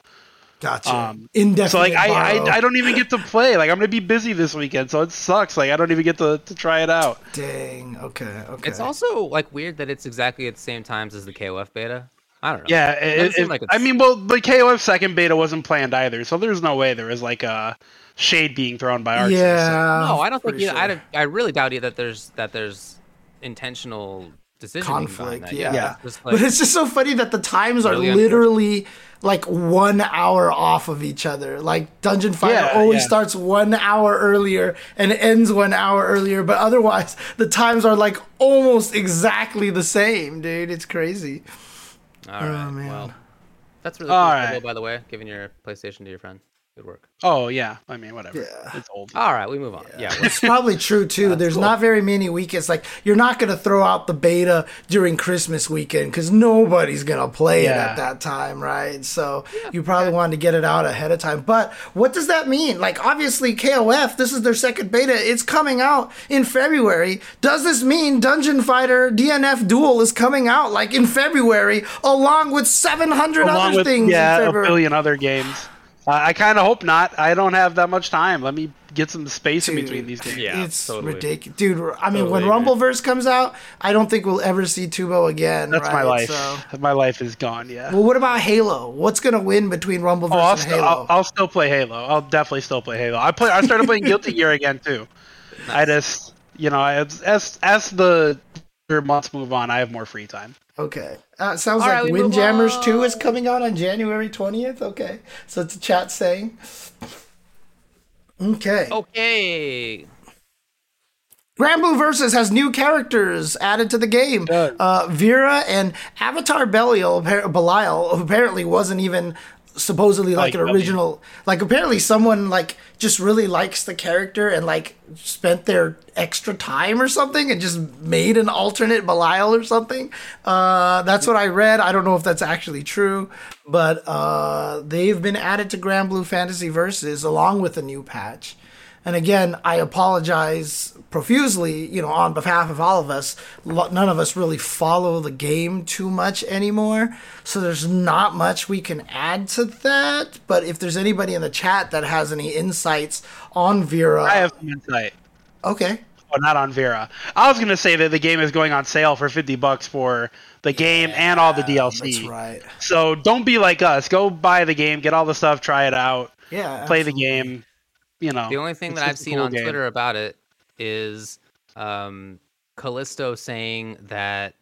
Gotcha. Um, Indefinite. So like I. I I don't even get to play. Like I'm gonna be busy this weekend, so it sucks. Like I don't even get to, to try it out. Dang. Okay. Okay. It's also like weird that it's exactly at the same times as the KOF beta. I don't know. Yeah, it, it- like I mean, well, the KOF second beta wasn't planned either, so there's no way there was like a shade being thrown by Arc Sys. yeah. No, I don't think. pretty You, I, sure. don't- I really doubt it that there's that there's intentional decision conflict. That. Yeah. Yeah. Just but it's just so funny that the times are Really literally like one hour off of each other. Like Dungeon Fighter Yeah, always yeah. starts one hour earlier and ends one hour earlier, but otherwise the times are like almost exactly the same, dude. It's crazy. all right. Oh, man. Well, that's really cool. All right. By the way, giving your PlayStation to your friend. Good work. Oh yeah, I mean whatever. Yeah. It's old. All right, we move on. Yeah. well, It's probably true too. There's not very many weekends. Like you're not gonna throw out the beta during Christmas weekend because nobody's gonna play it at that time, right? So you probably wanted to get it out ahead of time. But what does that mean? Like obviously KOF, this is their second beta. It's coming out in February. Does this mean Dungeon Fighter DNF Duel is coming out like in February along with 700 Along other with things? yeah, in a billion other games. Uh, I kind of hope not. I don't have that much time. Let me get some space in between these games. Yeah, it's totally. ridiculous, dude. I mean, Totally when agree. Rumbleverse comes out, I don't think we'll ever see Tubo again. That's my life. So, My life is gone. Yeah. well, what about Halo? What's gonna win between Rumbleverse Oh, I'll, and st- Halo? I'll, I'll still play Halo. I'll definitely still play Halo. I play. I started playing Guilty Gear again too. I just, you know, as as as the months move on, I have more free time. Okay, uh, sounds All like right, we Windjammers. Two is coming out on January twentieth. Okay, so it's a chat saying. Okay. Okay. Granblue Versus has new characters added to the game. Uh, Vera and Avatar Belial, Belial, who apparently wasn't even supposedly like, Like an original. Like apparently someone like just really likes the character and like spent their extra time or something and just made an alternate Belial or something. Uh, that's what I read. I don't know if that's actually true, but uh, they've been added to Granblue Fantasy Versus along with a new patch. And again, I apologize profusely, you know, on behalf of all of us. None of us really follow the game too much anymore. So there's not much we can add to that. But if there's anybody in the chat that has any insights on Vera, I have some insight. okay. Oh, not on Vera. I was gonna say that the game is going on sale for fifty bucks for the game and all the DLC. That's right. So don't be like us. Go buy the game, get all the stuff, try it out, Yeah. play the game. You know, The only thing that I've just seen cool on game. Twitter about it is um, Callisto saying that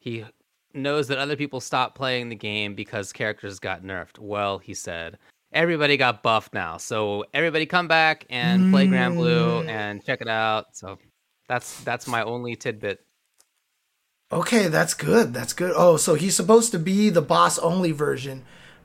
he knows that other people stopped playing the game because characters got nerfed. Well, he said everybody got buffed now, so everybody come back and play Granblue Mm. and check it out. So that's that's my only tidbit. Okay, that's good. That's good. Oh, so he's supposed to be the boss only version,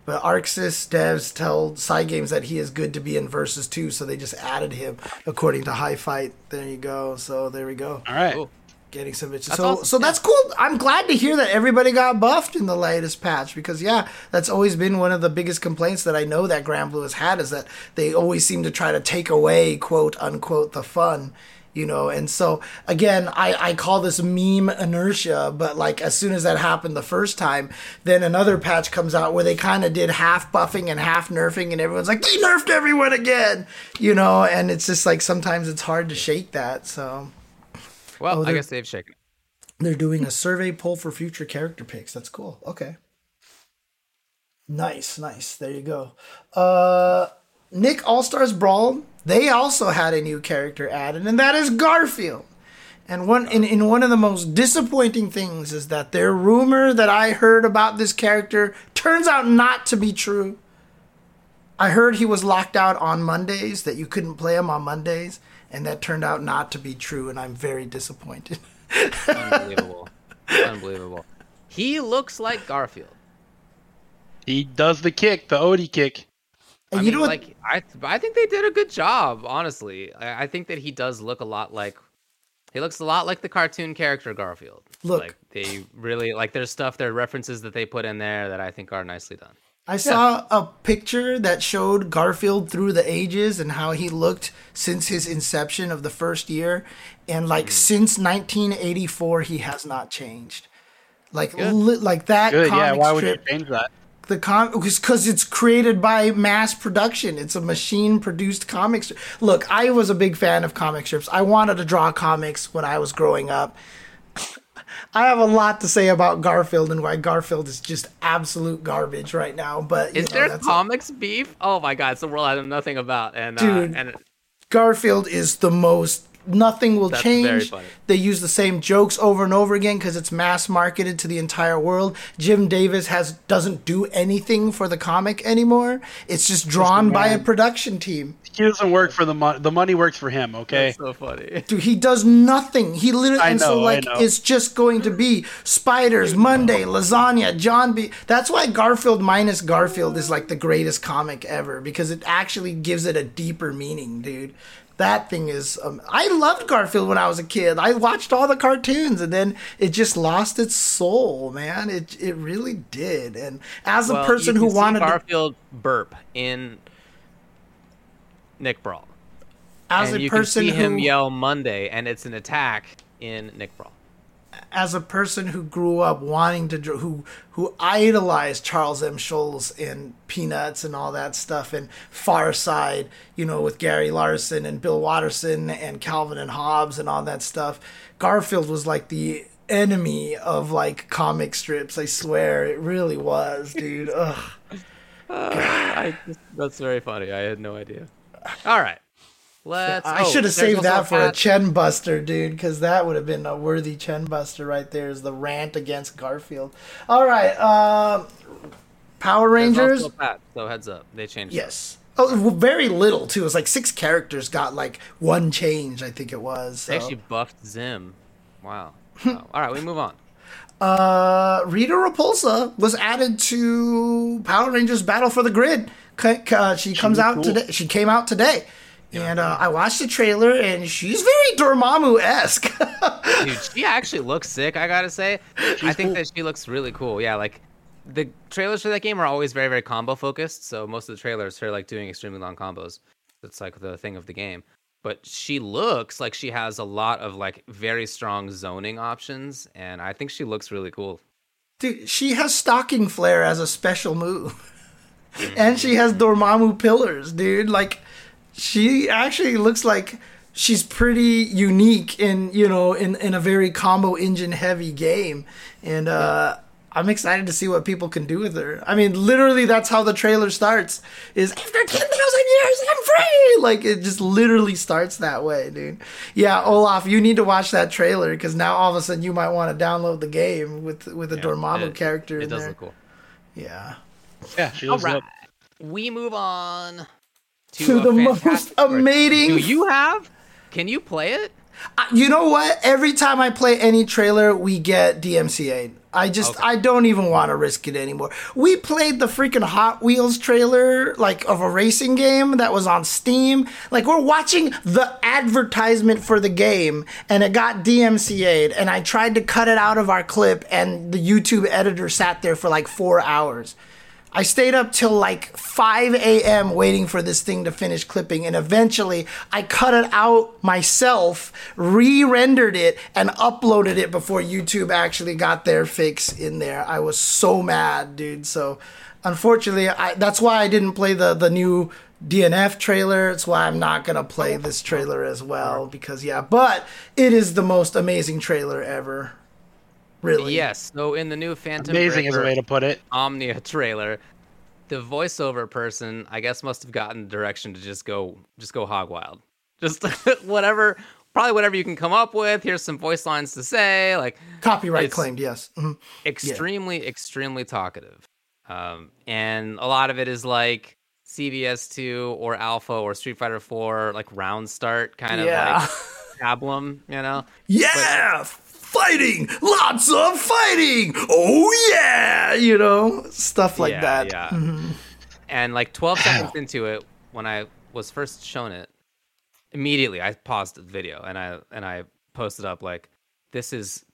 but Arc Sys devs tell Cygames that he is good to be in Versus 2, so they just added him according to High Fight. There you go. So there we go. All right. Cool. Getting some bitches. That's So awesome, so that's cool. I'm glad to hear that everybody got buffed in the latest patch because yeah, that's always been one of the biggest complaints that I know that Granblue has had is that they always seem to try to take away quote unquote the fun. You know, and so again, I, I call this meme inertia, but like as soon as that happened the first time, then another patch comes out where they kind of did half buffing and half nerfing, and everyone's like, they nerfed everyone again, you know, and it's just like sometimes it's hard to shake that. So Well, Oh, I guess they've shaken. they're doing a survey poll for future character picks. That's cool. Okay. Nice, nice. There you go. Uh Nick All Stars Brawl, they also had a new character added, and that is Garfield. And one in, in one of the most disappointing things is that their rumor that I heard about this character turns out not to be true. I heard he was locked out on Mondays, that you couldn't play him on Mondays, and that turned out not to be true, and I'm very disappointed. Unbelievable. Unbelievable. He looks like Garfield. He does the kick, the Odie kick. And I you mean, know what? like I, I think they did a good job. Honestly, I, I think that he does look a lot like. He looks a lot like the cartoon character Garfield. Look. like they really like. There's stuff, there are references that they put in there that I think are nicely done. I saw a picture that showed Garfield through the ages and how he looked since his inception of the first year. And like Hmm. since 1984, he has not changed. Like, li- like that Good, yeah. comic Why would you change that? The com because it's created by mass production. It's a machine produced comic strip. Look, I was a big fan of comic strips. I wanted to draw comics when I was growing up. I have a lot to say about Garfield and why Garfield is just absolute garbage right now. But Is know, there comics beef? Oh my god, it's a world I know nothing about. And Dude. uh, and Garfield is the most. Nothing will That's very change. funny. They use the same jokes over and over again because it's mass marketed to the entire world. Jim Davis has doesn't do anything for the comic anymore. It's just drawn by a production team. He doesn't work for the money. The money works for him. Okay. that's so funny. Dude, he does nothing. He literally I and so know, I know. it's just going to be spiders, Monday, lasagna, John B. That's why Garfield minus Garfield is like the greatest comic ever because it actually gives it a deeper meaning, dude. That thing is. Um, I loved Garfield when I was a kid. I watched all the cartoons, and then it just lost its soul, man. It it really did. And as a person who wanted, to, Garfield burp in Nick Brawl, as and a you person can see him who, yell Monday, and it's an attack in Nick Brawl. As a person who grew up wanting to who who idolized Charles M. Schulz and Peanuts and all that stuff and Far Side, you know, with Gary Larson and Bill Watterson and Calvin and Hobbes and all that stuff. Garfield was like the enemy of like comic strips. I swear, it really was, dude. Ugh. I that's very funny. I had no idea. All right, let's. I oh, should have saved that for a Chen Buster, dude, because that would have been a worthy Chen Buster right there. Is the rant against Garfield? All right, um, Power Rangers. also Pat, so heads up, they changed. it. Yes. Oh, very little too. It was like six characters got like one change. I think it was. They actually buffed Zim. Wow. Wow. All right, we move on. Uh, Rita Repulsa was added to Power Rangers Battle for the Grid. C- c- Uh, she comes was out cool. today. She came out today. And uh, I watched the trailer, and she's very Dormammu esque. Dude, she actually looks sick. I gotta say, I think cool. that she looks really cool. Yeah, like the trailers for that game are always very, very combo focused. So most of the trailers are like doing extremely long combos. That's like the thing of the game. But she looks like she has a lot of like very strong zoning options, and I think she looks really cool. Dude, she has stalking flare as a special move. and she has Dormammu pillars, dude. Like, she actually looks like she's pretty unique in, you know, in, in a very combo engine heavy game. And, uh, I'm excited to see what people can do with her. I mean, literally, that's how the trailer starts. Is after ten thousand years, I'm free. Like it just literally starts that way, dude. Yeah, Olaf, you need to watch that trailer because now all of a sudden you might want to download the game with with a Dormammu it, character It in does there. look cool. Yeah, Yeah, she All looks right, dope. we move on to, to the most amazing. Do you have? Can you play it? Uh, You know what? Every time I play any trailer, we get DMCA. I just Okay. I don't even want to risk it anymore. We played the freaking Hot Wheels trailer like of a racing game that was on Steam. Like we're watching the advertisement for the game and it got DMCA'd and I tried to cut it out of our clip and the YouTube editor sat there for like 4 hours. I stayed up till like 5 a.m. waiting for this thing to finish clipping, and eventually I cut it out myself, re rendered it, and uploaded it before YouTube actually got their fix in there. I was so mad, dude. So, unfortunately, I, that's why I didn't play the, the new DNF trailer. It's why I'm not to play this trailer as well, because, yeah, but it is the most amazing trailer ever. Really. Yes. So in the new Phantom Amazing is a way to put it. Omnia trailer, the voiceover person, I guess, must have gotten direction to just go, just go hog wild, just whatever. probably whatever you can come up with. Here's some voice lines to say. Like Copyright claimed, yes. Mhm. extremely, extremely talkative. Um, and a lot of it is like CVS2 or Alpha or Street Fighter 4, like round start kind of Yeah. like pablum, you know? Yeah, fighting, lots of fighting. Oh yeah, you know, stuff like yeah, that. Yeah. Mhm. And like 12 seconds into it, when I was first shown it, immediately I paused the video and I and I posted up like, "This is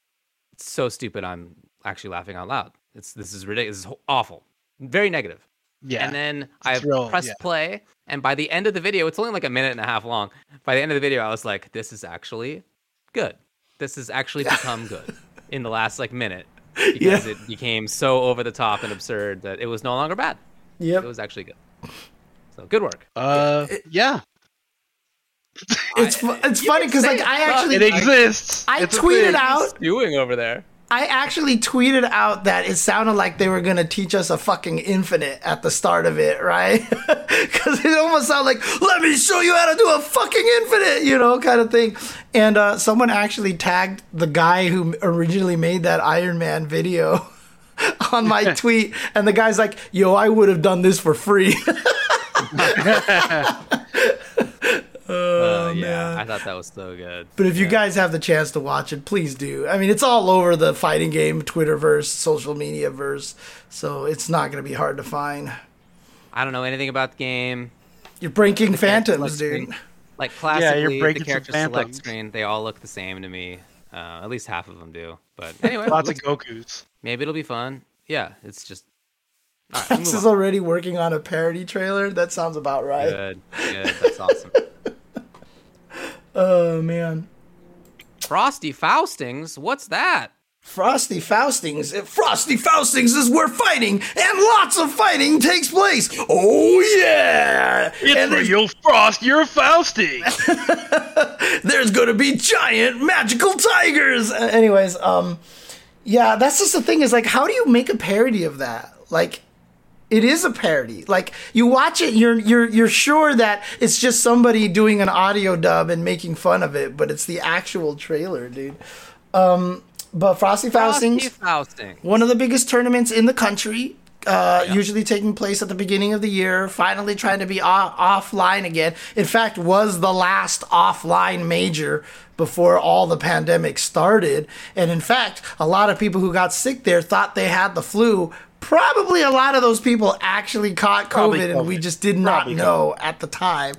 so stupid. I'm actually laughing out loud. It's this is ridiculous. This is awful. Very negative." Yeah. And then I real, pressed yeah. play, and by the end of the video, it's only like a minute and a half long. By the end of the video, I was like, "This is actually good. This has actually become good." In the last like minute, because Yeah. it became so over the top and absurd that it was no longer bad. Yeah, It was actually good. So good work. uh, yeah, It's fu- it's funny because like say I actually it exists. I It's a tweeted thing. out Doing over there. I actually tweeted out that it sounded like they were gonna teach us a fucking infinite at the start of it, right? Because it almost sounded like, "Let me show you how to do a fucking infinite," you know, kind of thing. And uh, someone actually tagged the guy who originally made that Iron Man video on my tweet, and the guy's like, "Yo, I would have done this for free." Oh yeah, man. I thought that was so good. But if you guys have the chance to watch it, please do. I mean, it's all over the fighting game Twitterverse, social media verse, so it's not going to be hard to find. I don't know anything about the game. You're breaking Character phantoms, dude. screen- Like classically, yeah, you're breaking the character select phantoms. screen, they all look the same to me. Uh, at least half of them do. But anyway, Lots of looks- Goku's. maybe it'll be fun. Yeah, it's just all right, Max is on. already working on a parody trailer. That sounds about right. good. Good. That's awesome. Oh man, Frosty Faustings, what's that? Frosty Faustings. Frosty Faustings is where fighting and lots of fighting takes place. Oh yeah, It's and you'll frost. You're Fausty. there's going to be giant magical tigers. Uh, anyways, um, yeah, that's just the thing. Is like, how do you make a parody of that? Like, it is a parody. Like you watch it, you're you're you're sure that it's just somebody doing an audio dub and making fun of it, but it's the actual trailer, dude. Um, but Frosty Frosty Faustings, Fausting. one of the biggest tournaments in the country. Uh, Usually taking place at the beginning of the year, finally trying to be o- offline again. In fact, was the last offline major before all the pandemic started. And in fact, a lot of people who got sick there thought they had the flu. Probably a lot of those people actually caught COVID, Probably and we just did not Probably know at the time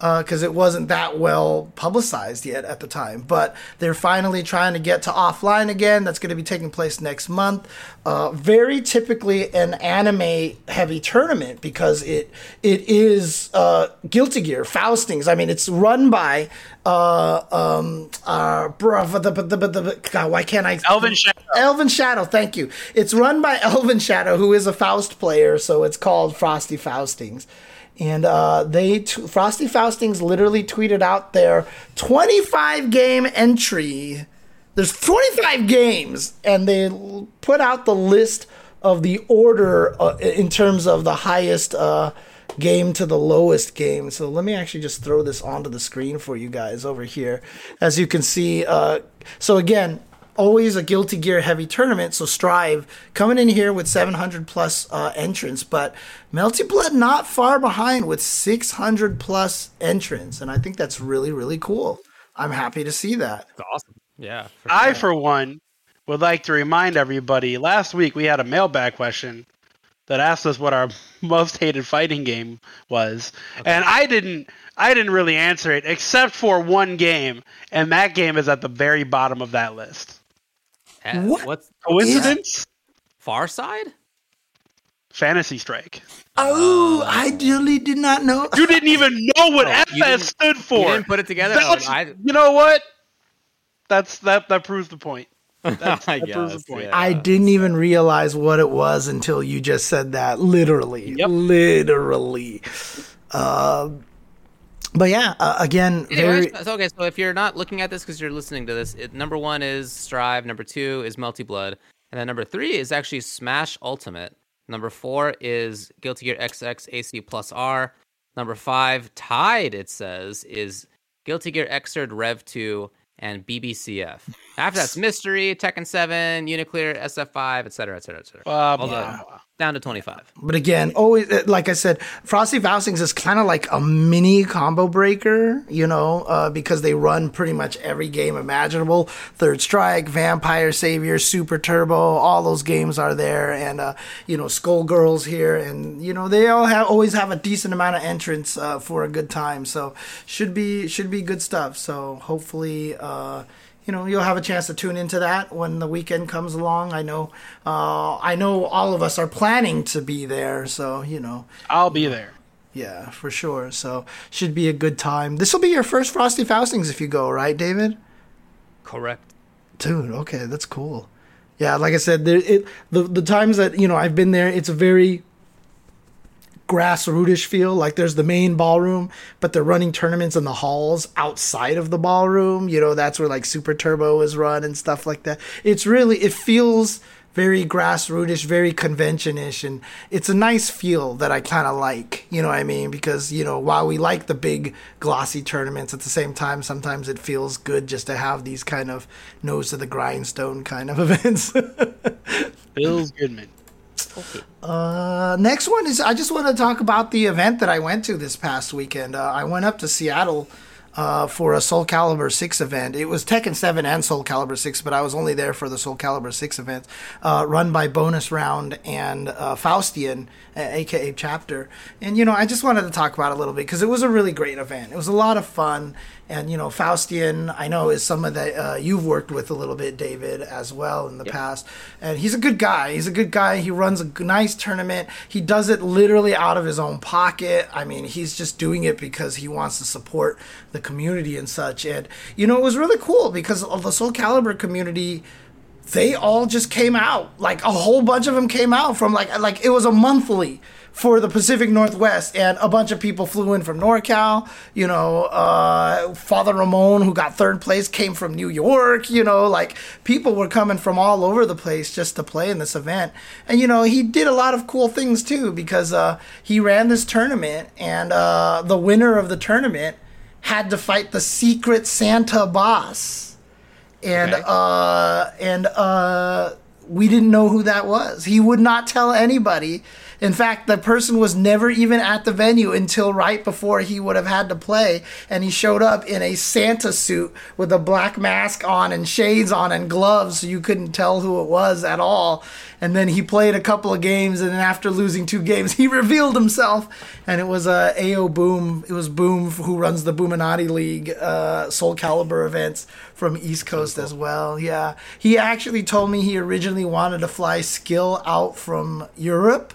because it wasn't that well publicized yet at the time. But they're finally trying to get to offline again. That's going to be taking place next month. Uh, very typically an anime heavy tournament because it it is uh, Guilty Gear, Faustings. I mean, it's run by. Uh, um, uh, bruh, the, the, the, the, God, why can't I? Elvin Shadow. Elvin Shadow, thank you. It's run by Elvin Shadow, who is a Faust player, so it's called Frosty Faustings. And uh, they t- Frosty Faustings literally tweeted out their 25 game entry. There's 25 games, and they l- put out the list of the order uh, in terms of the highest uh, game to the lowest game. So let me actually just throw this onto the screen for you guys over here. As you can see, uh, so again, always a Guilty Gear heavy tournament. So Strive coming in here with 700 plus uh, entrants, but Melty Blood not far behind with 600 plus entrants, and I think that's really really cool. I'm happy to see that. It's awesome. Yeah. For I, for one, would like to remind everybody last week we had a mailbag question that asked us what our most hated fighting game was. And I didn't I didn't really answer it except for one game, and that game is at the very bottom of that list. What? What's Coincidence? Far Side? Fantasy Strike. Oh, I really did not know. You didn't even know what Oh, FS stood for. You didn't put it together. That's- Oh, I, you know what? That's that that proves the point. That's, I that proves the point. yeah. I didn't even realize what it was until you just said that. Literally, Yep. literally. Uh, but yeah, uh, again, very. so, okay, so if you're not looking at this because you're listening to this, it, number one is Strive, number two is Melty Blood, and then number three is actually Smash Ultimate. Number four is Guilty Gear XX AC Plus R. Number five, tied, it says, is Guilty Gear Xrd Rev 2, and BBCF. After that's Mystery, Tekken 7, Uniclear, SF5, etc., etc., etc. Uh, All the- yeah. Down to 25. But again, always uh, like I said, Frosty Faustings is kind of like a mini combo breaker, you know, uh, because they run pretty much every game imaginable. Third Strike, Vampire Savior, Super Turbo, all those games are there, and uh, you know, Skullgirls here, and you know, they all have always have a decent amount of entrants uh, for a good time. So should be should be good stuff. So hopefully. You know you'll have a chance to tune into that when the weekend comes along. I know uh, i know all of us are planning to be there so you know. I'll be there. yeah for sure. So should be a good time. This will be your first frosty faustings if you go right david? Correct. dude okay that's cool. Yeah like i said there it the, the times that you know i've been there it's a very grassrootish feel like there's the main ballroom but they're running tournaments in the halls outside of the ballroom you know that's where like super turbo is run and stuff like that. It's really it feels very grassrootish very convention-ish and it's a nice feel that i kind of like you know what i mean? Because you know while we like the big glossy tournaments at the same time sometimes it feels good just to have these kind of nose to the grindstone kind of events. Bills Goodman. Uh, next one is I just want to talk about the event that I went to this past weekend. Uh, I went up to Seattle uh, for a Soul Calibur 6 event. It was Tekken 7 and Soul Calibur 6, but I was only there for the Soul Calibur 6 event, uh, run by Bonus Round and uh, Faustian, aka Chapter. And, you know, I just wanted to talk about it a little bit because it was a really great event. It was a lot of fun. And, you know, Faustian, I know, is someone that uh, you've worked with a little bit, David, as well in the past. And he's a good guy. He's a good guy. He runs a nice tournament. He does it literally out of his own pocket. I mean, he's just doing it because he wants to support the community and such. And, you know, it was really cool because of the Soul Calibur community they all just came out like a whole bunch of them came out from like like it was a monthly for the Pacific Northwest, and a bunch of people flew in from NorCal. You know, uh, Father Ramon, who got third place, came from New York. You know, like people were coming from all over the place just to play in this event. And you know, he did a lot of cool things too because uh, he ran this tournament, and uh, the winner of the tournament had to fight the secret Santa boss and Okay. uh and uh we didn't know who that was. He would not tell anybody. In fact, the person was never even at the venue until right before he would have had to play. And he showed up in a Santa suit with a black mask on and shades on and gloves, so you couldn't tell who it was at all. And then he played a couple of games, and then after losing two games, he revealed himself. And it was uh, AO Boom. It was Boom who runs the Boominati League uh, Soul Calibur events from East Coast as well. Yeah, he actually told me he originally wanted to fly Skill out from Europe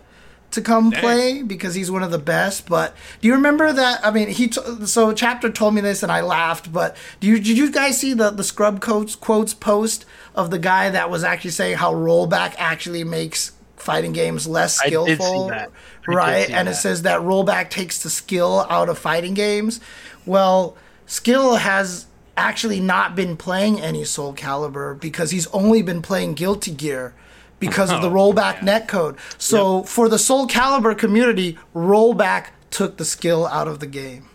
to come play because he's one of the best. But do you remember that? I mean, he t- so chapter told me this and I laughed. But do you did you guys see the the scrub quotes quotes post of the guy that was actually saying how rollback actually makes fighting games less I did see skillful, that. Right? And it says that rollback takes the skill out of fighting games. Well, skill has actually not been playing any Soul Calibur because he's only been playing Guilty Gear because of the oh, rollback netcode. So for the Soul Calibur community, rollback took the skill out of the game.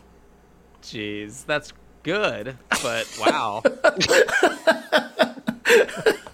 Jeez, that's good, but wow.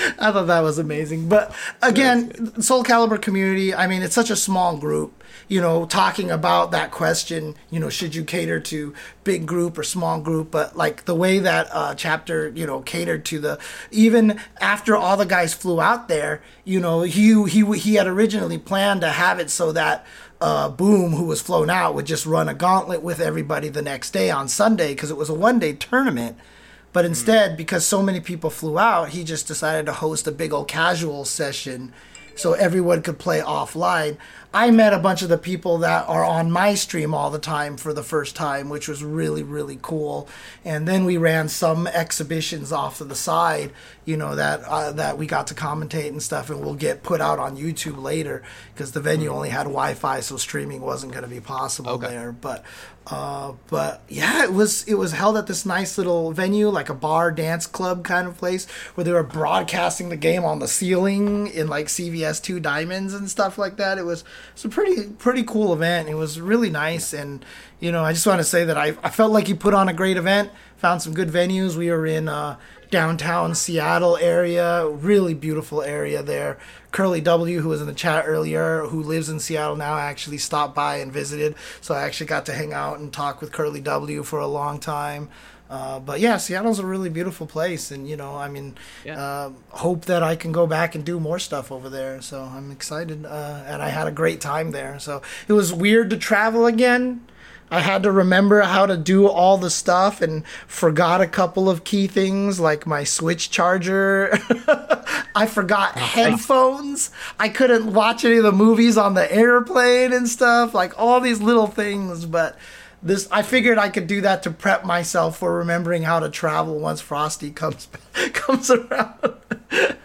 I thought that was amazing. But again, Soul Calibur community, I mean, it's such a small group, you know, talking about that question, you know, should you cater to big group or small group? But like the way that uh, chapter, you know, catered to the, even after all the guys flew out there, you know, he, he, he had originally planned to have it so that uh, Boom, who was flown out, would just run a gauntlet with everybody the next day on Sunday because it was a one day tournament. But mm-hmm. instead, because so many people flew out, he just decided to host a big old casual session so everyone could play offline. I met a bunch of the people that are on my stream all the time for the first time, which was really, really cool. And then we ran some exhibitions off to the side, you know, that uh, that we got to commentate and stuff, and will get put out on YouTube later because the venue only had Wi-Fi, so streaming wasn't going to be possible Okay. there. But uh, but yeah, it was it was held at this nice little venue, like a bar dance club kind of place, where they were broadcasting the game on the ceiling in like CVS two diamonds and stuff like that. It was it's a pretty pretty cool event. It was really nice, and you know, I just want to say that I I felt like you put on a great event. Found some good venues. We were in uh, downtown Seattle area, really beautiful area there. Curly W, who was in the chat earlier, who lives in Seattle now, actually stopped by and visited. So I actually got to hang out and talk with Curly W for a long time. Uh, but yeah, Seattle's a really beautiful place, and you know, I mean, Yeah. uh, hope that I can go back and do more stuff over there. So I'm excited, uh, and I had a great time there. So it was weird to travel again. I had to remember how to do all the stuff and forgot a couple of key things like my Switch charger. I forgot headphones. I couldn't watch any of the movies on the airplane and stuff, like all these little things, but this I figured I could do that to prep myself for remembering how to travel once Frosty comes comes around.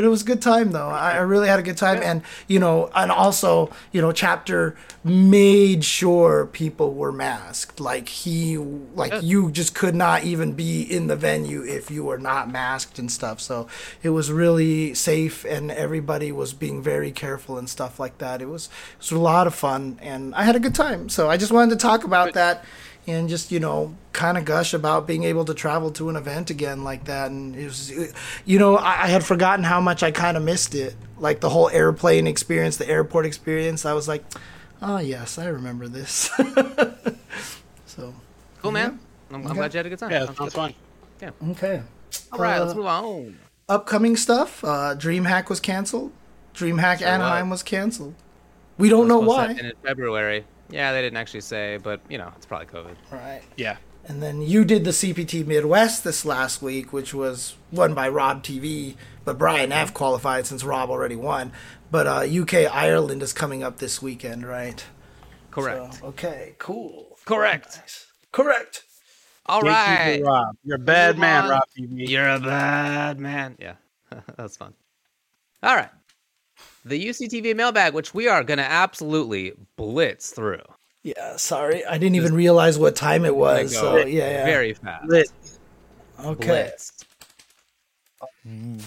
but it was a good time though. I, I really had a good time, and you know, and also you know, chapter made sure people were masked. Like he, like you just could not even be in the venue if you were not masked and stuff. So it was really safe, and everybody was being very careful and stuff like that. It was it was a lot of fun, and I had a good time. So I just wanted to talk about that and just you know kind of gush about being able to travel to an event again like that and it was you know i, I had forgotten how much i kind of missed it like the whole airplane experience the airport experience i was like oh yes i remember this so Cool, man. I'm, I'm glad you had a good time. Yeah, Sounds sounds good. fun. okay All right, let's Uh, move on. upcoming stuff uh dreamhack was canceled dreamhack Sure anaheim was. was canceled we don't know why In February. Yeah, they didn't actually say, but you know, it's probably COVID. right Yeah. And then you did the CPT Midwest this last week, which was won by Rob TV, but Brian F qualified since Rob already won. But uh, UK Ireland is coming up this weekend, right? Correct. So, okay, cool. Correct. Nice. Correct. All right. Gatekeeper Rob. You're a bad Move man, on. Rob TV. You're a bad man. Yeah, that's fun. All right. The UCTV mailbag, which we are going to absolutely blitz through. Yeah, sorry, I didn't even realize what time it was. So yeah, yeah. Very fast. Lit. okay. Blitz. Mm.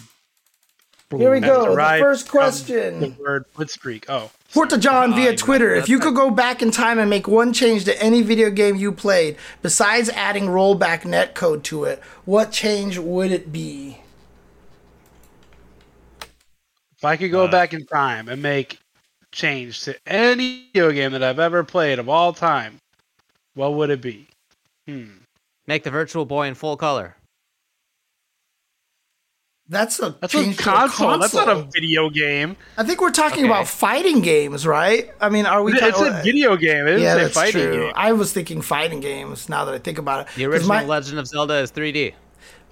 Here we go. The first question. The word blitzkrieg. Oh, Porta John via Twitter. If you could go back in time and make one change to any video game you played, besides adding rollback netcode to it, what change would it be? If I could go back in time and make change to any video game that I've ever played of all time, what would it be? Hmm. Make the Virtual Boy in full color. That's a That's a to console. That's not a video game. I think we're talking Okay. about fighting games, right? I mean, are we? It's talking a video game. It Yeah, is a that's fighting true. game. I was thinking fighting games. Now that I think about it, The 'Cause original my Legend of Zelda is 3D.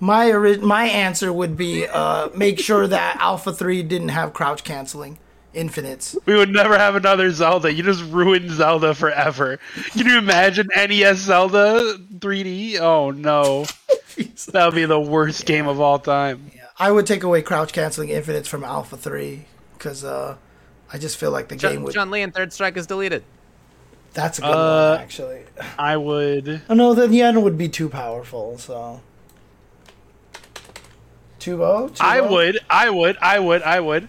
My ori- my answer would be uh, make sure that Alpha Three didn't have crouch canceling infinites. We would never have another Zelda. You just ruined Zelda forever. Can you imagine NES Zelda 3D? Oh no. That would be the worst game of all time. Yeah. I would take away crouch canceling infinites from Alpha Three because uh, I just feel like the game would. Chun-Li and Third Strike is deleted. That's a good Uh, one, actually. I would. Oh, no, then the end would be too powerful. So. Tubo? I Tubo? would. I would. I would. I would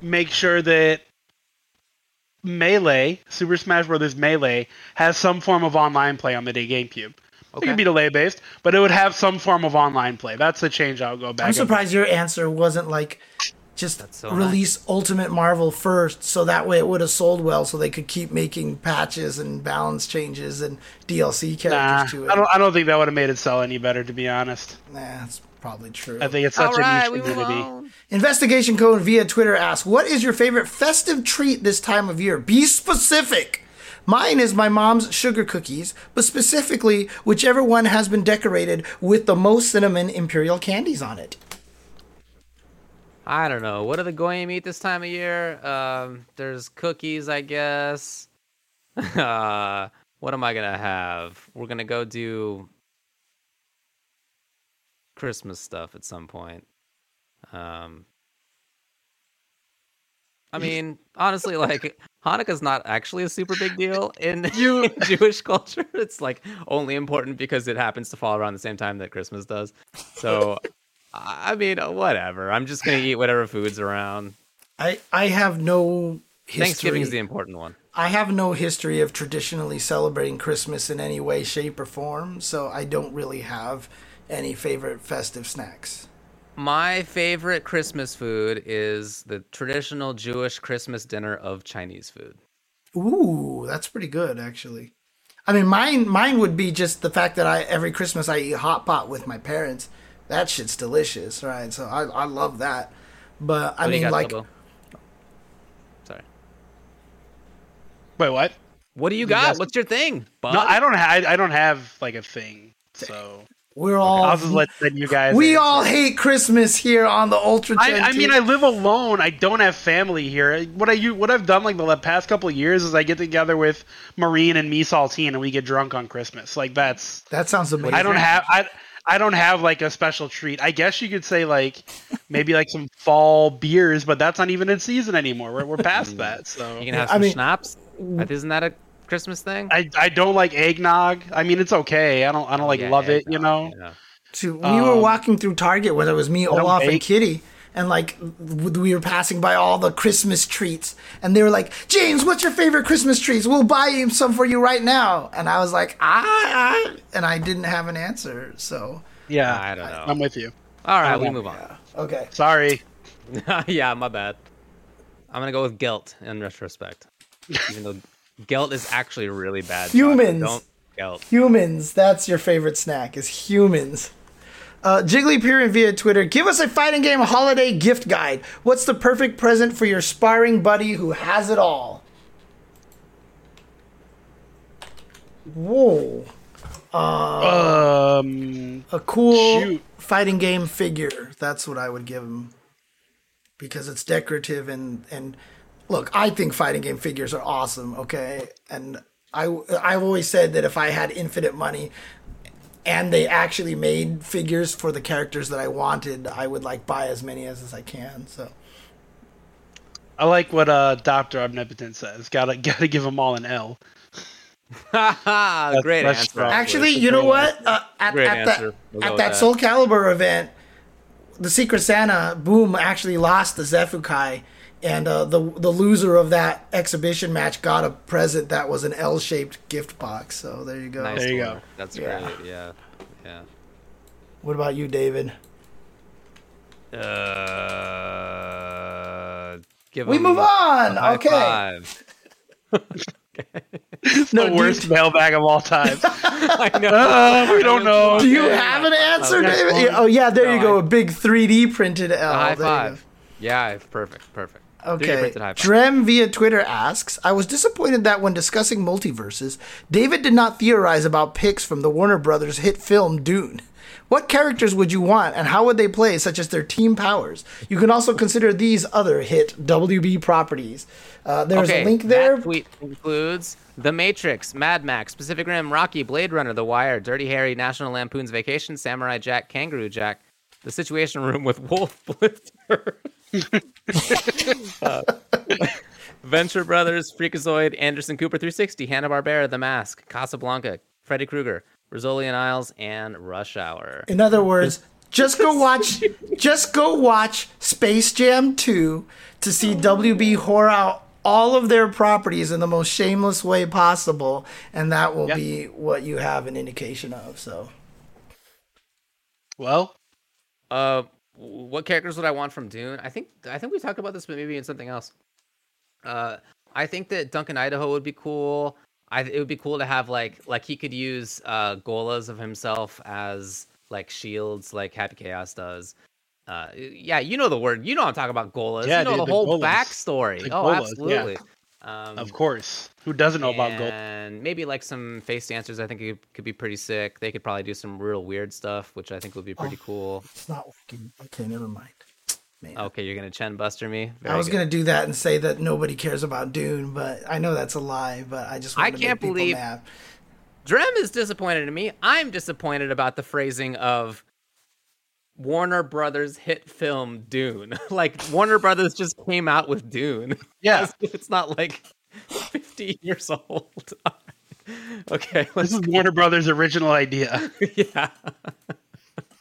make sure that Melee, Super Smash Bros. Melee, has some form of online play on the day GameCube. It could be delay based, but it would have some form of online play. That's the change I'll go back. I'm and- surprised your answer wasn't like just so release Ultimate Marvel first, so that way it would have sold well, so they could keep making patches and balance changes and DLC characters Nah, to it. I don't. I don't think that would have made it sell any better, to be honest. Nah, that's probably true. I think it's such All right, a we niche move community. Investigation Code via Twitter asks, "What is your favorite festive treat this time of year? Be specific." Mine is my mom's sugar cookies, but specifically whichever one has been decorated with the most cinnamon imperial candies on it. I don't know. What are the goyim eat this time of year? Um, there's cookies, I guess. uh, what am I gonna have? We're gonna go do Christmas stuff at some point. Um, I mean, honestly, like Hanukkah's not actually a super big deal in, in Jewish culture. It's like only important because it happens to fall around the same time that Christmas does. So, I I mean, whatever. I'm just gonna eat whatever food's around. I I have no history. Thanksgiving is the important one. I have no history of traditionally celebrating Christmas in any way, shape, or form, so I don't really have any favorite festive snacks. My favorite Christmas food is the traditional Jewish Christmas dinner of Chinese food. Ooh, that's pretty good, actually. I mean, mine mine would be just the fact that I every Christmas I eat hot pot with my parents. That shit's delicious, right? So I I love that. But I What mean, got, like, Tubo? Sorry. Wait, what? What do you got? guys- What's your thing? Bud? No, I don't. Ha- I, I don't have like a thing. So we're all I'll just let, let you guys. we answer. all hate Christmas here on the Ultra. I, I mean. I live alone. I don't have family here. What I u- what I've done like the past couple of years is I get together with Marine and me Saltine and we get drunk on Christmas. Like that's that sounds amazing. I don't have I I don't have like a special treat. I guess you could say like maybe like some fall beers, but that's not even in season anymore. We're we're past mm. that. So You can have I some mean- schnapps. Isn't that a Christmas thing? I, I don't like eggnog. I mean, it's okay. I don't I don't like Yeah, love it. You know. yeah. to we were Um, walking through Target, whether it was me, don't Olaf, and bake. Kitty, and like we were passing by all the Christmas treats, and they were like, "James, what's your favorite Christmas treats? We'll buy you some for you right now." And I was like, "Ah,", ah," and I didn't have an answer. So Yeah, I don't know. I'm with you. All right, we move on. okay, Sorry. yeah, my bad. I'm gonna go with gelt in retrospect, even though Gelt is actually really bad. chocolate. Humans. Don't Gelt. humans. That's your favorite snack is humans. Uh, Jiggly Pirin via Twitter. Give us a fighting game holiday gift guide. What's the perfect present for your sparring buddy who has it all? Whoa. Um, a cool Shoot. fighting game figure. That's what I would give him because it's decorative and and look, I think fighting game figures are awesome. Okay, and I I've always said that if I had infinite money and they actually made figures for the characters that I wanted, I would like buy as many as, as I can. So I like what uh Doctor Omnipotent says. Gotta gotta give them all an L. Haha, Great that's answer. actually, you know what? Uh, at Great at answer. that We'll at that that. Soul Calibur event, the Secret Santa Boom actually lost the Zefukai, and uh, the the loser of that exhibition match got a present that was an L-shaped gift box. So there you go. Nice There you go. That's Yeah. great. Yeah, yeah. What about you, David? Uh, give We him move on. a high Okay. five. No, the do worst mailbag of all time. I know. Uh, we don't know. Do you have an answer, David? Oh yeah, there No, you go. I- A big 3D printed L. high There you go. five. Yeah, perfect. Perfect. 3D Okay. printed high five. Drem via Twitter asks, I was disappointed that when discussing multiverses, David did not theorize about picks from the Warner Brothers hit film Dune. What characters would you want and how would they play, such as their team powers? You can also consider these other hit WB properties. Uh, there's okay, a link there. That tweet includes The Matrix, Mad Max, Pacific Rim, Rocky, Blade Runner, The Wire, Dirty Harry, National Lampoon's Vacation, Samurai Jack, Kangaroo Jack, The Situation Room with Wolf Blitzer, uh, Venture Brothers, Freakazoid, Anderson Cooper 360, Hanna Barbera, The Mask, Casablanca, Freddy Krueger, Rizzoli and Isles, and Rush Hour. In other words, just go watch just go watch Space Jam 2 to see WB whore out all of their properties in the most shameless way possible, and that will Yeah. be what you have an indication of. So Well, Uh, what characters would I want from Dune? I think I think we talked about this, but maybe in something else. Uh, I think that Duncan Idaho would be cool. I it would be cool to have like like he could use uh gholas of himself as like shields, like Happy Chaos does. Uh, yeah, you know the word. You know I'm talking about gholas. Yeah, you know dude, the the whole gholas. backstory. Oh, gholas, yeah. Absolutely. Um, of course. Who doesn't know about gold? and maybe like some face dancers. I think it could be pretty sick. They could probably do some real weird stuff, which I think would be pretty cool. it's not working. Okay, never mind. Man. Okay, you're gonna Chen Buster me. I was good. gonna do that and say that nobody cares about Dune, but I know that's a lie. But I just I wanted to can't make people believe- mad. Drem is disappointed in me. I'm disappointed about the phrasing of Warner Brothers hit film Dune. like Warner Brothers just came out with Dune. Yeah. it's not like 50 years old. okay, This let's is Warner Brothers' original idea. yeah.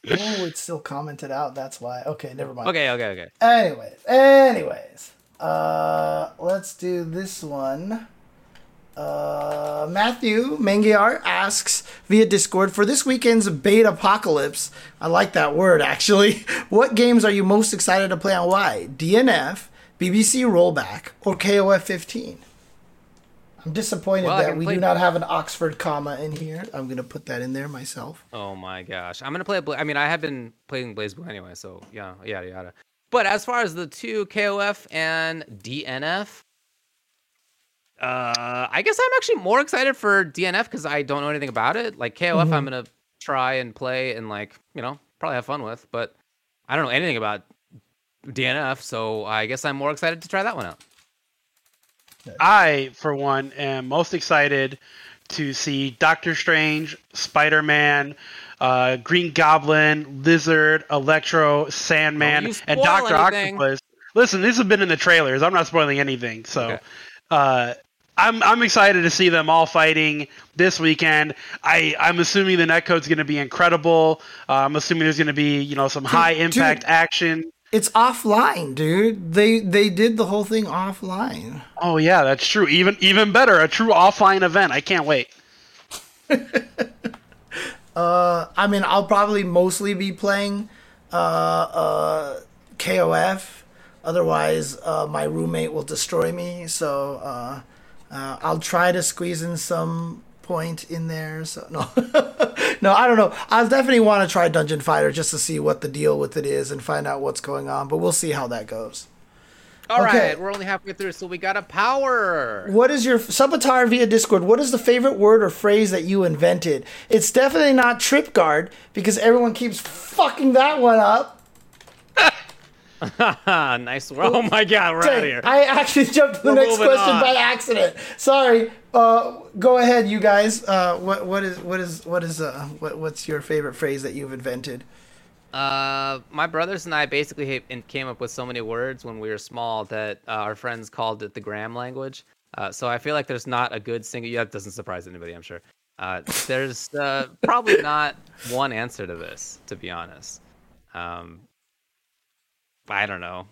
Oh, it's still commented out. That's why. Okay, never mind. Okay, okay, okay. Anyways, anyways. Uh, let's do this one. Uh, Matthew Mengiar asks via Discord for this weekend's beta apocalypse. I like that word actually. What games are you most excited to play on why? DNF, BBC Rollback, or KOF 15? I'm disappointed Well, that we do not have an Oxford comma in here. I'm gonna put that in there myself. Oh my gosh, I'm gonna play. Bla- I mean, I have been playing BlazBlue anyway, so yeah, yada yada. But as far as the two KOF and DNF, uh, I guess I'm actually more excited for DNF because I don't know anything about it. Like KOF, I'm gonna try and play and like you know probably have fun with, but I don't know anything about DNF, so I guess I'm more excited to try that one out. I, for one, am most excited to see Doctor Strange, Spider Man, uh, Green Goblin, Lizard, Electro, Sandman, and Doctor. Octopus. Listen, these have been in the trailers. I'm not spoiling anything. So, Okay. uh, I'm I'm excited to see them all fighting this weekend. I I'm assuming the netcode's going to be incredible. Uh, I'm assuming there's going to be you know some high impact dude. action. It's offline, dude. They they did the whole thing offline. Oh yeah, that's true. Even even better, a true offline event. I can't wait. I mean, I'll probably mostly be playing uh, uh, KOF. Otherwise, uh, my roommate will destroy me. So uh, uh, I'll try to squeeze in some point in there. So no, no, I don't know. I'll definitely want to try Dungeon Fighter just to see what the deal with it is and find out what's going on. But we'll see how that goes. All right, Okay. we're only halfway through, so we got a power. What is your Subatar via Discord? What is the favorite word or phrase that you invented? It's definitely not trip guard because everyone keeps fucking that one up. Nice. Oh my god, we're out of here. I actually jumped to the We're next question on. by accident. Sorry. Uh, go ahead, you guys. Uh, what what is what is what is uh what, what's your favorite phrase that you've invented? Uh, my brothers and I basically came up with so many words when we were small that uh, our friends called it the gram language. Uh, so I feel like there's not a good single. Yeah, that doesn't surprise anybody, I'm sure. Uh, there's uh, probably not one answer to this, to be honest. Um, I don't know.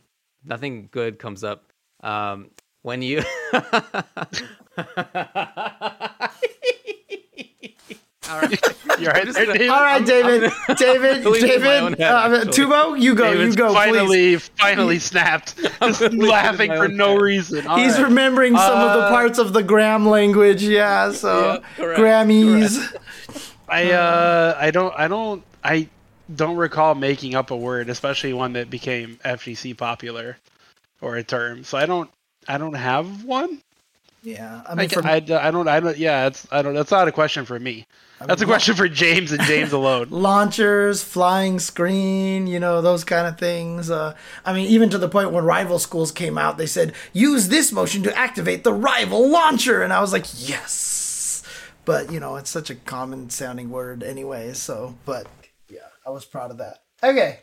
Nothing good comes up. Um, when you. All right. You're right just there, gonna- David. I'm- David, I'm David, believing in David, head, uh. Tubo, you go, David's you go, please. finally, finally snapped. Just laughing for no head. reason. All He's right. remembering some of the Uh, parts of the gram language, yeah. So Yeah, correct, Grammys. I uh, I don't, I don't, I don't recall making up a word, especially one that became FGC popular or a term. So I don't, I don't have one. Yeah, I I, mean, for, I, I don't, I don't. Yeah, it's, I don't. That's not a question for me. That's a mean, question for James and James alone. launchers, flying screen, you know, those kind of things. Uh, I mean, even to the point when rival schools came out, they said, use this motion to activate the rival launcher. And I was like, yes. But, you know, it's such a common sounding word anyway. So, but yeah, I was proud of that. Okay.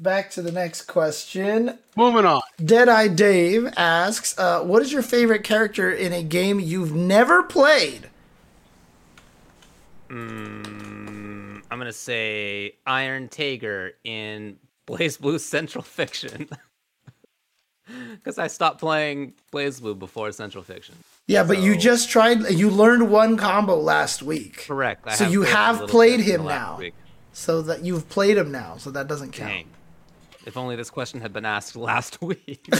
Back to the next question. Moving on. Deadeye Dave asks, uh, what is your favorite character in a game you've never played? Mm, I'm gonna say Iron Tager in BlazBlue Central Fiction. Because I stopped playing BlazBlue before Central Fiction. Yeah, but you just tried, you learned one combo last week. Correct. I So you played have played him the last now. week. So that you've played him now, so that doesn't count. Dang. If only this question had been asked last week.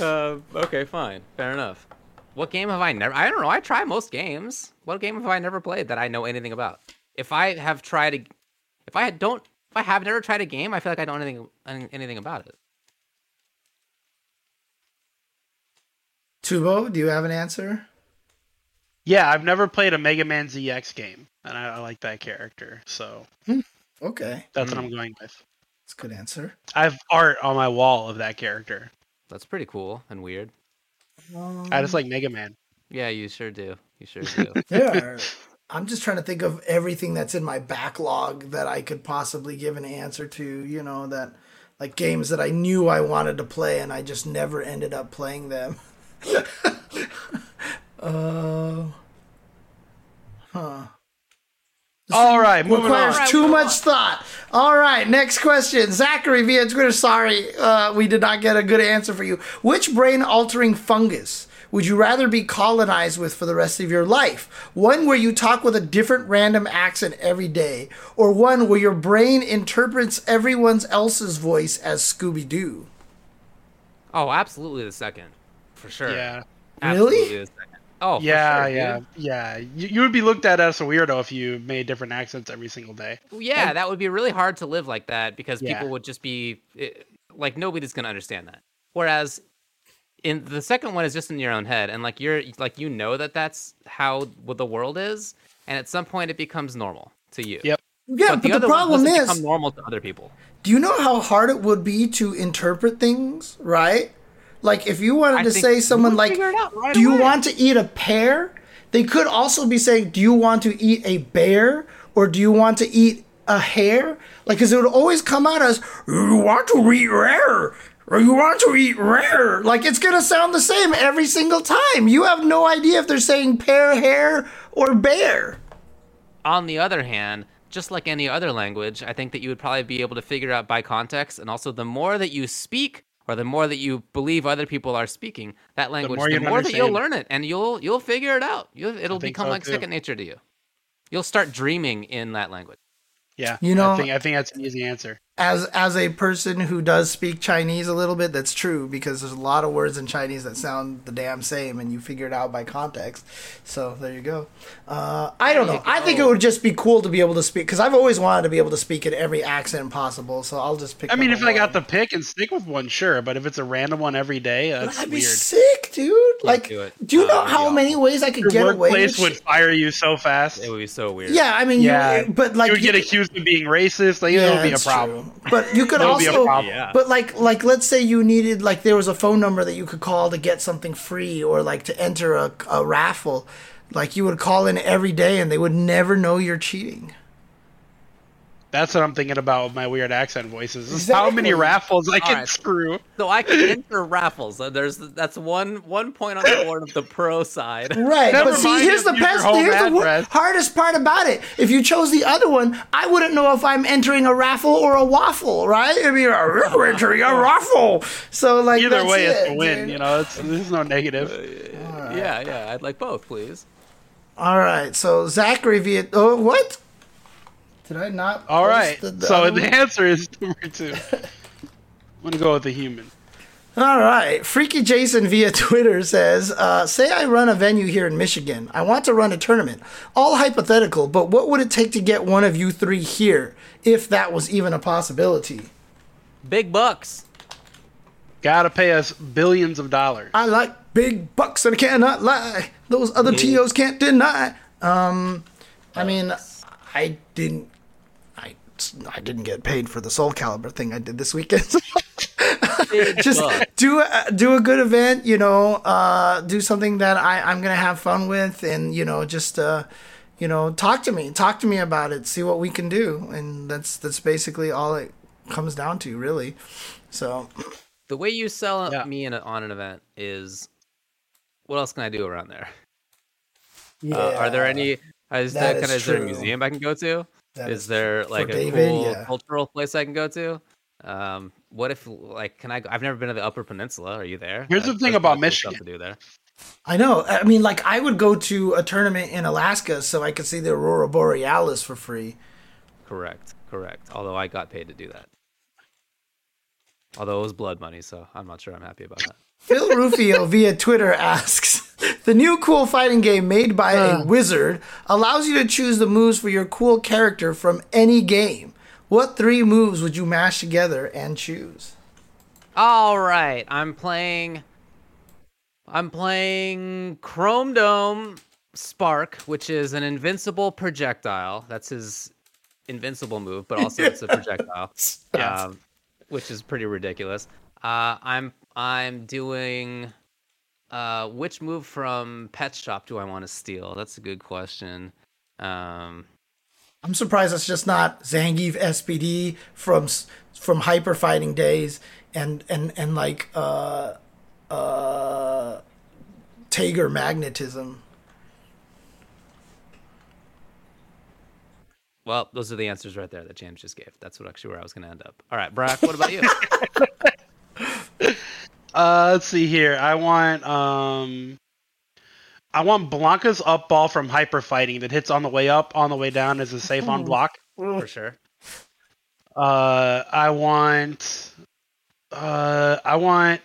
uh, okay, fine. Fair enough. What game have I never? I don't know. I try most games. What game have I never played that I know anything about? If I have tried a, if I don't, if I have never tried a game, I feel like I don't know anything anything about it. Tubo, do you have an answer? Yeah, I've never played a Mega Man ZX game, and I, I like that character, so hmm, Okay, that's what hmm. I'm going with. that's a good answer. I have art on my wall of that character. That's pretty cool and weird. Um, I just like Mega Man. Yeah, you sure do. You sure do. There. I'm just trying to think of everything that's in my backlog that I could possibly give an answer to. You know that, like games that I knew I wanted to play and I just never ended up playing them. uh, huh. All right, moving requires on. too much thought. All right, next question. Zachary via Twitter. Sorry, uh, we did not get a good answer for you. Which brain altering fungus would you rather be colonized with for the rest of your life? One where you talk with a different random accent every day, or one where your brain interprets everyone else's voice as Scooby Doo? Oh, absolutely the second, for sure. Yeah. Absolutely Really? The second. Oh, for yeah, sure, dude. yeah, yeah. You, you would be looked at as a weirdo if you made different accents every single day. Yeah, that would be really hard to live like that because Yeah. people would just be eh, like nobody's gonna understand that. Whereas in the second one is just in your own head, and like you're like you know that that's how what the world is, and at some point it becomes normal to you. Yep. Yeah, But but, the, other the problem one doesn't is, become normal to other people. do you know how hard it would be to interpret things, right? Like if you wanted I to say someone like, figure it out right "Do you away." want to eat a pear?" They could also be saying, "Do you want to eat a bear?" or "Do you want to eat a hare?" Like, because it would always come out as, "You want to eat rare." Or you want to eat rare? Like it's gonna sound the same every single time. You have no idea if they're saying pear, hare, or bear. On the other hand, just like any other language, I think that you would probably be able to figure out by context, and also the more that you speak, or the more that you believe other people are speaking that language, more the more, that you'll learn it, and you'll you'll figure it out. You'll, it'll become so, like too. second nature to you. You'll start dreaming in that language. Yeah. You know- I think I think that's an easy answer. As as a person who does speak Chinese a little bit, that's true because there's a lot of words in Chinese that sound the damn same, and you figure it out by context. So there you go. Uh, I don't know. I think it would just be cool to be able to speak because I've always wanted to be able to speak in every accent possible. So I'll just pick. I mean, number if I got one. the pick and stick with one, sure. But if it's a random one every day, that's I'd be weird. sick, dude. like, do it. do you know Uh, how yeah. many ways I could Your get away with workplace would shit? fire you so fast. It would be so weird. Yeah, I mean, Yeah, you, but like you would get you- accused of being racist. Like, it would be a problem. true. But you could It would be a also, problem. Yeah. but like, like, let's say you needed, like, there was a phone number that you could call to get something free, or like to enter a, a raffle. Like, you would call in every day, and they would never know you're cheating. That's what I'm thinking about with my weird accent voices. Is how many raffles I can Alright. screw. So I can enter raffles. So there's that's one one point on the board of the pro side. Right, Never but see, here's the best, your home here's the wo- hardest part about it. If you chose the other one, I wouldn't know if I'm entering a raffle or a waffle, right? I mean, you're entering a raffle. So, like, Either that's way, it, it's a win. dude. You know, it's, there's no negative. Yeah, yeah. I'd like both, please. All right, so Zachary via. Oh, what? Did I not? All post right. the- the so the answer is number two. I'm gonna go with the human. All right. Freaky Jason via Twitter says, uh, "Say I run a venue here in Michigan. I want to run a tournament. All hypothetical, but what would it take to get one of you three here, if that was even a possibility?" Big bucks. Gotta pay us billions of dollars. I like big bucks and I cannot lie. Those other TOs can't deny. Um, I mean, I didn't, I, I didn't get paid for the Soul Calibur thing I did this weekend. Just do a, do a good event, you know. Uh, do something that I I'm gonna have fun with, and you know, just uh, you know, talk to me, talk to me about it, see what we can do, and that's that's basically all it comes down to, really. So The way you sell Yeah. me in a, on an event is, what else can I do around there? yeah, Uh, are there any? Is, that there, is kind of, is there a museum I can go to? That is there like a David, cool yeah. cultural place I can go to? Um, what if like can I? go- I've never been to the Upper Peninsula. Are you there? Here's the thing there's about probably stuff Michigan. to do there. I know. I mean, like I would go to a tournament in Alaska so I could see the aurora borealis for free. Correct, correct. Although I got paid to do that. Although it was blood money, so I'm not sure I'm happy about that. Phil Rufio via Twitter asks The new cool fighting game made by a wizard allows you to choose the moves for your cool character from any game. What three moves would you mash together and choose? All right, I'm playing. I'm playing Chrome Dome Spark, which is an invincible projectile. That's his invincible move, but also it's a projectile, um, which is pretty ridiculous. Uh, I'm I'm doing. Uh, which move from Pet Shop do I want to steal? That's a good question. Um, I'm surprised it's just not Zangief SPD from from Hyper Fighting days and and and like uh uh Tager magnetism. Well, those are the answers right there that James just gave. That's what actually where I was going to end up. All right, Brock, what about you? Uh, let's see here. I want um, I want Blanka's up ball from hyper fighting that hits on the way up, on the way down as a safe on block. For sure. Uh, I want uh, I want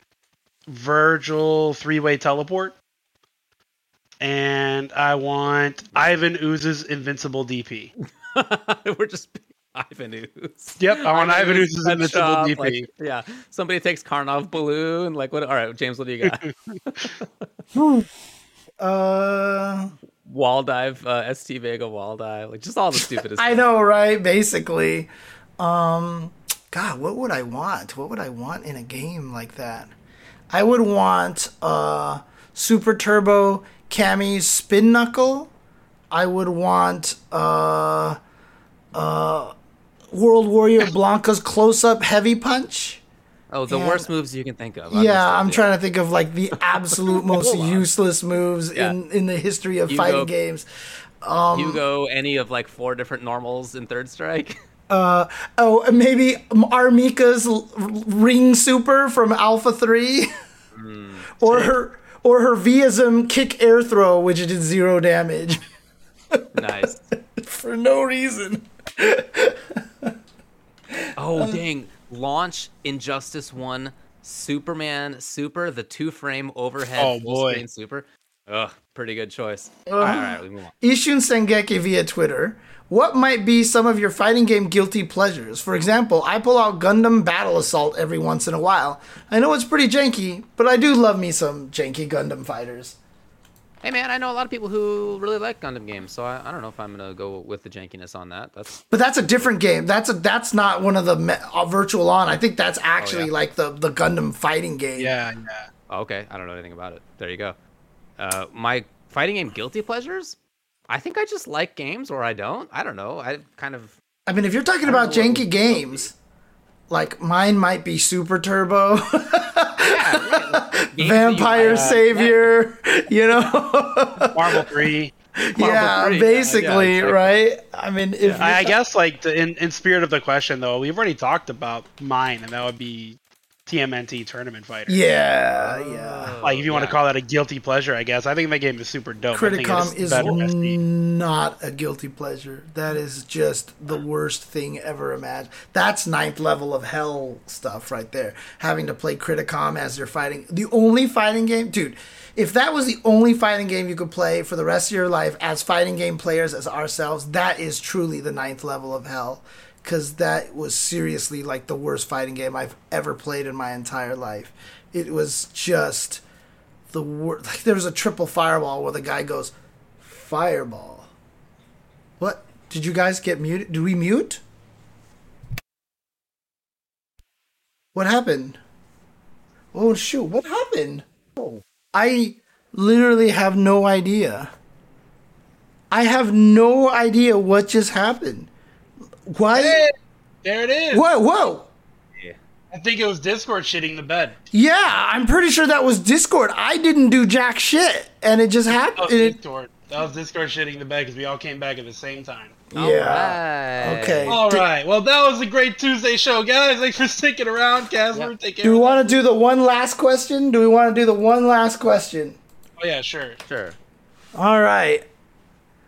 Vergil three way teleport, and I want Ivan Ooze's invincible DP. We're just Ivan Ooze. Yep, I want Ivan Ooze's Pet invincible shop, DP. like, yeah, somebody takes Karnov balloon. Like what? All right, James, what do you got? Uh, wall dive, uh, St Vega wall dive, like just all the stupidest. I stuff. know, right? Basically, um, God, what would I want? What would I want in a game like that? I would want uh, Super Turbo Cammy's Spin Knuckle. I would want uh, uh, World Warrior Blanka's Close Up Heavy Punch. Oh, the And- worst moves you can think of. Yeah, I'm trying to think of like the absolute most useless moves Yeah. in, in the history of You fighting go- games. Hugo, any of like four different normals in Third Strike. Uh, oh, maybe R. Mika's ring super from Alpha 3 or her or her Viasm kick air throw which did zero damage nice. for no reason. Oh um, dang! Launch Injustice One, Superman Super, the two frame overhead Oh, full boy. screen Super. Ugh, pretty good choice. all right, all right, we move on. Ishun Sengeki via Twitter. What might be some of your fighting game guilty pleasures? For example, I pull out Gundam Battle Assault every once in a while. I know it's pretty janky, but I do love me some janky Gundam fighters. Hey man, I know a lot of people who really like Gundam games, so I, I don't know if I'm gonna go with the jankiness on that. That's But that's a different game. That's a that's not one of the me- uh, virtual on. I think that's actually Oh, yeah. like the the Gundam fighting game. Yeah, yeah. oh, okay. I don't know anything about it. There you go. Uh, my fighting game guilty pleasures. I think I just like games, or I don't. I don't know. I kind of I mean, if you're talking about janky games, like mine might be Super Turbo, yeah, right, like, games that you Vampire like. Savior, you know? Marvel three. yeah, Free, yeah, basically, yeah, exactly. right? I mean, if I, I guess like the, in in spirit of the question though, we've already talked about mine, and that would be TMNT Tournament Fighter. yeah, yeah. Oh, like if you want Yeah. to call that a guilty pleasure, I guess. I think that game is super dope. I think Criticom it's is better SD. not a guilty pleasure. That is just the worst thing ever imagined. That's ninth level of hell stuff right there. Having to play Criticom as you're fighting. The only fighting game, dude. If that was the only fighting game you could play for the rest of your life as fighting game players as ourselves, that is truly the ninth level of hell. Because that was seriously like the worst fighting game I've ever played in my entire life. It was just the word like there was a triple fireball where the guy goes fireball? What? Did you guys get muted? Did we mute? What happened? Oh shoot. What happened? Oh, i literally have no idea. I have no idea what just happened why Hey, there it is. whoa whoa I think it was Discord shitting the bed. yeah i'm pretty sure that was discord i didn't do jack shit and it just That happened was Discord. That was Discord shitting the bed because we all came back at the same time. yeah Alright. okay All Did- right. Well, that was a great Tuesday show, guys. Thanks for sticking around, Casper. Yeah. Take care. Do we want to do the one last question? Do we want to do the one last question? Oh yeah, sure. Sure. All right.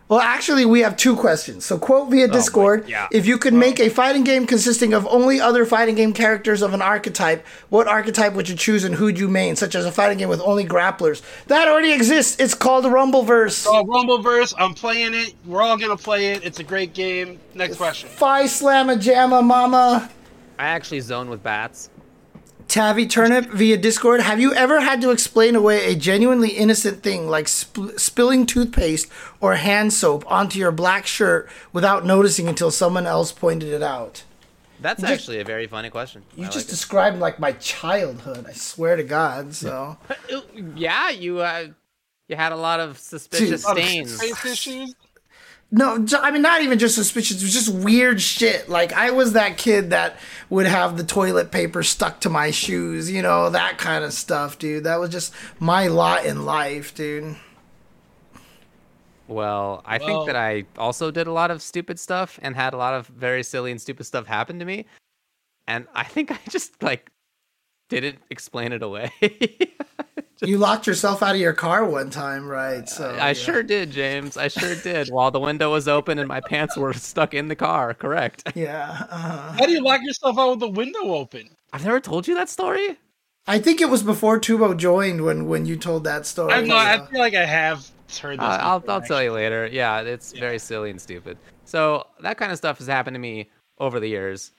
Well, actually, we have two questions. So, quote via oh, Discord yeah. if you could make a fighting game consisting of only other fighting game characters of an archetype, what archetype would you choose and who'd you main? Such as a fighting game with only grapplers. That already exists. It's called Rumbleverse. Oh, Rumbleverse. I'm playing it. We're all gonna play it. It's a great game. Next question. Phi Slamma Jamma Mama. I actually zone with bats. Tavi Turnip via Discord. Have you ever had to explain away a genuinely innocent thing like sp- spilling toothpaste or hand soap onto your black shirt without noticing until someone else pointed it out? That's just- actually a very funny question. You I just like described like my childhood. I swear to God. So yeah, you uh, you had a lot of suspicious Dude, stains. Face issues. No, I mean not even just suspicious. It was just weird shit. Like I was that kid that would have the toilet paper stuck to my shoes. You know that kind of stuff, dude. That was just my lot in life, dude. Well, I Well- think that I also did a lot of stupid stuff and had a lot of very silly and stupid stuff happen to me. And I think I just like didn't explain it away. You locked yourself out of your car one time, right? So I yeah. sure did, James. I sure did. While the window was open and my pants were stuck in the car. Correct. Yeah. Uh, How do you lock yourself out with the window open? I've never told you that story. I think it was before Tubo joined when when you told that story. I know. I feel like I have heard this. Uh, I'll I'll tell you later. Yeah, it's very silly and stupid. So that kind of stuff has happened to me over the years.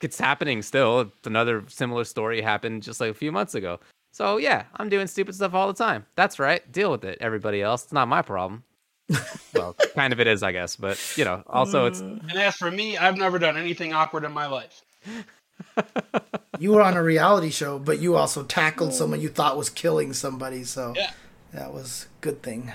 It's happening still. Another similar story happened just like a few months ago. So yeah, I'm doing stupid stuff all the time. That's right. Deal with it, everybody else. It's not my problem. well, kind of it is, I guess. But you know, also it's mm. And as for me, I've never done anything awkward in my life. you were on a reality show, but you also tackled oh. someone you thought was killing somebody. So Yeah. that was a good thing.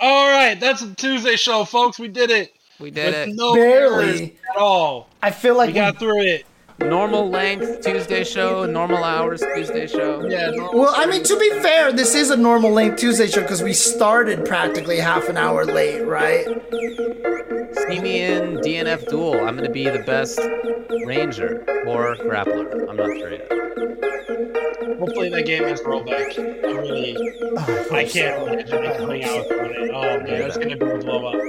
All right, that's a Tuesday show, folks. We did it. we did With it. no Barely. at all. I feel like We we, got through it. Normal length Tuesday show, normal hours Tuesday show. Yeah. well, I mean, to be fair, this is a normal length Tuesday show because we started practically half an hour late, right? See me in DNF Duel. I'm gonna be the best ranger or grappler. I'm not sure yet. Hopefully that game has rollback. I really, Oh, I hope can't so. imagine I it coming hope out on it. Oh man, that's gonna be a blow up.